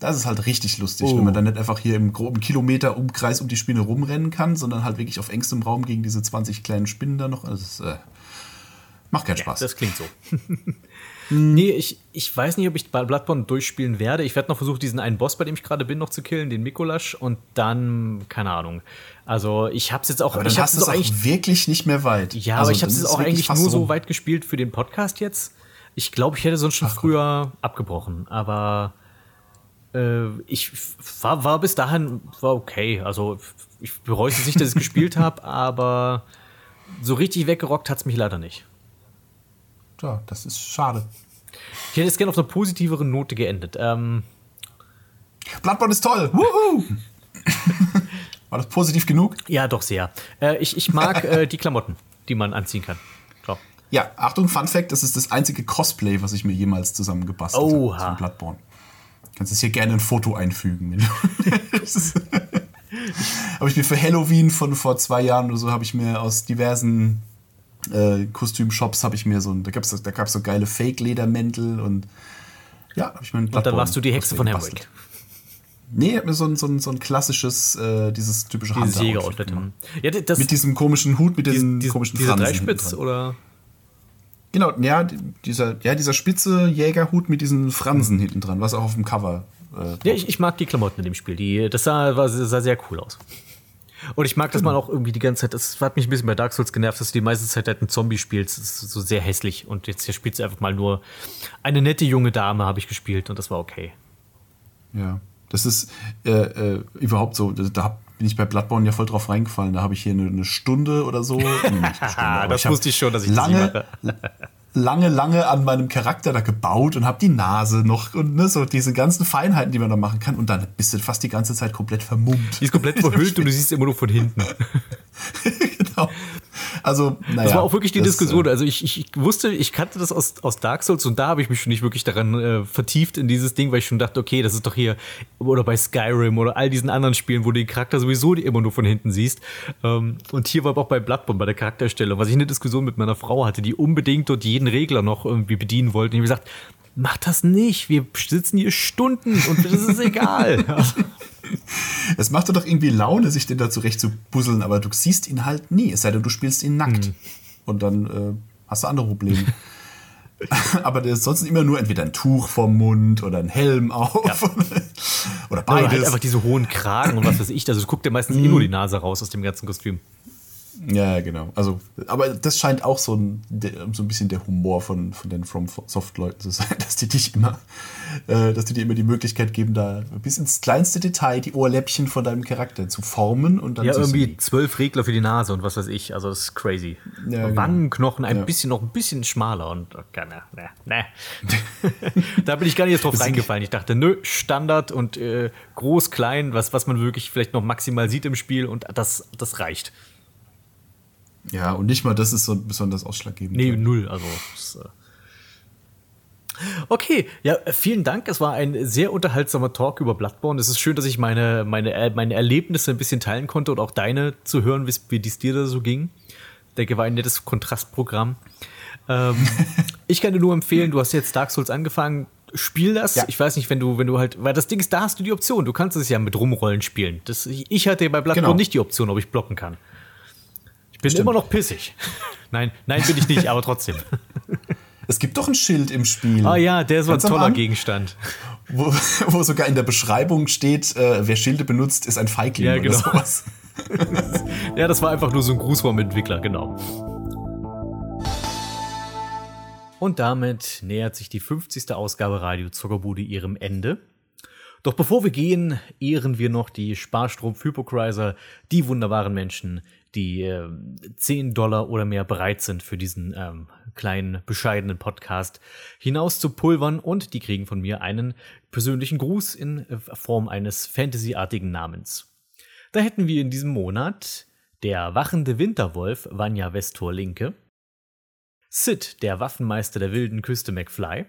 Das ist halt richtig lustig, Oh. wenn man dann nicht einfach hier im groben Kilometer Umkreis um die Spinne rumrennen kann, sondern halt wirklich auf engstem Raum gegen diese 20 kleinen Spinnen da noch. Also das, äh, macht keinen Spaß. Das klingt so. nee, ich, ich weiß nicht, ob ich bei Bloodborne durchspielen werde. Ich werde noch versuchen, diesen einen Boss, bei dem ich gerade bin, noch zu killen, den Mikolasch. Und dann, keine Ahnung. Also, ich habe es jetzt auch, aber dann ich hast es auch wirklich nicht mehr weit. Ja, Also aber ich habe es auch eigentlich nur so weit gespielt für den Podcast jetzt. Ich glaube, ich hätte sonst schon früher abgebrochen, aber ich war, war bis dahin war okay. Also ich bereue es nicht, dass ich es gespielt habe, aber so richtig weggerockt hat es mich leider nicht. Ja, das ist schade. Ich hätte es gerne auf einer positiveren Note geendet. Ähm, Bloodborne ist toll. War das positiv genug? ja, doch sehr. Äh, ich, ich mag äh, die Klamotten, die man anziehen kann. So. Ja, Achtung, Fun Fact, das ist das einzige Cosplay, was ich mir jemals zusammengebastelt habe von Bloodborne. Kannst es hier gerne ein Foto einfügen. habe ich mir für Halloween von vor zwei Jahren oder so, habe ich mir aus diversen äh, Kostümshops, habe ich mir so, ein- da gab es da gab's so geile Fake-Ledermäntel und ja, habe ich mir ein Und dann warst du die Hexe von Hamrick. Nee, ich hab mir so ein, so ein, so ein klassisches, äh, dieses typische Dieses Jägeroutfit. Ja, Mit diesem komischen Hut, mit diesen diese, komischen diese Fransen Dreispitz oder Genau, ja, dieser, ja, dieser spitze Jägerhut mit diesen Fransen hinten dran, was auch auf dem Cover. Äh, Ja, ich, ich mag die Klamotten in dem Spiel. Die, das sah, war, sah sehr cool aus. Und ich mag, dass man auch irgendwie die ganze Zeit, das hat mich ein bisschen bei Dark Souls genervt, dass du die meiste Zeit halt einen Zombie spielst. Das ist so sehr hässlich. Und jetzt hier spielst du einfach mal nur eine nette junge Dame, habe ich gespielt und das war okay. ja, das ist äh, äh, überhaupt so. Da, bin ich bei Bloodborne ja voll drauf reingefallen. Da habe ich hier eine, eine Stunde oder so. Stunde, aber das hab wusste ich schon, dass ich das lange, mache. lange, lange an meinem Charakter da gebaut und habe die Nase noch und ne, so diese ganzen Feinheiten, die man da machen kann. Und dann bist du fast die ganze Zeit komplett vermummt. Die ist komplett verhüllt und du siehst immer nur von hinten. genau. Also, naja. Das war auch wirklich die das, Diskussion. äh, Also ich, ich, wusste, ich kannte das aus, aus Dark Souls und da habe ich mich schon nicht wirklich daran äh, vertieft in dieses Ding, weil ich schon dachte, okay, das ist doch hier, oder bei Skyrim oder all diesen anderen Spielen, wo du den Charakter sowieso immer nur von hinten siehst. Ähm, und hier war aber auch bei Bloodborne, bei der Charakterstellung, was ich eine Diskussion mit meiner Frau hatte, die unbedingt dort jeden Regler noch irgendwie bedienen wollte. Und ich habe gesagt, mach das nicht, wir sitzen hier Stunden und das ist egal. Es macht doch irgendwie Laune, sich den da zurecht zu puzzeln, aber du siehst ihn halt nie, es sei denn, du spielst ihn nackt. Hm. Und dann äh, hast du andere Probleme. aber der ist sonst immer nur entweder ein Tuch vom Mund oder ein Helm auf. oder Oder beides. halt einfach diese hohen Kragen und was weiß ich. Also guckt dir meistens eh nur die Nase raus aus dem ganzen Kostüm. Ja, genau. Also, aber das scheint auch so ein, so ein bisschen der Humor von, von den From Soft-Leuten zu sein, dass die dich immer, äh, dass die dir immer die Möglichkeit geben, da bis ins kleinste Detail die Ohrläppchen von deinem Charakter zu formen und dann Ja, irgendwie zwölf Regler für die Nase und was weiß ich. Also das ist crazy. Ja, genau. Wangenknochen ein Ja. bisschen noch ein bisschen schmaler und okay, ne, ne, ne. da bin ich gar nicht jetzt drauf reingefallen. Ich dachte, nö, Standard und äh, groß, klein, was, was man wirklich vielleicht noch maximal sieht im Spiel und das, das reicht. Ja, und nicht mal das ist so besonders ausschlaggebend. Nee, null. Also. Das, äh Okay, ja, vielen Dank. Es war ein sehr unterhaltsamer Talk über Bloodborne. Es ist schön, dass ich meine, meine, meine Erlebnisse ein bisschen teilen konnte und auch deine zu hören, wie es- dir da so ging. Ich denke, war ein nettes Kontrastprogramm. Ähm, ich kann dir nur empfehlen, du hast jetzt Dark Souls angefangen. Spiel das. Ja. Ich weiß nicht, wenn du, wenn du halt, weil das Ding ist, da hast du die Option. Du kannst es ja mit Rumrollen spielen. Das, ich, ich hatte bei Bloodborne Genau. nicht die Option, ob ich blocken kann. Ich bin immer noch pissig. nein, nein, bin ich nicht, aber trotzdem. Es gibt doch ein Schild im Spiel. Ah ja, der ist so ein Ganz am toller Gegenstand. Wo, wo sogar in der Beschreibung steht, äh, wer Schilde benutzt, ist ein Feigling Ja, oder genau. sowas. Ja, das war einfach nur so ein Gruß vom Entwickler, genau. Und damit nähert sich die 50. Ausgabe Radio Zuckerbude ihrem Ende. Doch bevor wir gehen, ehren wir noch die Sparstrom-Hypochrysler, die wunderbaren Menschen, die äh, 10 Dollar oder mehr bereit sind für diesen ähm, kleinen, bescheidenen Podcast hinaus zu pulvern und die kriegen von mir einen persönlichen Gruß in äh, Form eines Fantasy-artigen Namens. Da hätten wir in diesem Monat der wachende Winterwolf Vanya Vestor Linke, Sid, der Waffenmeister der wilden Küste McFly,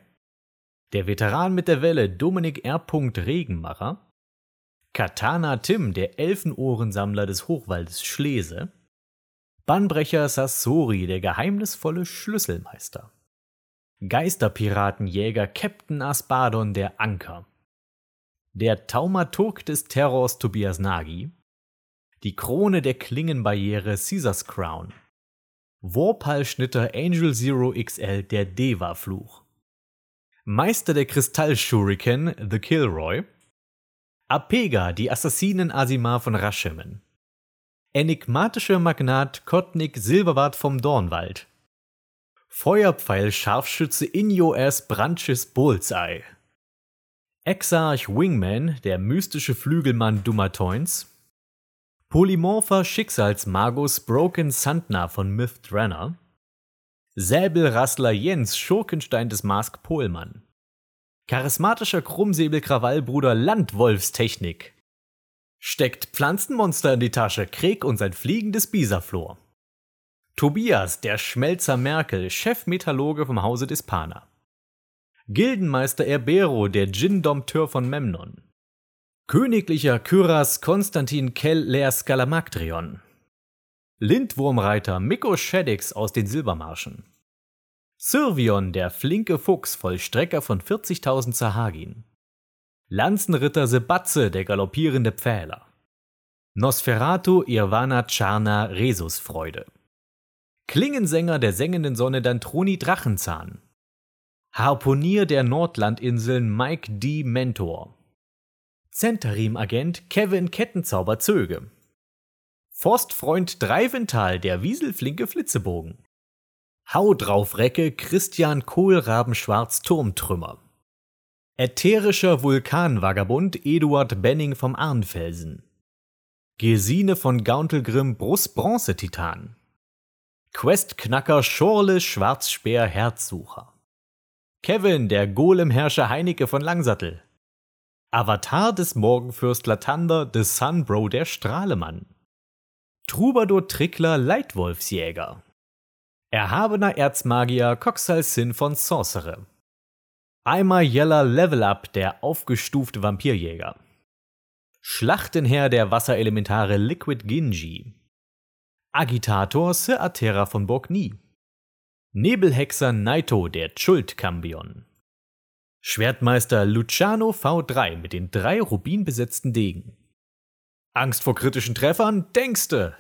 der Veteran mit der Welle Dominik R. Regenmacher, Katana Tim, der Elfenohrensammler des Hochwaldes Schlese, Bannbrecher Sassori, der geheimnisvolle Schlüsselmeister, Geisterpiratenjäger Captain Aspadon, der Anker, der Taumaturg des Terrors Tobias Nagy, die Krone der Klingenbarriere Caesars Crown, Warpal-Schnitter Angel Zero XL der Deva-Fluch, Meister der Kristall-Shuriken The Kilroy, Apega, die Assassinen Asimar von Raschemen, enigmatischer Magnat Kotnik Silberbart vom Dornwald, Feuerpfeil-Scharfschütze Inyo S. Branches Bullseye, Exarch Wingman, der mystische Flügelmann Dummertoins, Polymorpher Schicksalsmagus Broken Sandner von Myth-Drenner, Säbelrassler Jens Schurkenstein des Mask Pohlmann, charismatischer Krummsäbelkrawallbruder Landwolfstechnik, steckt Pflanzenmonster in die Tasche Krieg und sein fliegendes Bisaflor, Tobias, der Schmelzer Merkel, Chefmetallurge vom Hause Dispana, Gildenmeister Erbero, der Djinn-Dompteur von Memnon, Königlicher Kyras Konstantin Kell Skalamaktrion. Lindwurmreiter Mikko Shaddix aus den Silbermarschen. Sirvion, der flinke Fuchs, Vollstrecker von 40.000 Zahagin. Lanzenritter Sebatze, der galoppierende Pfähler. Nosferatu Irvana Charna Resusfreude. Klingensänger der sengenden Sonne Dantroni Drachenzahn. Harponier der Nordlandinseln Mike D. Mentor. Centerim-Agent Kevin Kettenzauber Zöge. Forstfreund Dreivental, der Wieselflinke Flitzebogen. Hau drauf Recke Christian Kohlrabenschwarz Turmtrümmer. Ätherischer Vulkanvagabund Eduard Benning vom Arnfelsen. Gesine von Gauntelgrimm Brustbronze-Titan. Questknacker Schorle Schwarzspeer Herzsucher. Kevin, der Golemherrscher Heinecke von Langsattel. Avatar des Morgenfürst Latander, des Sunbro der Strahlemann. Troubadour Trickler Leitwolfsjäger. Erhabener Erzmagier Coxal Sin von Sorcerer. Eimer Yeller Level Up, der aufgestufte Vampirjäger. Schlachtenherr der Wasserelementare Liquid Ginji. Agitator Sir Atera von Borgny. Nebelhexer Naito der Chult-Kambion. Schwertmeister Luciano V3 mit den drei rubinbesetzten Degen. Angst vor kritischen Treffern? Denkste!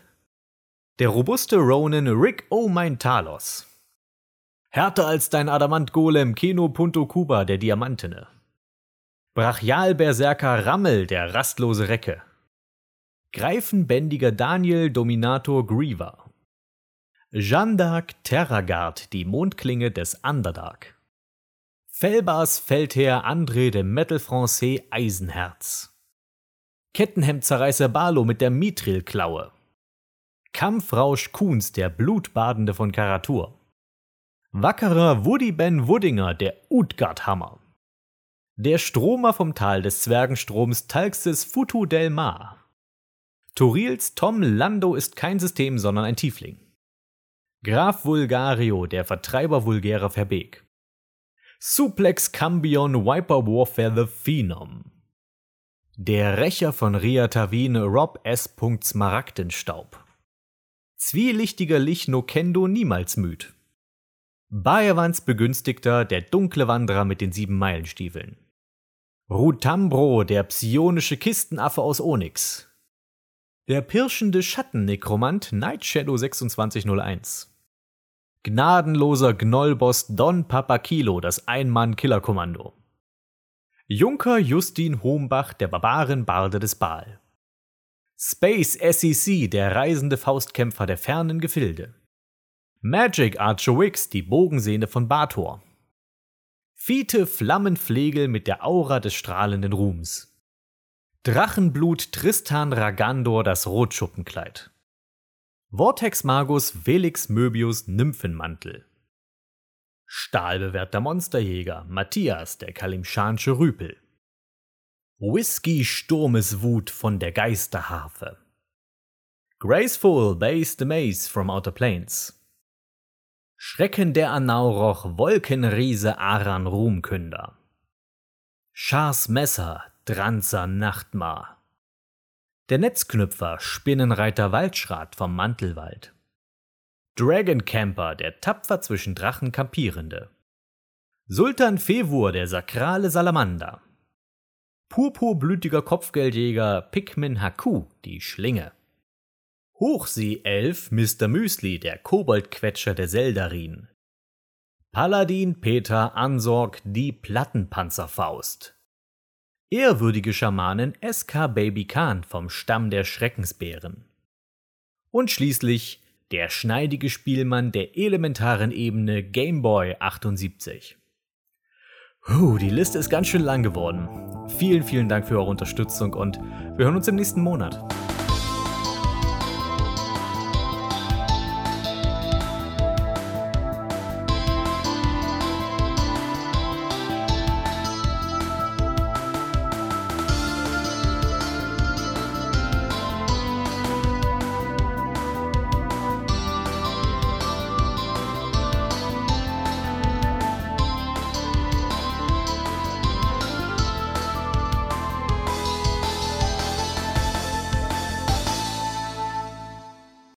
Der robuste Ronin Rick O. Mein Talos. Härter als dein Adamant-Golem Keno Punto Kuba der Diamantene. Brachialberserker Rammel der rastlose Recke. Greifenbändiger Daniel Dominator Griever. Jeanne d'Arc Terragard, die Mondklinge des Underdark. Felbars Feldherr André de Metal Francais Eisenherz. Kettenhemdzerreißer Barlo mit der Mithril-Klaue. Kampfrausch Kuhns, der Blutbadende von Karatur. Wackerer Woody Ben Wuddinger, der Utgard-Hammer. Der Stromer vom Tal des Zwergenstroms Talxes Futu del Mar. Torils Tom Lando ist kein System, sondern ein Tiefling. Graf Vulgario, der Vertreiber vulgärer Verbeek. Suplex Cambion Wiper Warfare The Phenom. Der Rächer von Ria Tavine Rob S. Smaragdenstaub. Zwielichtiger Lichno Kendo niemals müd. Bayerwans Begünstigter, der dunkle Wanderer mit den sieben Meilenstiefeln. Rutambro, der psionische Kistenaffe aus Onyx. Der pirschende Schattennekromant Nightshadow 2601. Gnadenloser Gnollboss Don Papakilo, das Ein-Mann-Killerkommando. Junker Justin Hombach, der Barbarenbarde des Baal. Space SEC, der reisende Faustkämpfer der fernen Gefilde. Magic Archer Wix, die Bogensehne von Bator. Fiete Flammenflegel mit der Aura des strahlenden Ruhms. Drachenblut Tristan Ragandor das Rotschuppenkleid. Vortex Magus Felix Möbius Nymphenmantel. Stahlbewehrter Monsterjäger Matthias der Kalimschansche Rüpel. Whisky Sturmeswut von der Geisterharfe. Graceful Base the Maze from Outer Plains. Schrecken der Anauroch, Wolkenriese Aran Ruhmkünder. Schars Messer, Dranzer Nachtmar. Der Netzknüpfer, Spinnenreiter Waldschrat vom Mantelwald. Dragon Camper, der tapfer zwischen Drachen kampierende. Sultan Fevur, der sakrale Salamander. Purpurblütiger Kopfgeldjäger Pikmin Haku, die Schlinge. Hochsee-Elf Mr. Müsli, der Koboldquetscher der Seldarin. Paladin Peter Ansorg, die Plattenpanzerfaust. Ehrwürdige Schamanin SK Baby Khan vom Stamm der Schreckensbären. Und schließlich der schneidige Spielmann der elementaren Ebene Gameboy 78. Puh, die Liste ist ganz schön lang geworden. Vielen, vielen Dank für eure Unterstützung und wir hören uns im nächsten Monat.